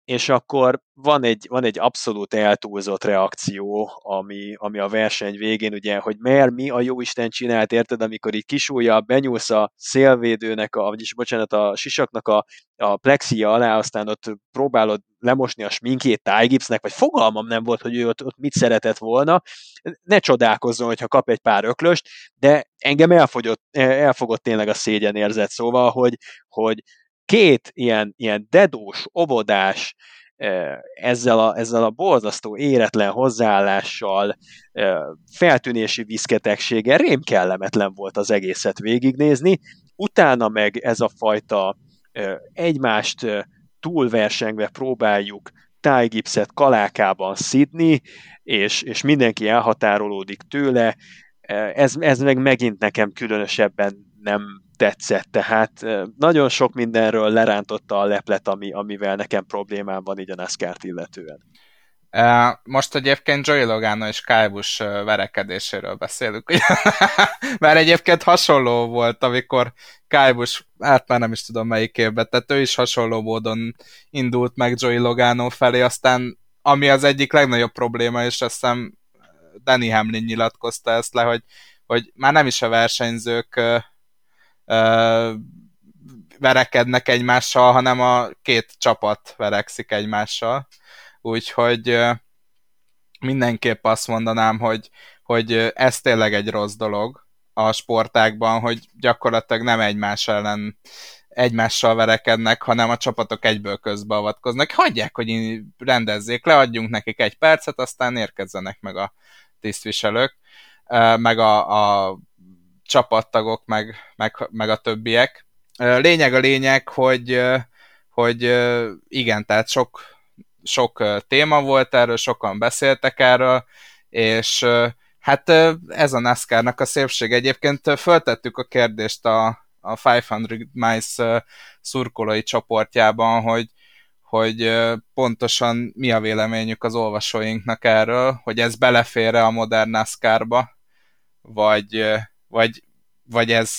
Speaker 2: és akkor van egy, van egy abszolút eltúlzott reakció, ami, ami a verseny végén, ugye, hogy mert mi a jó Isten csinált, érted, amikor így kisúlja, benyúlsz a szélvédőnek, a, vagyis bocsánat, a sisaknak a, a plexia alá, aztán ott próbálod lemosni a sminkét Ty vagy fogalmam nem volt, hogy ő ott, ott mit szeretett volna, ne csodálkozzon, hogyha kap egy pár öklöst, de engem elfogyott, elfogott tényleg a szégyenérzet, szóval, hogy, hogy két ilyen, ilyen dedós, obodás, ezzel a, ezzel a borzasztó éretlen hozzáállással, feltűnési viszketegsége rém kellemetlen volt az egészet végignézni, utána meg ez a fajta egymást túlversengve próbáljuk Ty Gibbs-et kalákában szidni, és, és mindenki elhatárolódik tőle, ez, ez meg megint nekem különösebben nem tetszett, tehát nagyon sok mindenről lerántotta a leplet, ami, amivel nekem problémám van így a NASCAR-t illetően.
Speaker 4: Most egyébként Joey Logano és Kyle Busch verekedéséről beszélünk, mert egyébként hasonló volt, amikor Kyle Busch, hát már nem is tudom melyik évben, tehát ő is hasonló módon indult meg Joey Logano felé, aztán ami az egyik legnagyobb probléma, és azt hiszem Danny Hamlin nyilatkozta ezt le, hogy, hogy már nem is a versenyzők verekednek egymással, hanem a két csapat verekszik egymással. Úgyhogy mindenképp azt mondanám, hogy, hogy ez tényleg egy rossz dolog a sportákban, hogy gyakorlatilag nem egymás ellen egymással verekednek, hanem a csapatok egyből közbeavatkoznak. Hagyják, hogy rendezzék le, adjunk nekik egy percet, aztán érkezzenek meg a tisztviselők, meg a, a csapattagok, meg, meg, meg a többiek. Lényeg a lényeg, hogy, hogy igen, tehát sok, sok téma volt erről, sokan beszéltek erről, és hát ez a NASCAR-nak a szépség. Egyébként föltettük a kérdést a, a 500 Miles szurkolói csoportjában, hogy, hogy pontosan mi a véleményük az olvasóinknak erről, hogy ez belefér a modern NASCAR-ba, vagy, vagy, vagy ez,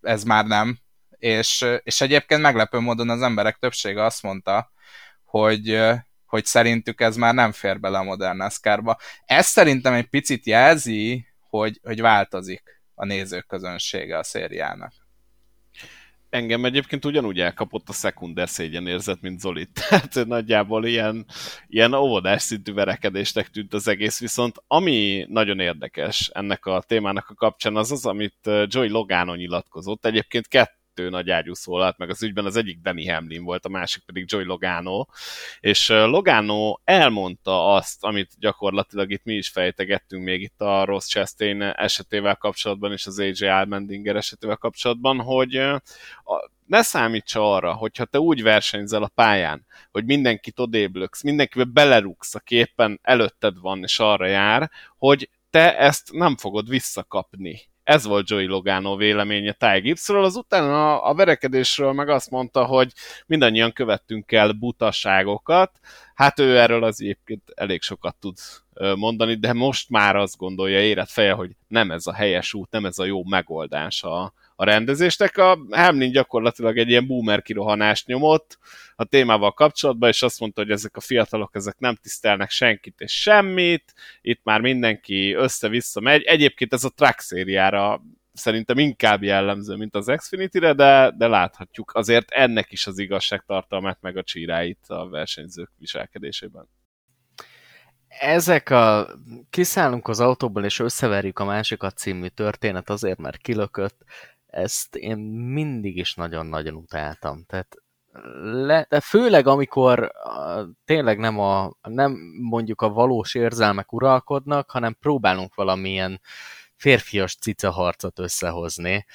Speaker 4: ez már nem. És, és egyébként meglepő módon az emberek többsége azt mondta, hogy, hogy szerintük ez már nem fér bele a modern NASCAR-ba. Ez szerintem egy picit jelzi, hogy, hogy változik a nézők közönsége a szériának.
Speaker 1: Engem egyébként ugyanúgy elkapott a szekunder szégyenérzet, mint Zolit. Tehát nagyjából ilyen, ilyen óvodás szintű verekedésnek tűnt az egész, viszont ami nagyon érdekes ennek a témának a kapcsán az az, amit Joey Logano nyilatkozott. Egyébként kettő kettő nagy ágyú szólalt meg az ügyben, az egyik Danny Hamlin volt, a másik pedig Joy Logano, és Logano elmondta azt, amit gyakorlatilag itt mi is fejtegettünk még itt a Ross Chastain esetével kapcsolatban, és az AJ Almendinger esetével kapcsolatban, hogy ne számíts arra, hogyha te úgy versenyzel a pályán, hogy mindenkit odéblöksz, mindenkibe belerúgsz, aki éppen előtted van és arra jár, hogy te ezt nem fogod visszakapni ez volt Joey Logano véleménye Ty Gibbsről, azután a, a verekedésről meg azt mondta, hogy mindannyian követtünk el butaságokat, hát ő erről az egyébként elég sokat tud mondani, de most már azt gondolja érett feje, hogy nem ez a helyes út, nem ez a jó megoldás a, a rendezésnek. A Hamlin gyakorlatilag egy ilyen boomer kirohanást nyomott a témával kapcsolatban, és azt mondta, hogy ezek a fiatalok ezek nem tisztelnek senkit és semmit, itt már mindenki össze-vissza megy. Egyébként ez a track szériára szerintem inkább jellemző, mint az Xfinity-re, de, de láthatjuk azért ennek is az igazságtartalmát, meg a csíráit a versenyzők viselkedésében
Speaker 3: ezek a kiszállunk az autóból és összeverjük a másikat című történet azért, mert kilökött, ezt én mindig is nagyon-nagyon utáltam. Tehát le, de főleg amikor tényleg nem, a, nem mondjuk a valós érzelmek uralkodnak, hanem próbálunk valamilyen férfias cicaharcot összehozni,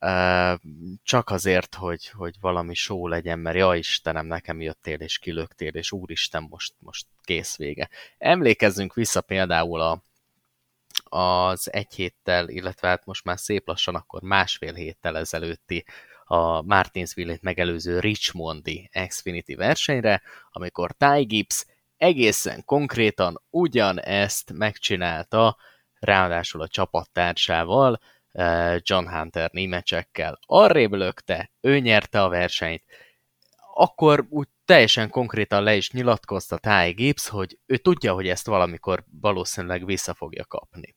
Speaker 3: uh, csak azért, hogy, hogy valami só legyen, mert ja Istenem, nekem jöttél és kilöktél, és úristen, most, most kész vége. Emlékezzünk vissza például a, az egy héttel, illetve hát most már szép lassan akkor másfél héttel ezelőtti a Martinsville-t megelőző Richmondi Xfinity versenyre, amikor Ty Gibbs egészen konkrétan ugyanezt megcsinálta, ráadásul a csapattársával, eh, John Hunter némecsekkel. Arrébb lökte, ő nyerte a versenyt, akkor úgy teljesen konkrétan le is nyilatkozta Ty Gibbs, hogy ő tudja, hogy ezt valamikor valószínűleg vissza fogja kapni.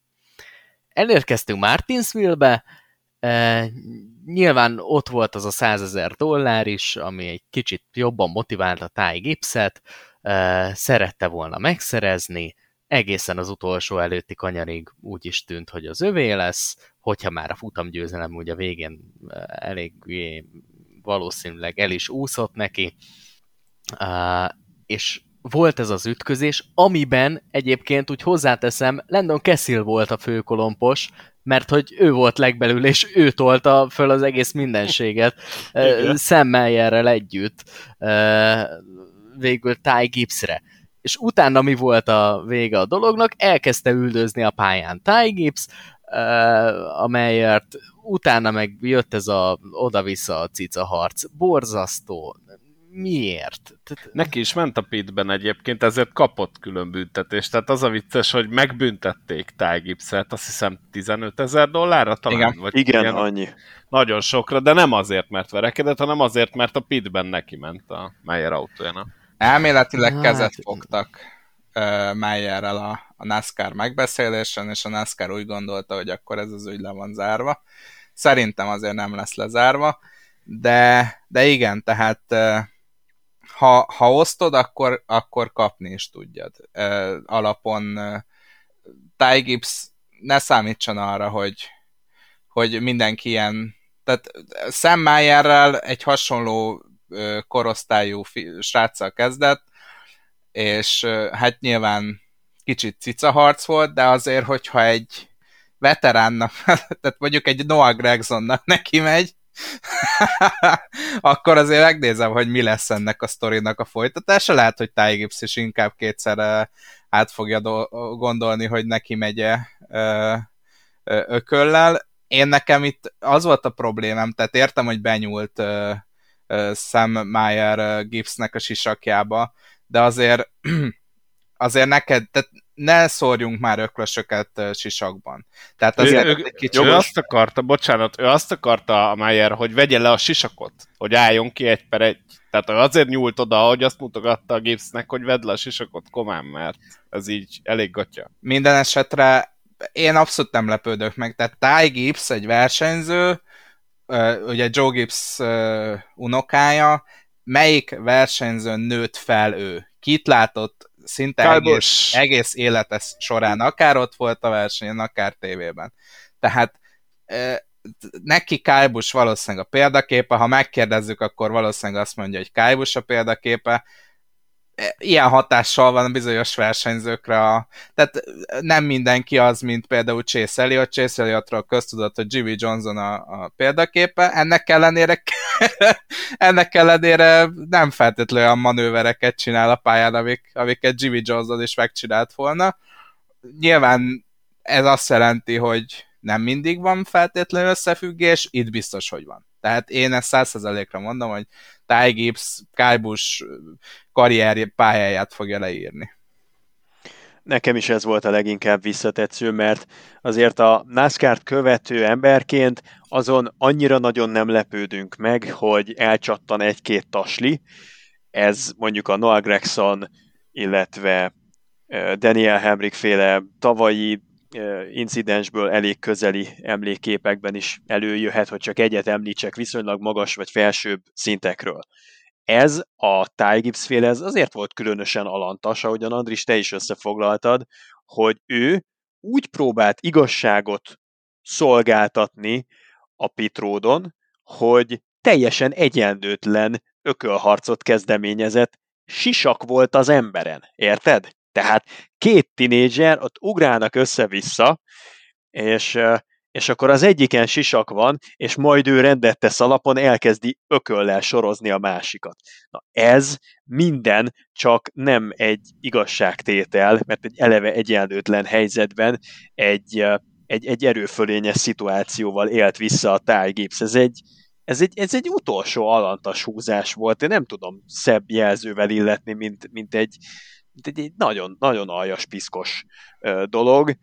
Speaker 3: Elérkeztünk Martinsville-be, e, nyilván ott volt az a 100 ezer dollár is, ami egy kicsit jobban motiválta Ty Gibbs-et, e, szerette volna megszerezni, egészen az utolsó előtti kanyarig úgy is tűnt, hogy az övé lesz, hogyha már a futamgyőzelem ugye a végén elég valószínűleg el is úszott neki, és volt ez az ütközés, amiben egyébként úgy hozzáteszem, Landon Kessil volt a főkolompos, mert hogy ő volt legbelül, és ő tolta föl az egész mindenséget Sam Meyerrel együtt végül Ty Gibbsre. És utána mi volt a vége a dolognak? Elkezdte üldözni a pályán Ty Gibbs, a Meyert, utána meg jött ez a oda-vissza a cica harc. Borzasztó, miért?
Speaker 1: Neki is ment a pitben egyébként, ezért kapott külön büntetést. Tehát az a vicces, hogy megbüntették Ty Gibbs-et, azt hiszem 15 ezer dollárra talán?
Speaker 2: Igen, vagy Igen ilyen, annyi.
Speaker 1: Nagyon sokra, de nem azért, mert verekedett, hanem azért, mert a pitben neki ment a Meyer autójának.
Speaker 4: Elméletileg hát... kezet fogtak uh, Meyerrel a, a NASCAR megbeszélésen, és a NASCAR úgy gondolta, hogy akkor ez az ügy le van zárva. Szerintem azért nem lesz lezárva, de, de igen, tehát uh, ha, ha osztod, akkor, akkor kapni is tudjad. Uh, alapon uh, Ty Gibbs ne számítson arra, hogy, hogy mindenki ilyen, tehát Sam Mayerrel egy hasonló uh, korosztályú fi, sráccal kezdett, és hát nyilván kicsit cicaharc volt, de azért, hogyha egy veteránnak, tehát mondjuk egy Noah Gregsonnak neki megy, akkor azért megnézem, hogy mi lesz ennek a sztorinak a folytatása. Lehet, hogy Ty Gibbs is inkább kétszer át fogja gondolni, hogy neki megye ököllel. én nekem itt az volt a problémám, tehát értem, hogy benyúlt Sam Meyer Gibbsnek a sisakjába, de azért azért neked, tehát ne szórjunk már öklösöket sisakban. Tehát azért
Speaker 1: ő, egy kicsit... Ő azt akarta, bocsánat, ő azt akarta a Meyer, hogy vegye le a sisakot, hogy álljon ki egy per egy. Tehát azért nyúlt oda, hogy azt mutogatta a Gibbsnek, hogy vedd le a sisakot komán, mert ez így elég gatya.
Speaker 4: Minden esetre én abszolút nem lepődök meg. Tehát Ty Gibbs egy versenyző, ugye Joe Gibbs unokája, melyik versenyzőn nőtt fel ő? Kit látott szinte egész, egész élete során, akár ott volt a versenyen, akár tévében. Tehát neki Kálbus valószínűleg a példaképe, ha megkérdezzük, akkor valószínűleg azt mondja, hogy Kálbus a példaképe, ilyen hatással van bizonyos versenyzőkre. A, tehát nem mindenki az, mint például Chase Elliott. Chase Elliottról köztudott, hogy Jimmy Johnson a, a példaképe. Ennek ellenére, ennek ellenére nem feltétlenül olyan manővereket csinál a pályán, amik, amiket Jimmy Johnson is megcsinált volna. Nyilván ez azt jelenti, hogy nem mindig van feltétlenül összefüggés, itt biztos, hogy van. Tehát én ezt százszerzalékra mondom, hogy Ty Gibbs, Kyle Busch karrier pályáját fogja leírni.
Speaker 2: Nekem is ez volt a leginkább visszatetsző, mert azért a NASCAR-t követő emberként azon annyira nagyon nem lepődünk meg, hogy elcsattan egy-két tasli. Ez mondjuk a Noah Gregson, illetve Daniel Hemrick féle tavalyi incidensből elég közeli emlékképekben is előjöhet, hogy csak egyet említsek viszonylag magas vagy felsőbb szintekről. Ez a Ty Gibbs féle, ez azért volt különösen alantas, ahogyan Andris, te is összefoglaltad, hogy ő úgy próbált igazságot szolgáltatni a Pitródon, hogy teljesen egyenlőtlen ökölharcot kezdeményezett, sisak volt az emberen, érted? Tehát két tinédzser ott ugrálnak össze-vissza, és, és akkor az egyiken sisak van, és majd ő rendet tesz alapon elkezdi ököllel sorozni a másikat. Na ez minden csak nem egy igazságtétel, mert egy eleve egyenlőtlen helyzetben egy, egy, egy erőfölényes szituációval élt vissza a Gibbs. Ez egy, ez egy, ez egy utolsó alantas húzás volt. Én nem tudom szebb jelzővel illetni, mint, mint egy, egy, egy nagyon, nagyon aljas, piszkos dolog,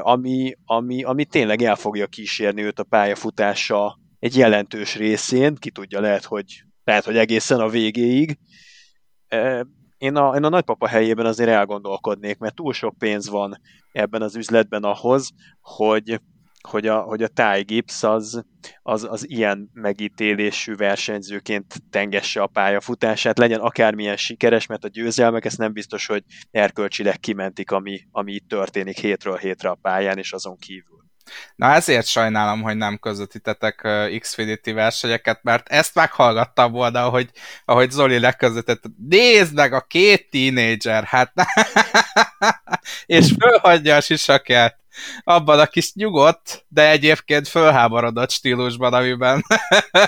Speaker 2: ami, ami, ami tényleg el fogja kísérni őt a pályafutása egy jelentős részén, ki tudja, lehet, hogy, lehet, hogy egészen a végéig. Én a, én a nagypapa helyében azért elgondolkodnék, mert túl sok pénz van ebben az üzletben ahhoz, hogy, hogy a, hogy a Ty Gibbs az, az, az ilyen megítélésű versenyzőként tengesse a pályafutását, legyen akármilyen sikeres, mert a győzelmek ezt nem biztos, hogy erkölcsileg kimentik, ami, ami itt történik hétről hétre a pályán, és azon kívül.
Speaker 4: Na ezért sajnálom, hogy nem közvetítetek Xfinity versenyeket, mert ezt meghallgattam volna, ahogy, ahogy Zoli leközvetett. Nézd meg a két tínédzser, hát és fölhagyja a sisakját abban a kis nyugodt, de egyébként fölháborodott stílusban, amiben,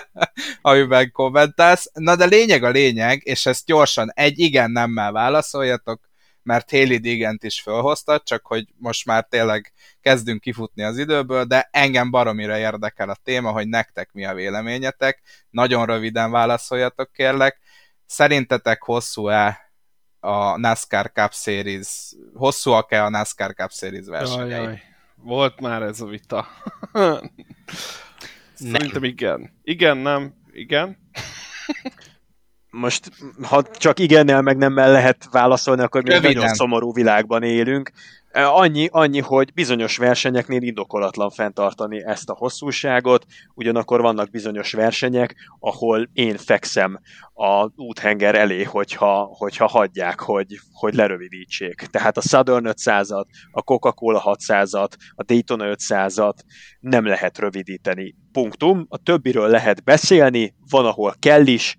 Speaker 4: amiben kommentálsz. Na de lényeg a lényeg, és ezt gyorsan egy igen nemmel válaszoljatok, mert Haley Digent is fölhozta, csak hogy most már tényleg kezdünk kifutni az időből, de engem baromira érdekel a téma, hogy nektek mi a véleményetek. Nagyon röviden válaszoljatok kérlek. Szerintetek hosszú-e a NASCAR Cup Series, hosszúak-e a NASCAR Cup Series versenyei? Jaj, jaj.
Speaker 1: Volt már ez a vita. Szerintem igen. Igen, nem, igen.
Speaker 2: Most, ha csak igennel meg nem lehet válaszolni, akkor mi nagyon szomorú világban élünk. Annyi, annyi, hogy bizonyos versenyeknél indokolatlan fenntartani ezt a hosszúságot, ugyanakkor vannak bizonyos versenyek, ahol én fekszem a úthenger elé, hogyha, hogyha hagyják, hogy, hogy lerövidítsék. Tehát a Southern 500-at, a Coca-Cola 600-at, a Daytona 500-at nem lehet rövidíteni. Punktum. A többiről lehet beszélni, van, ahol kell is,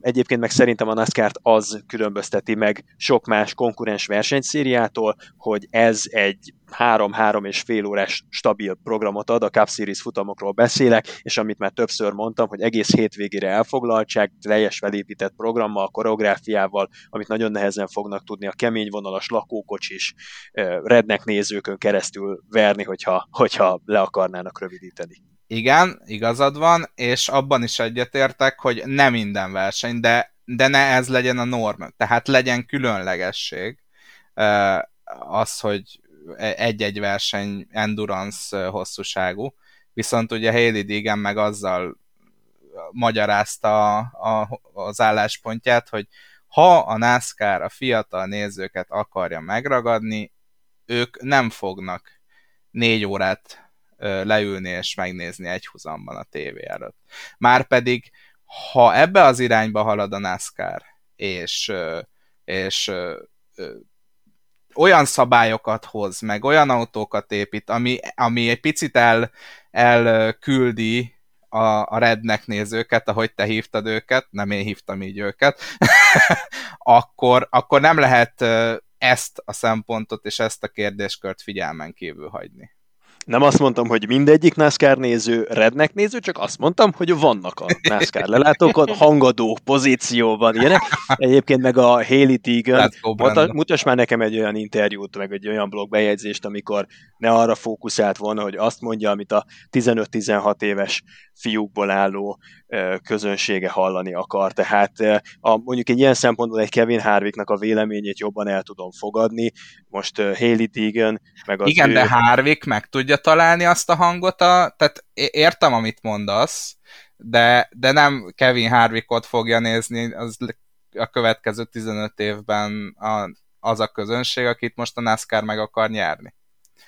Speaker 2: Egyébként meg szerintem a NASCAR-t az különbözteti meg sok más konkurens versenyszériától, hogy ez egy három-három és fél órás stabil programot ad, a Cup Series futamokról beszélek, és amit már többször mondtam, hogy egész hétvégére elfoglaltság, teljes felépített programmal, koreográfiával, amit nagyon nehezen fognak tudni a kemény vonalas lakókocsis rednek nézőkön keresztül verni, hogyha, hogyha le akarnának rövidíteni.
Speaker 4: Igen, igazad van, és abban is egyetértek, hogy nem minden verseny, de, de ne ez legyen a norm. Tehát legyen különlegesség az, hogy egy-egy verseny endurance hosszúságú, viszont ugye Haley Deegan meg azzal magyarázta a, a, az álláspontját, hogy ha a NASCAR a fiatal nézőket akarja megragadni, ők nem fognak négy órát leülni és megnézni egy húzamban a tévé előtt. Márpedig, ha ebbe az irányba halad a NASCAR, és, és olyan szabályokat hoz, meg olyan autókat épít, ami, ami egy picit el, elküldi a, a rednek nézőket, ahogy te hívtad őket, nem én hívtam így őket, akkor, akkor nem lehet ezt a szempontot és ezt a kérdéskört figyelmen kívül hagyni.
Speaker 2: Nem azt mondtam, hogy mindegyik NASCAR néző rednek néző, csak azt mondtam, hogy vannak a NASCAR lelátókon, hangadó pozícióban ilyenek. Egyébként meg a Haley Teagan, mutass már nekem egy olyan interjút, meg egy olyan blog bejegyzést, amikor ne arra fókuszált volna, hogy azt mondja, amit a 15-16 éves fiúkból álló közönsége hallani akar. Tehát a, mondjuk egy ilyen szempontból egy Kevin Harvicknak a véleményét jobban el tudom fogadni. Most Haley Deegan, meg az
Speaker 4: Igen,
Speaker 2: ő...
Speaker 4: de Harvick meg tudja találni azt a hangot, a... tehát értem, amit mondasz, de, de nem Kevin Harvickot fogja nézni az a következő 15 évben a, az a közönség, akit most a NASCAR meg akar nyerni.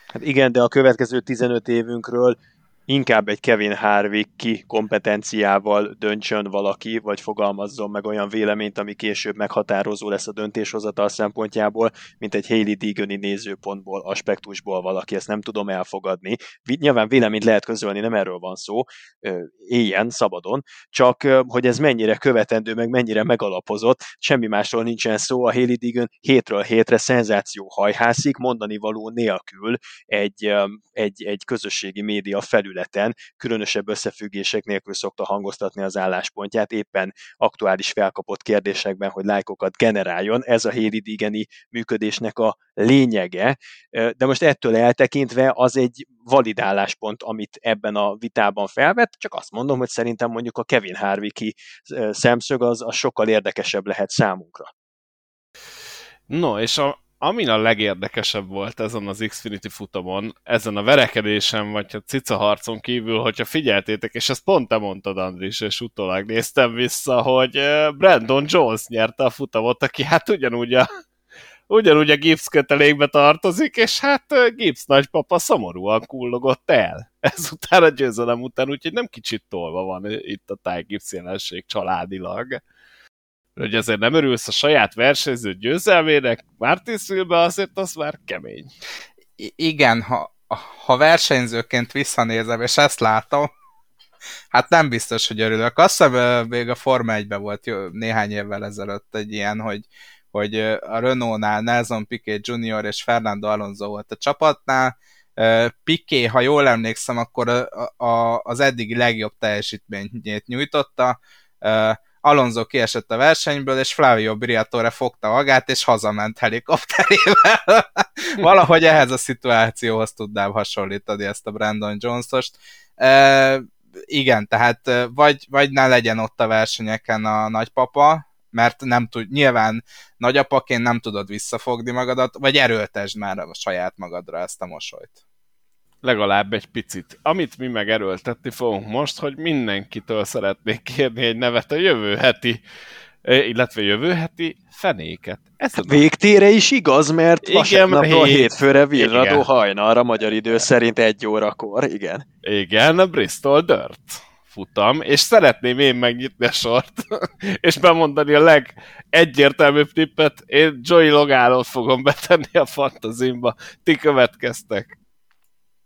Speaker 2: Hát igen, de a következő 15 évünkről inkább egy Kevin Harvick ki kompetenciával döntsön valaki, vagy fogalmazzon meg olyan véleményt, ami később meghatározó lesz a döntéshozatal szempontjából, mint egy Haley Deegani nézőpontból, aspektusból valaki, ezt nem tudom elfogadni. Nyilván véleményt lehet közölni, nem erről van szó, éljen, szabadon, csak hogy ez mennyire követendő, meg mennyire megalapozott, semmi másról nincsen szó, a Haley Deegan hétről hétre szenzáció hajhászik, mondani való nélkül egy, egy, egy közösségi média felül területen különösebb összefüggések nélkül szokta hangoztatni az álláspontját, éppen aktuális felkapott kérdésekben, hogy lájkokat generáljon. Ez a Héli működésnek a lényege, de most ettől eltekintve az egy valid álláspont, amit ebben a vitában felvett, csak azt mondom, hogy szerintem mondjuk a Kevin Harvicki szemszög az, az sokkal érdekesebb lehet számunkra.
Speaker 1: No, és a, amin a legérdekesebb volt ezen az Xfinity futamon, ezen a verekedésen, vagy a cica harcon kívül, hogyha figyeltétek, és ezt pont te mondtad, Andris, és utólag néztem vissza, hogy Brandon Jones nyerte a futamot, aki hát ugyanúgy a, ugyanúgy a Gibbs kötelékbe tartozik, és hát Gibbs nagypapa szomorúan kullogott el ezután a győzelem után, úgyhogy nem kicsit tolva van itt a Ty Gibbs jelenség családilag hogy azért nem örülsz a saját versenyző győzelmének, Martin Szülbe azért az már kemény.
Speaker 4: I- igen, ha, ha versenyzőként visszanézem, és ezt látom, hát nem biztos, hogy örülök. Azt hiszem, még a Forma 1 volt jó, néhány évvel ezelőtt egy ilyen, hogy, hogy a Renault-nál Nelson Piquet Jr. és Fernando Alonso volt a csapatnál, Piqué, ha jól emlékszem, akkor a, a, az eddigi legjobb teljesítményét nyújtotta, Alonso kiesett a versenyből, és Flavio Briatore fogta magát, és hazament helikopterével. Valahogy ehhez a szituációhoz tudnám hasonlítani ezt a Brandon Jones-ost. E, igen, tehát vagy, vagy ne legyen ott a versenyeken a nagypapa, mert nem tud, nyilván nagyapaként nem tudod visszafogni magadat, vagy erőltesd már a saját magadra ezt a mosolyt
Speaker 1: legalább egy picit. Amit mi meg erőltetni fogunk most, hogy mindenkitől szeretnék kérni egy nevet a jövő heti illetve jövő heti fenéket.
Speaker 2: Ez a végtére is igaz, mert vasárnapról hét, hétfőre virradó hajnalra magyar idő szerint egy órakor, igen.
Speaker 1: Igen, Bristol Dirt futam, és szeretném én megnyitni a sort, és bemondani a legegyértelműbb tippet, én Joey Logánot fogom betenni a fantazimba. Ti következtek.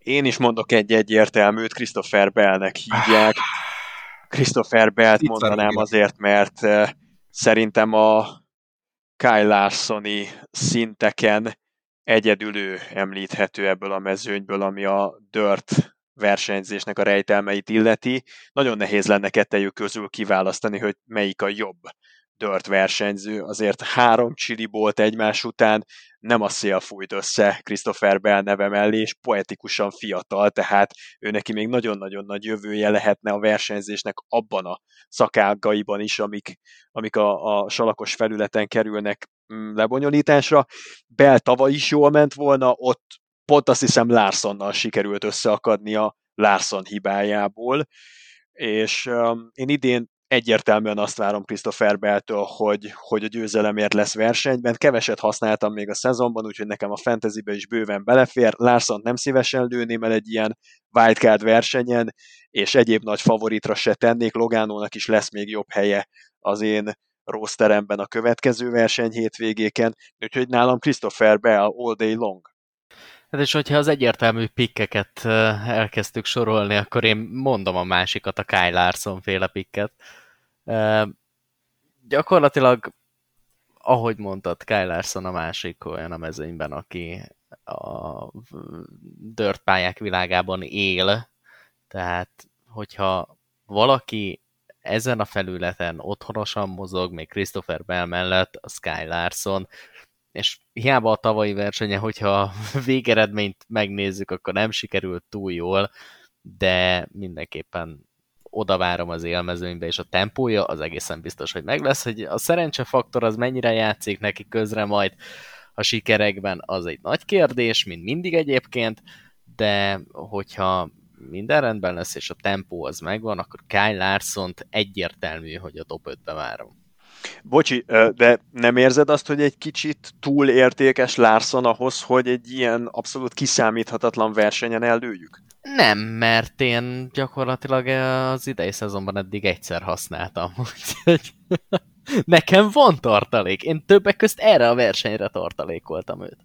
Speaker 2: Én is mondok egy egyértelműt, Christopher Bellnek hívják. Christopher Belt mondanám azért, mert szerintem a Kyle Larsoni szinteken egyedül ő említhető ebből a mezőnyből, ami a Dirt versenyzésnek a rejtelmeit illeti. Nagyon nehéz lenne kettejük közül kiválasztani, hogy melyik a jobb Dirt versenyző. Azért három chili bolt egymás után nem a szél fújt össze Christopher Bell neve mellé, és poetikusan fiatal, tehát ő neki még nagyon-nagyon nagy jövője lehetne a versenyzésnek abban a szakágaiban is, amik, amik a, a salakos felületen kerülnek mm, lebonyolításra. Bell tavaly is jól ment volna, ott pont azt hiszem Larsonnal sikerült összeakadni a Larson hibájából, és um, én idén egyértelműen azt várom Christopher Belltől, hogy, hogy a győzelemért lesz versenyben. Keveset használtam még a szezonban, úgyhogy nekem a fantasybe is bőven belefér. Larson nem szívesen lőném el egy ilyen wildcard versenyen, és egyéb nagy favoritra se tennék. Logánónak is lesz még jobb helye az én rosteremben a következő verseny hétvégéken, úgyhogy nálam Christopher Bell all day long.
Speaker 3: Hát és hogyha az egyértelmű pikkeket elkezdtük sorolni, akkor én mondom a másikat, a Kyle Larson féle pikket. Gyakorlatilag, ahogy mondtad, Kyle Larson a másik olyan a mezőnyben, aki a dört pályák világában él, tehát hogyha valaki ezen a felületen otthonosan mozog, még Christopher Bell mellett, a Sky Larson, és hiába a tavalyi versenye, hogyha a végeredményt megnézzük, akkor nem sikerült túl jól, de mindenképpen oda várom az élmezőnybe, és a tempója az egészen biztos, hogy meg lesz, hogy a szerencsefaktor az mennyire játszik neki közre majd a sikerekben, az egy nagy kérdés, mint mindig egyébként, de hogyha minden rendben lesz, és a tempó az megvan, akkor Kyle larson egyértelmű, hogy a top 5-be várom.
Speaker 2: Bocsi, de nem érzed azt, hogy egy kicsit túl értékes Larson ahhoz, hogy egy ilyen abszolút kiszámíthatatlan versenyen ellőjük?
Speaker 3: Nem, mert én gyakorlatilag az idei szezonban eddig egyszer használtam, úgyhogy nekem van tartalék. Én többek közt erre a versenyre tartalékoltam őt.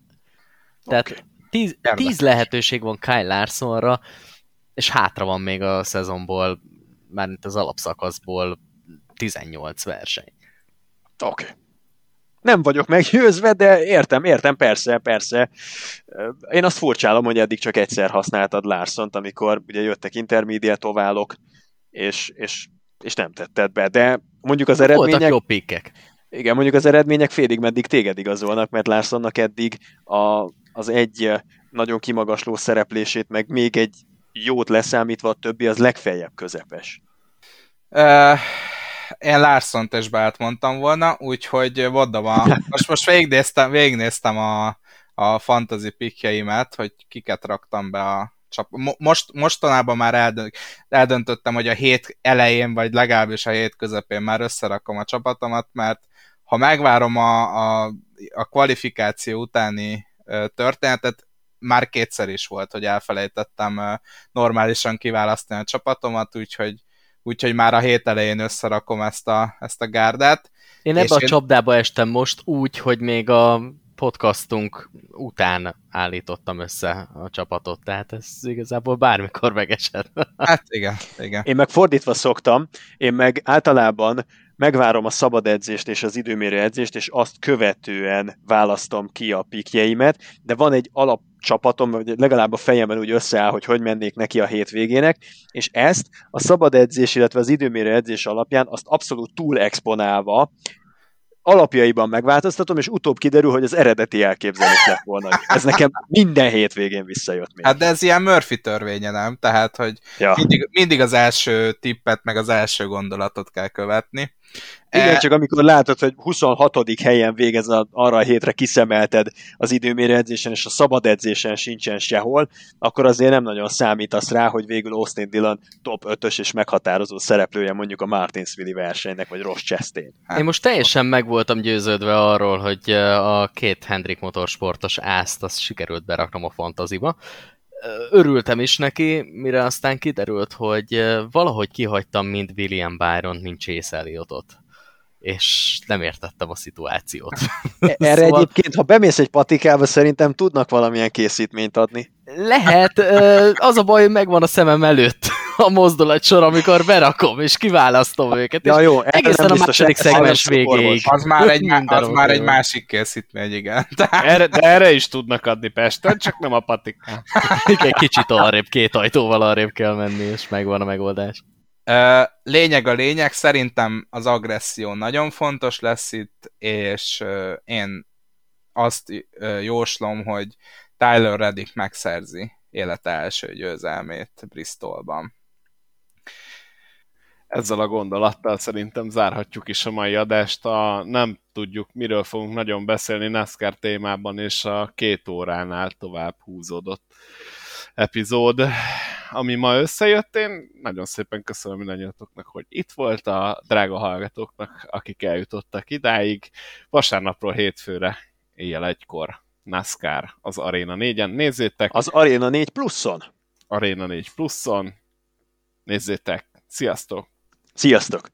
Speaker 3: Tehát okay. tíz, tíz lehetőség van Kyle Larsonra, és hátra van még a szezonból, mármint az alapszakaszból 18 verseny.
Speaker 2: Oké. Okay. Nem vagyok meggyőzve, de értem, értem, persze, persze. Én azt furcsálom, hogy eddig csak egyszer használtad Larsont, amikor ugye jöttek intermediate oválok, és, és, és nem tetted be, de mondjuk az eredmények... Voltak
Speaker 3: jó pikkek.
Speaker 2: Igen, mondjuk az eredmények félig meddig téged igazolnak, mert Larsonnak eddig a, az egy nagyon kimagasló szereplését, meg még egy jót leszámítva a többi, az legfeljebb közepes.
Speaker 4: Uh, én Larson-t is beállt mondtam volna, úgyhogy mondom, a, most, most végignéztem, végignéztem a, a fantasy pickjeimet, hogy kiket raktam be a csap... Most, mostanában már eldönt, eldöntöttem, hogy a hét elején, vagy legalábbis a hét közepén már összerakom a csapatomat, mert ha megvárom a, a, a kvalifikáció utáni történetet, már kétszer is volt, hogy elfelejtettem normálisan kiválasztani a csapatomat, úgyhogy úgyhogy már a hét elején összerakom ezt a, ezt a gárdát.
Speaker 3: Én ebbe a én... csapdába estem most úgy, hogy még a podcastunk után állítottam össze a csapatot, tehát ez igazából bármikor megesett.
Speaker 4: Hát igen, igen.
Speaker 2: Én meg fordítva szoktam, én meg általában megvárom a szabad edzést és az időmérő edzést, és azt követően választom ki a pikjeimet, de van egy alap csapatom, vagy legalább a fejemben úgy összeáll, hogy hogy mennék neki a hétvégének, és ezt a szabad edzés, illetve az időmérő edzés alapján azt abszolút túl exponálva alapjaiban megváltoztatom, és utóbb kiderül, hogy az eredeti elképzelés lett volna. Ez nekem minden hétvégén visszajött még.
Speaker 4: Hát de ez ilyen Murphy törvénye, nem? Tehát, hogy ja. mindig, mindig az első tippet, meg az első gondolatot kell követni.
Speaker 2: Igen, e... csak amikor látod, hogy 26. helyen végez a, arra a hétre kiszemelted az időmérő edzésen, és a szabad edzésen sincsen sehol, akkor azért nem nagyon számítasz rá, hogy végül Austin Dillon top 5-ös és meghatározó szereplője mondjuk a Martinsville versenynek, vagy Ross Chastain.
Speaker 3: Hát, Én most teljesen meg voltam győződve arról, hogy a két Hendrik motorsportos ászt azt sikerült beraknom a fantaziba, örültem is neki, mire aztán kiderült, hogy valahogy kihagytam mind William Byron, mint Chase Elliotot. És nem értettem a szituációt.
Speaker 2: E, erre szóval... egyébként, ha bemész egy patikába, szerintem tudnak valamilyen készítményt adni.
Speaker 3: Lehet, az a baj, hogy megvan a szemem előtt a mozdulatsor, amikor berakom, és kiválasztom őket.
Speaker 2: Ja,
Speaker 3: és
Speaker 2: jó,
Speaker 3: egészen a második szegmens végéig.
Speaker 4: Az már egy, az már egy másik készítmény, igen. Tehát,
Speaker 1: Erre, de erre is tudnak adni Pesten, csak nem a patikán.
Speaker 3: Igen, kicsit arrébb, két ajtóval arrébb kell menni, és megvan a megoldás.
Speaker 4: Lényeg a lényeg, szerintem az agresszió nagyon fontos lesz itt, és én azt jóslom, hogy Tyler Reddick megszerzi élete első győzelmét Bristolban.
Speaker 1: Ezzel a gondolattal szerintem zárhatjuk is a mai adást. A, nem tudjuk, miről fogunk nagyon beszélni NASCAR témában, és a két óránál tovább húzódott epizód, ami ma összejött. Én nagyon szépen köszönöm mindannyiatoknak, hogy itt volt a drága hallgatóknak, akik eljutottak idáig. Vasárnapról hétfőre éjjel egykor NASCAR az Arena 4-en. Nézzétek!
Speaker 2: Az Arena 4 pluszon.
Speaker 1: Arena 4 pluszon. Nézzétek! Sziasztok!
Speaker 2: Sziasztok!